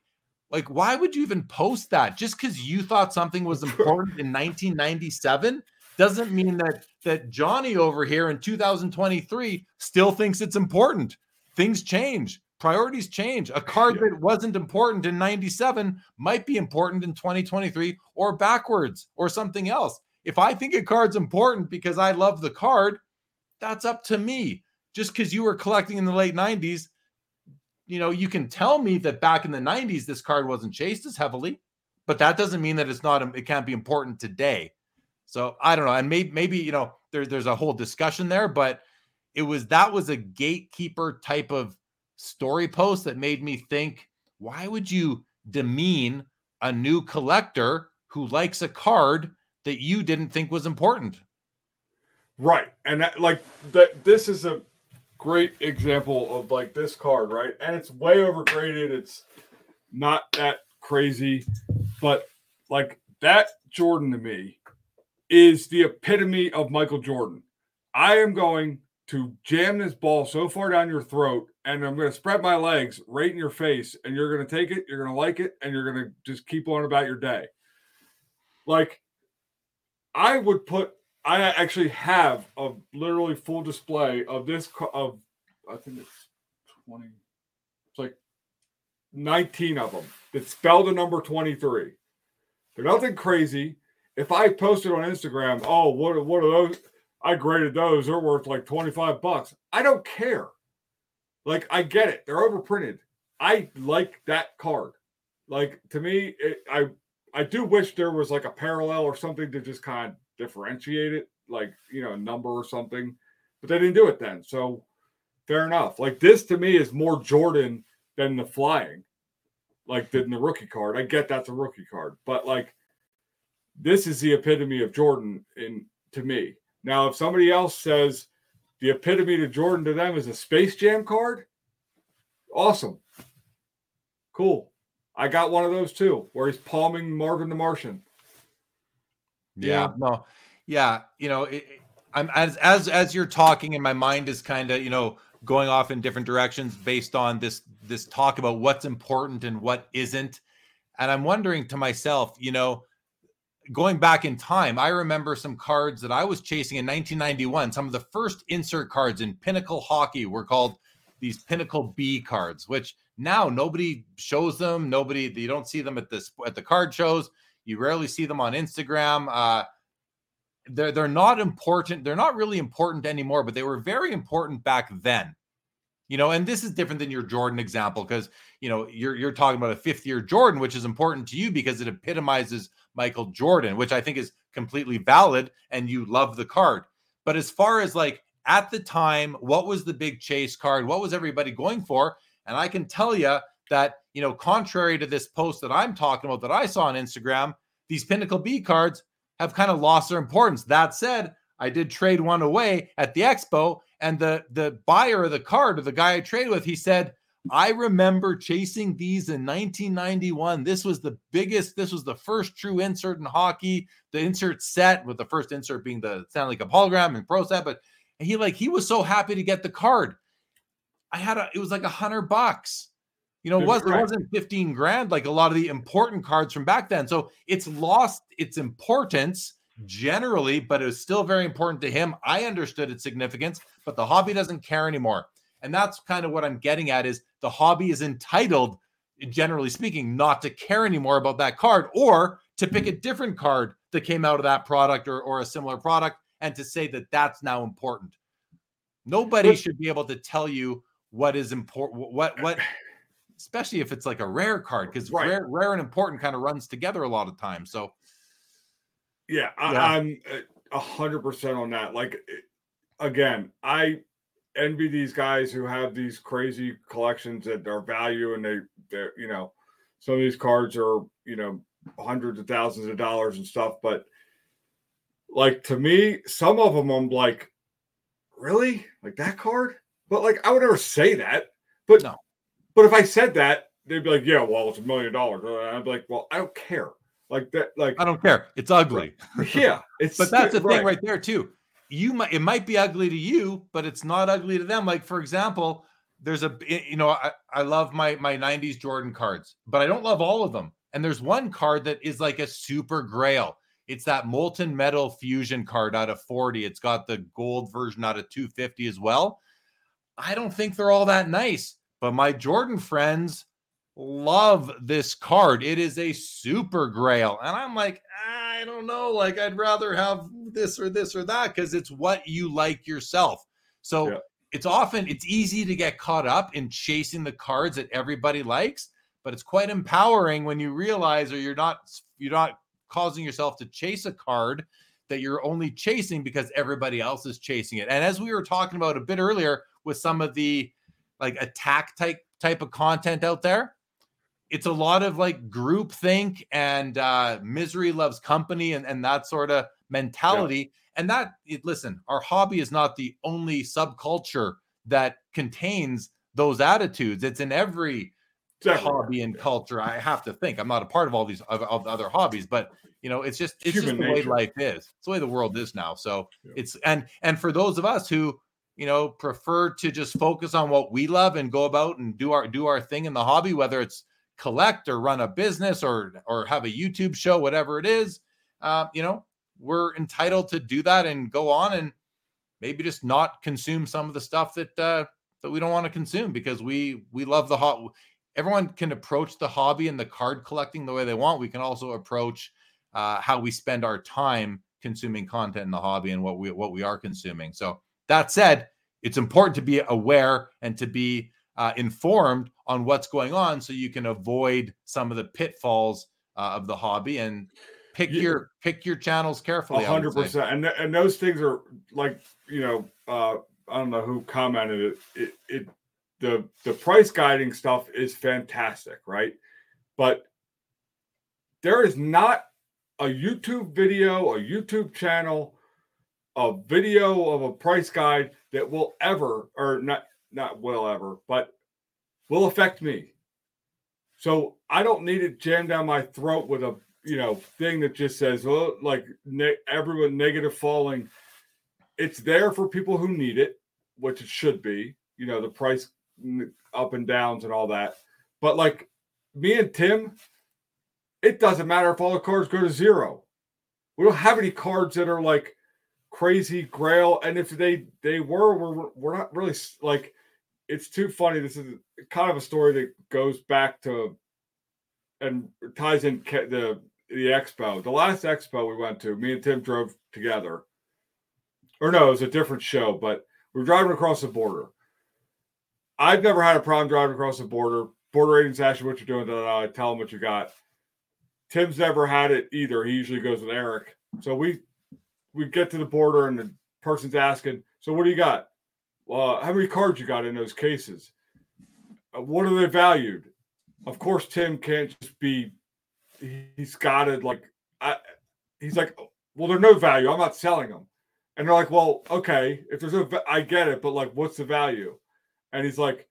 like why would you even post that just because you thought something was important in 1997 doesn't mean that that Johnny over here in 2023 still thinks it's important. Things change, priorities change. A card that wasn't important in 97 might be important in 2023 or backwards or something else. If I think a card's important because I love the card, that's up to me. Just because you were collecting in the late 90s, you know, you can tell me that back in the 90s this card wasn't chased as heavily, but that doesn't mean that it's not um, it can't be important today. So I don't know, and maybe maybe you know there, there's a whole discussion there, but it was that was a gatekeeper type of story post that made me think, why would you demean a new collector who likes a card that you didn't think was important? Right, and that, like that, this is a great example of like this card, right? And it's way overgraded. It's not that crazy, but like that Jordan to me is the epitome of Michael Jordan. I am going to jam this ball so far down your throat and I'm going to spread my legs right in your face and you're going to take it, you're going to like it, and you're going to just keep on about your day. Like, I would put, I actually have a literally full display of this, of, I think it's 20, it's like 19 of them that spell the number 23. They're nothing crazy if I posted on Instagram, oh, what what are those? I graded those. They're worth like 25 bucks. I don't care. Like, I get it. They're overprinted. I like that card. Like to me, it, I I do wish there was like a parallel or something to just kind of differentiate it, like you know, a number or something. But they didn't do it then. So fair enough. Like this to me is more Jordan than the flying, like than the rookie card. I get that's a rookie card, but like this is the epitome of Jordan in to me. Now, if somebody else says the epitome to Jordan to them is a Space Jam card, awesome, cool. I got one of those too, where he's palming Marvin the Martian. Yeah, yeah. Uh, no, yeah, you know, it, I'm as as as you're talking, and my mind is kind of you know going off in different directions based on this this talk about what's important and what isn't, and I'm wondering to myself, you know going back in time, I remember some cards that I was chasing in 1991. Some of the first insert cards in Pinnacle Hockey were called these Pinnacle B cards, which now nobody shows them. Nobody, you don't see them at this at the card shows. You rarely see them on Instagram. Uh, they're they're not important. They're not really important anymore, but they were very important back then. You know, and this is different than your Jordan example because you know you're you're talking about a fifth year Jordan, which is important to you because it epitomizes Michael Jordan, which I think is completely valid and you love the card. But as far as like at the time, what was the big chase card? What was everybody going for? And I can tell you that, you know, contrary to this post that I'm talking about that I saw on Instagram, these Pinnacle B cards have kind of lost their importance. That said, I did trade one away at the expo, and the the buyer of the card, or the guy I traded with, he said, I remember chasing these in 1991. This was the biggest, this was the first true insert in hockey. The insert set, with the first insert being the Stanley Cup hologram and pro set. But he like he was so happy to get the card. I had a it was like a hundred bucks. You know, it, was, it wasn't 15 grand like a lot of the important cards from back then. So it's lost its importance generally, but it was still very important to him. I understood its significance, but the hobby doesn't care anymore. And that's kind of what I'm getting at is the hobby is entitled, generally speaking, not to care anymore about that card or to pick a different card that came out of that product or, or a similar product and to say that that's now important. Nobody should be able to tell you what is important, what, what, especially if it's like a rare card, because right. rare, rare and important kind of runs together a lot of times. So, yeah, I, am eh, a hundred percent on that. Like, eh, again, I envy these guys who have these crazy collections that are value and they they're you know some of these cards are you know hundreds of thousands of dollars and stuff but like to me some of them i'm like really like that card but like i would never say that but no but if i said that they'd be like yeah well it's a million dollars i'd be like well i don't care like that like i don't care it's ugly yeah it's but that's the right. thing right there too you might it might be ugly to you, but it's not ugly to them. Like for example, there's a you know I, I love my my 90s Jordan cards, but I don't love all of them. And there's one card that is like a super grail. It's that molten metal fusion card out of 40. It's got the gold version out of 250 as well. I don't think they're all that nice, but my Jordan friends love this card. It is a super grail. And I'm like, I don't know. Like, I'd rather have this or this or that because it's what you like yourself. So yeah. it's often it's easy to get caught up in chasing the cards that everybody likes, but it's quite empowering when you realize or you're not you're not causing yourself to chase a card that you're only chasing because everybody else is chasing it. And as we were talking about a bit earlier with some of the like attack type type of content out there, it's a lot of like group think and uh, misery loves company and, and that sort of mentality. Yeah. And that, it, listen, our hobby is not the only subculture that contains those attitudes. It's in every hobby and culture. I have to think. I'm not a part of all these of, of other hobbies, but you know, it's just it's Human just the nature. way life is. It's the way the world is now. So yeah. it's and and for those of us who you know prefer to just focus on what we love and go about and do our do our thing in the hobby, whether it's collect or run a business or or have a YouTube show, whatever it is, uh, you know, we're entitled to do that and go on and maybe just not consume some of the stuff that uh, that we don't want to consume because we we love the hot. Everyone can approach the hobby and the card collecting the way they want. We can also approach uh, how we spend our time consuming content in the hobby and what we what we are consuming. So that said, it's important to be aware and to be uh, informed on what's going on so you can avoid some of the pitfalls uh, of the hobby and pick yeah. your pick your channels carefully. hundred percent. And and those things are like you know uh, I don't know who commented it. It, it the the price guiding stuff is fantastic, right? But there is not a YouTube video, a YouTube channel, a video of a price guide that will ever or not not will ever, but will affect me. So I don't need it jammed down my throat with a you know thing that just says oh like ne- everyone negative falling. It's there for people who need it, which it should be. You know the price up and downs and all that. But like me and Tim, it doesn't matter if all the cards go to zero. We don't have any cards that are like crazy grail, and if they they were, we're we're not really like it's too funny. This is kind of a story that goes back to and ties in the the expo. The last expo we went to, me and Tim drove together. Or no, it was a different show, but we are driving across the border. I've never had a problem driving across the border. Border agents ask you what you're doing, I tell them what you got. Tim's never had it either. He usually goes with Eric. So we we get to the border and the person's asking, So what do you got? Well, how many cards you got in those cases? Uh, what are they valued? Of course, Tim can't just be. He's got it like. I, he's like, well, they're no value. I'm not selling them. And they're like, well, okay, if there's a, I get it, but like, what's the value? And he's like,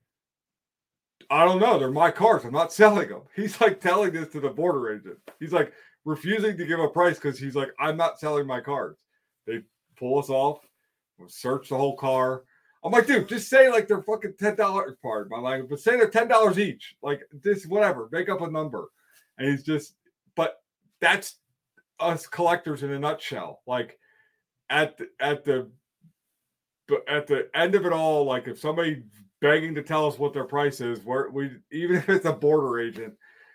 I don't know. They're my cards. I'm not selling them. He's like telling this to the border agent. He's like refusing to give a price because he's like, I'm not selling my cards. They pull us off, search the whole car. I'm like, dude, just say like they're fucking ten dollars. Pardon my language, but say they're ten dollars each. Like this, whatever. Make up a number. And he's just, but that's us collectors in a nutshell. Like at the, at the at the end of it all, like if somebody begging to tell us what their price is, we're we even if it's a border agent,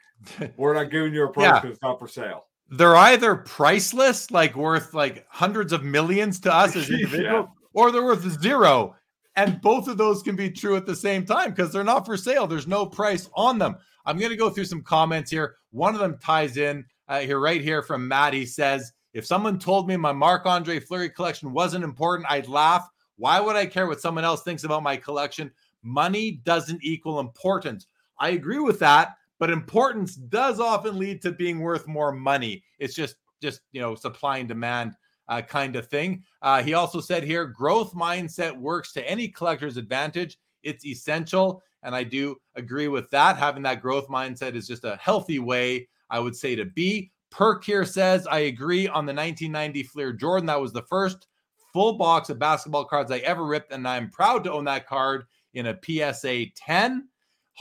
we're not giving you a price because yeah. it's not for sale. They're either priceless, like worth like hundreds of millions to us as individuals, yeah. or they're worth zero. And both of those can be true at the same time because they're not for sale. There's no price on them. I'm going to go through some comments here. One of them ties in uh, here, right here from Matt. He says, If someone told me my Marc Andre Fleury collection wasn't important, I'd laugh. Why would I care what someone else thinks about my collection? Money doesn't equal importance. I agree with that, but importance does often lead to being worth more money. It's just, just you know, supply and demand uh, kind of thing. Uh, he also said here, growth mindset works to any collector's advantage. It's essential, and I do agree with that. Having that growth mindset is just a healthy way, I would say, to be. Perk here says, I agree on the 1990 Fleer Jordan. That was the first full box of basketball cards I ever ripped, and I'm proud to own that card in a PSA 10.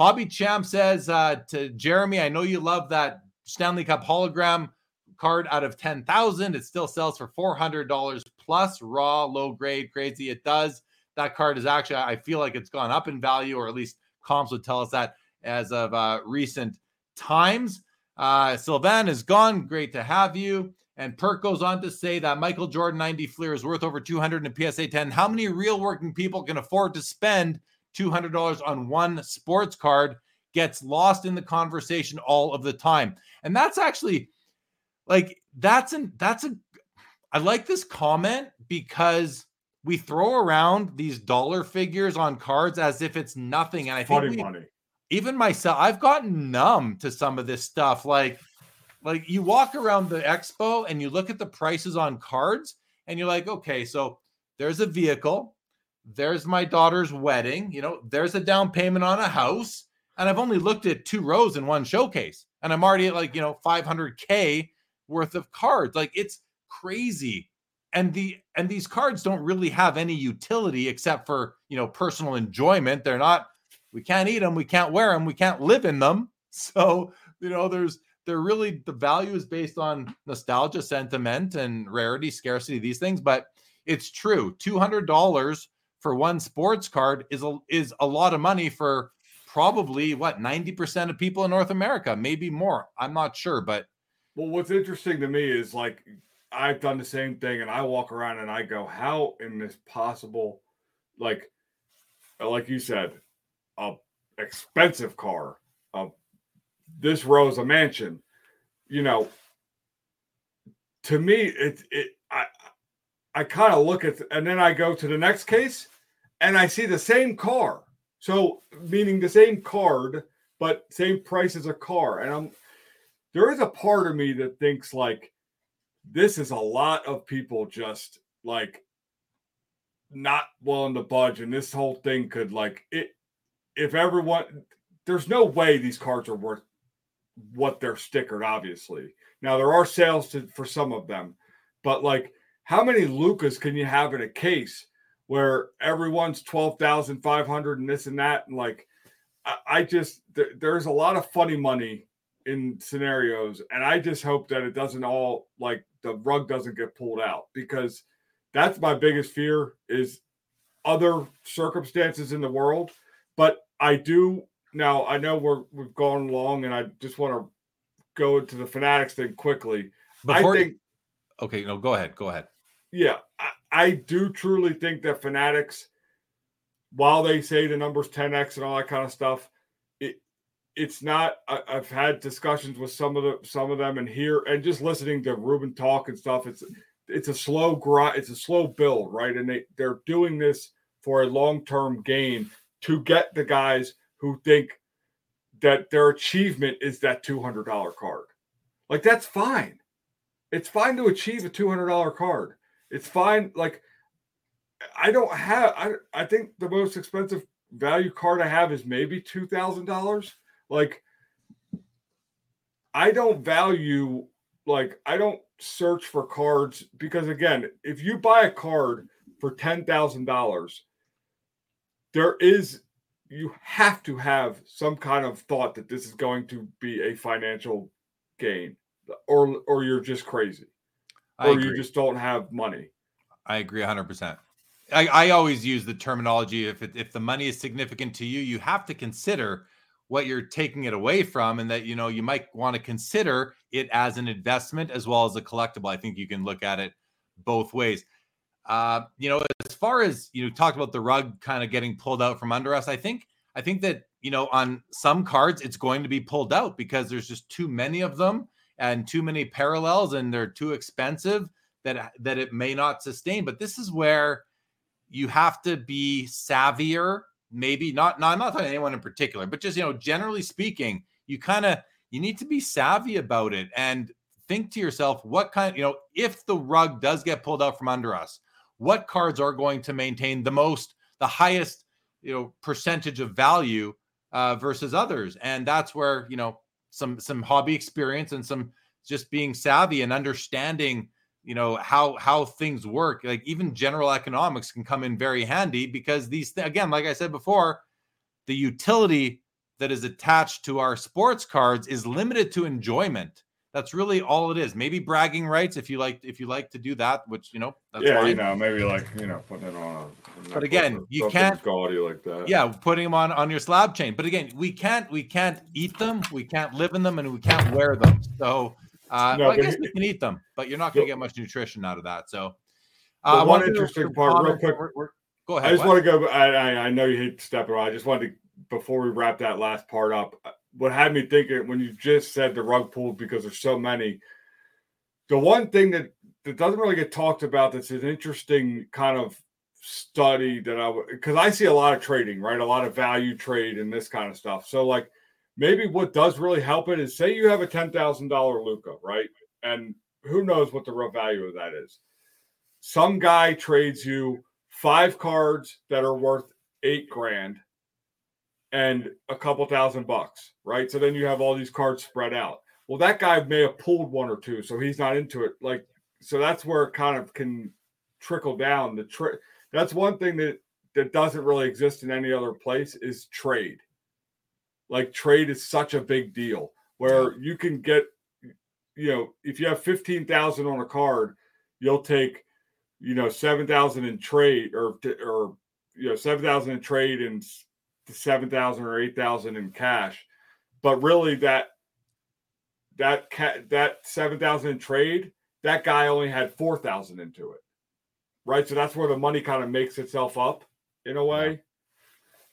Hobby Champ says uh, to Jeremy, I know you love that Stanley Cup hologram card out of 10,000. It still sells for $400 plus raw, low grade, crazy. It does. That card is actually, I feel like it's gone up in value, or at least comps would tell us that as of uh, recent times. Uh, Sylvan is gone. Great to have you. And Perk goes on to say that Michael Jordan 90 Fleer is worth over 200 in PSA 10. How many real working people can afford to spend $200 on one sports card? Gets lost in the conversation all of the time. And that's actually like that's an that's a I like this comment because we throw around these dollar figures on cards as if it's nothing. And I think we, even myself, I've gotten numb to some of this stuff. Like like you walk around the expo and you look at the prices on cards and you're like, okay, so there's a vehicle, there's my daughter's wedding, you know, there's a down payment on a house, and I've only looked at two rows in one showcase, and I'm already at like, you know, 500k worth of cards. Like it's crazy. And the and these cards don't really have any utility except for, you know, personal enjoyment. They're not we can't eat them, we can't wear them, we can't live in them. So, you know, there's they're really the value is based on nostalgia, sentiment, and rarity, scarcity, these things. But it's true. Two hundred dollars for one sports card is a is a lot of money for probably what 90% of people in North America, maybe more. I'm not sure, but well, what's interesting to me is like I've done the same thing and I walk around and I go, how in this possible like like you said, a expensive car, a this row is a mansion. You know, to me, it it I I kind of look at and then I go to the next case and I see the same car. So meaning the same card, but same price as a car. And I'm there is a part of me that thinks like this is a lot of people just like not willing to budge and this whole thing could like it if everyone there's no way these cards are worth what they're stickered, obviously. Now there are sales to, for some of them, but like how many Lukas can you have in a case where everyone's 12,500 and this and that? And like, I, I just, there, there's a lot of funny money in scenarios. And I just hope that it doesn't all like the rug doesn't get pulled out because that's my biggest fear is other circumstances in the world. But I do now I know we're we've gone long, and I just want to go into the Fanatics thing quickly. Before I think. You, okay, no, go ahead. Go ahead. Yeah, I, I do truly think that Fanatics, while they say the numbers 10x and all that kind of stuff, it it's not. I, I've had discussions with some of the some of them, and here and just listening to Rubin talk and stuff. It's it's a slow grind, it's a slow build, right? And they they're doing this for a long term gain to get the guys who think that their achievement is that two hundred dollar card. Like that's fine. It's fine to achieve a two hundred dollar card. It's fine. Like I don't have. I I think the most expensive value card I have is maybe two thousand dollars. Like I don't value like I don't search for cards because again, if you buy a card for ten thousand dollars, there is you have to have some kind of thought that this is going to be a financial gain, or or you're just crazy, or you just don't have money. I agree 100. percent I, I always use the terminology if it, if the money is significant to you, you have to consider what you're taking it away from, and that you know you might want to consider it as an investment as well as a collectible. I think you can look at it both ways. Uh, you know, as far as you know, talked about the rug kind of getting pulled out from under us. I think I think that you know on some cards it's going to be pulled out because there's just too many of them and too many parallels, and they're too expensive that that it may not sustain. But this is where you have to be savvier maybe not, not I'm not talking anyone in particular, but just you know, generally speaking, you kind of you need to be savvy about it and think to yourself what kind, you know, if the rug does get pulled out from under us, what cards are going to maintain the most, the highest, you know, percentage of value uh, versus others, and that's where you know some some hobby experience and some just being savvy and understanding you know how how things work. Like even general economics can come in very handy because these th- again like i said before the utility that is attached to our sports cards is limited to enjoyment that's really all it is maybe bragging rights if you like if you like to do that which you know yeah fine. you know maybe like you know putting it on a but again you can't gaudy like that yeah putting them on on your slab chain but again we can't we can't eat them we can't live in them and we can't wear them so uh, no, well, I guess you can eat them, but you're not going to get much nutrition out of that. So, uh, one interesting part, real quick. We're, we're, go ahead. I just what? want to go. I, I, I know you hate to step around. I just wanted to before we wrap that last part up. What had me thinking when you just said the rug pulled because there's so many. The one thing that that doesn't really get talked about that's an interesting kind of study that I would because I see a lot of trading, right? A lot of value trade and this kind of stuff. So like maybe what does really help it is say you have a $10,000 Luka, right? And who knows what the real value of that is. Some guy trades you five cards that are worth eight grand and a couple thousand bucks, right? So then you have all these cards spread out. Well, that guy may have pulled one or two, so he's not into it. Like, so that's where it kind of can trickle down. The trade that's one thing that that doesn't really exist in any other place is trade like trade is such a big deal where you can get you know if you have 15,000 on a card you'll take you know 7,000 in trade or or you know 7,000 in trade and 7,000 or 8,000 in cash but really that that ca- that 7,000 in trade that guy only had 4,000 into it right so that's where the money kind of makes itself up in a way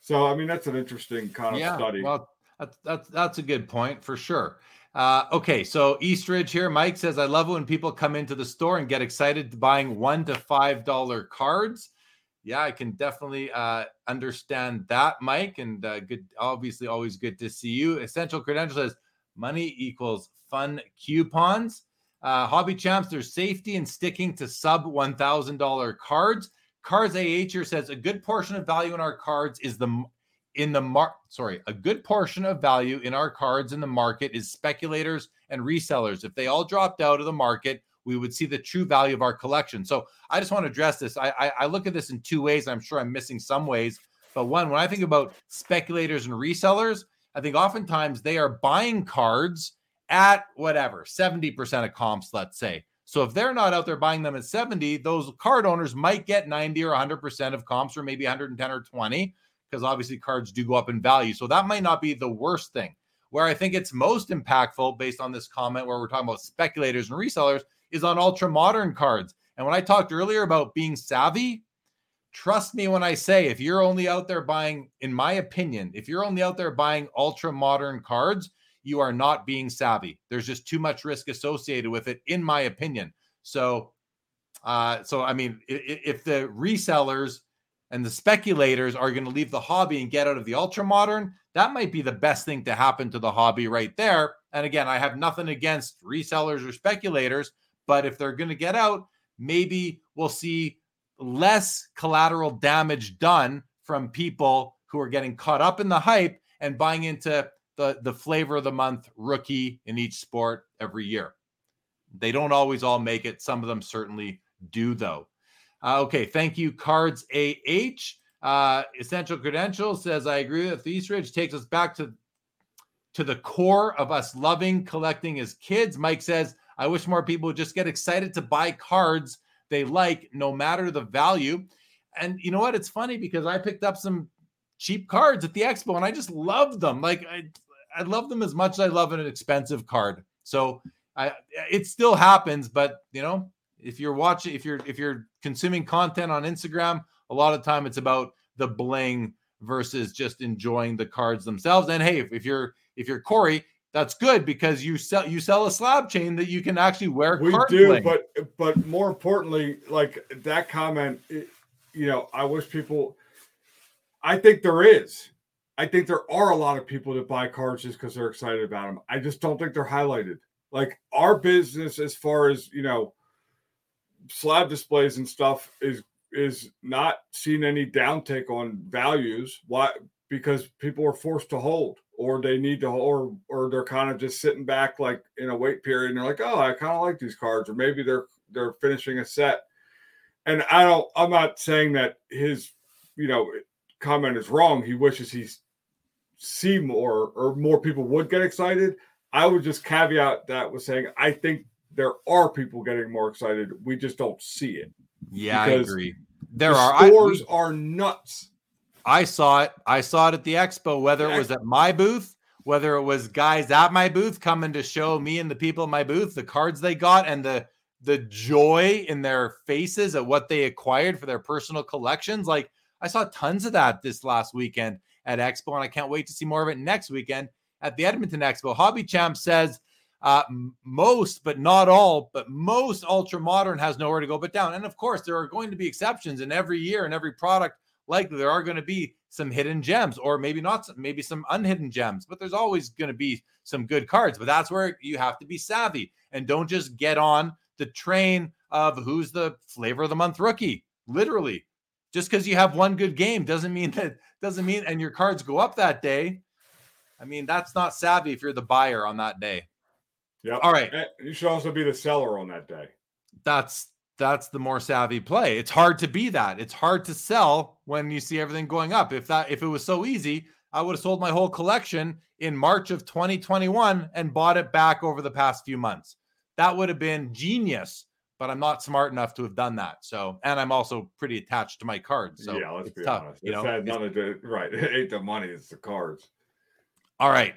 so I mean that's an interesting kind of yeah, study. Well, that's that's that's a good point for sure. Uh, okay, so Eastridge here. Mike says, "I love it when people come into the store and get excited buying one to five dollar cards." Yeah, I can definitely uh, understand that, Mike. And uh, good, obviously, always good to see you. Essential Credential says, "Money equals fun coupons." Uh, Hobby Champs, there's safety in sticking to sub one thousand dollar cards. Cards AH here says a good portion of value in our cards is the in the mark. Sorry, a good portion of value in our cards in the market is speculators and resellers. If they all dropped out of the market, we would see the true value of our collection. So I just want to address this. I, I, I look at this in two ways. I'm sure I'm missing some ways, but one, when I think about speculators and resellers, I think oftentimes they are buying cards at whatever 70% of comps, let's say. So if they're not out there buying them at 70, those card owners might get 90 or 100% of comps or maybe 110 or 20 because obviously cards do go up in value. So that might not be the worst thing. Where I think it's most impactful based on this comment where we're talking about speculators and resellers is on ultra modern cards. And when I talked earlier about being savvy, trust me when I say if you're only out there buying, in my opinion, if you're only out there buying ultra modern cards, you are not being savvy. There's just too much risk associated with it, in my opinion. So Uh, so I mean, if, if the resellers and the speculators are going to leave the hobby and get out of the ultra modern, that might be the best thing to happen to the hobby right there. And again, I have nothing against resellers or speculators, but if they're going to get out, maybe we'll see less collateral damage done from people who are getting caught up in the hype and buying into the, the flavor of the month rookie in each sport every year. They don't always all make it. Some of them certainly do, though. Uh, okay, thank you, Cards AH. Uh, Essential Credentials says, I agree the East Ridge takes us back to, to the core of us loving collecting as kids. Mike says, I wish more people would just get excited to buy cards they like, no matter the value. And you know what? It's funny because I picked up some cheap cards at the expo and I just love them. Like I, I love them as much as I love an expensive card. So I, it still happens, but you know, if you're watching, if you're if you're consuming content on Instagram, a lot of time it's about the bling versus just enjoying the cards themselves. And hey, if, if you're if you're Corey, that's good because you sell you sell a slab chain that you can actually wear. We do, bling. but but more importantly, like that comment, it, you know, I wish people. I think there is. I think there are a lot of people that buy cards just because they're excited about them. I just don't think they're highlighted. Like our business, as far as you know, slab displays and stuff is is not seeing any downtake on values. Why? Because people are forced to hold, or they need to, or or they're kind of just sitting back like in a wait period, and they're like, oh, I kind of like these cards, or maybe they're they're finishing a set. And I don't. I'm not saying that his, you know, comment is wrong. He wishes he see more or more people would get excited. I would just caveat that with saying I think there are people getting more excited. We just don't see it. Yeah, I agree. There the are stores I, are nuts. I saw it. I saw it at the expo, whether it was at my booth, whether it was guys at my booth coming to show me and the people at my booth the cards they got and the the joy in their faces at what they acquired for their personal collections. Like I saw tons of that this last weekend at Expo, and I can't wait to see more of it next weekend at the Edmonton Expo. Hobby Champ says uh, most, but not all, but most ultra modern has nowhere to go but down. And of course, there are going to be exceptions in every year and every product. Likely, there are going to be some hidden gems, or maybe not, maybe some unhidden gems. But there's always going to be some good cards. But that's where you have to be savvy and don't just get on the train of who's the flavor of the month rookie. Literally, just because you have one good game doesn't mean that doesn't mean and your cards go up that day. I mean, that's not savvy if you're the buyer on that day. Yeah. All right. You should also be the seller on that day. That's that's the more savvy play. It's hard to be that. It's hard to sell when you see everything going up. If that if it was so easy, I would have sold my whole collection in March of 2021 and bought it back over the past few months. That would have been genius, but I'm not smart enough to have done that. So, and I'm also pretty attached to my cards. So yeah, let's be tough, honest. You it's know, none of the right. It ain't the money; it's the cards. All right,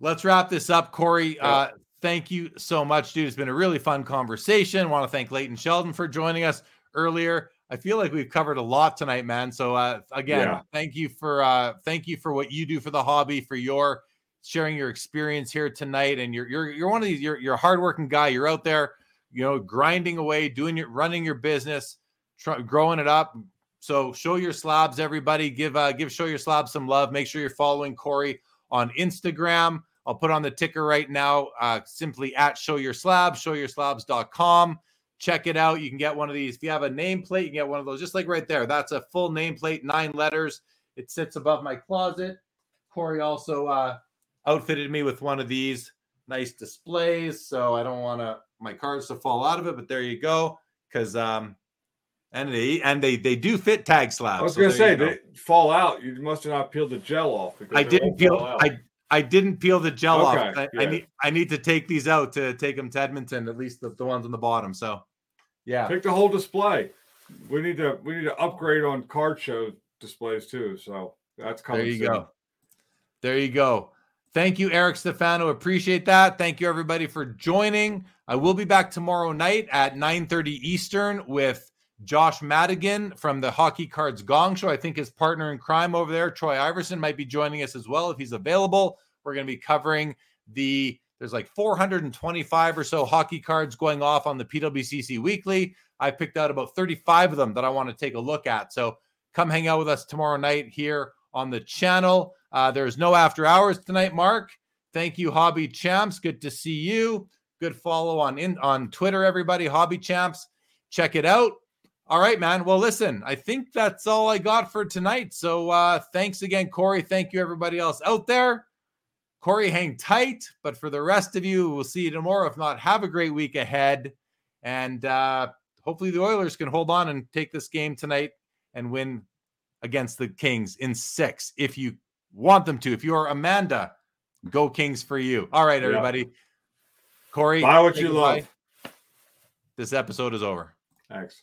let's wrap this up, Corey. Uh, thank you so much, dude. It's been a really fun conversation. I want to thank Leighton Sheldon for joining us earlier. I feel like we've covered a lot tonight, man. So uh, again, yeah. thank you for uh, thank you for what you do for the hobby, for your sharing your experience here tonight. And you're you're you're one of these you're you're a hardworking guy. You're out there, you know, grinding away, doing your running your business, try, growing it up. So show your slabs, everybody. Give uh give show your slabs some love. Make sure you're following Corey on Instagram. I'll put on the ticker right now, uh, simply at show your slabs, showyourslabs.com. Check it out. You can get one of these. If you have a nameplate, you can get one of those, just like right there. That's a full nameplate, nine letters. It sits above my closet. Corey also uh, outfitted me with one of these nice displays. So I don't want to my cards to fall out of it, but there you go. Because um, and they and they they do fit tag slabs. I was so gonna say they fall out. You must have not peeled the gel off. I didn't peel. I I didn't peel the gel okay, off. I, yeah. I, need I need to take these out to take them to Edmonton. At least the, the ones on the bottom. So yeah, take the whole display. We need to we need to upgrade on card show displays too. So that's coming. There you soon. go. There you go. Thank you, Eric Stefano. Appreciate that. Thank you, everybody, for joining. I will be back tomorrow night at 9:30 Eastern with Josh Madigan from the Hockey Cards Gong Show. I think his partner in crime over there, Troy Iverson, might be joining us as well if he's available. We're going to be covering the there's like 425 or so hockey cards going off on the PWCC weekly. I picked out about 35 of them that I want to take a look at. So come hang out with us tomorrow night here on the channel. Uh, there's no after hours tonight, Mark. Thank you, Hobby Champs. Good to see you. Good follow on in on Twitter, everybody. Hobby Champs. Check it out. All right, man. Well, listen, I think that's all I got for tonight. So uh, thanks again, Corey. Thank you, everybody else out there. Corey, hang tight. But for the rest of you, we'll see you tomorrow. If not, have a great week ahead. And uh, hopefully the Oilers can hold on and take this game tonight and win against the Kings in six if you want them to. If you're Amanda, go Kings for you. All right, everybody. Yeah. Corey, buy what you love. This episode is over. Thanks.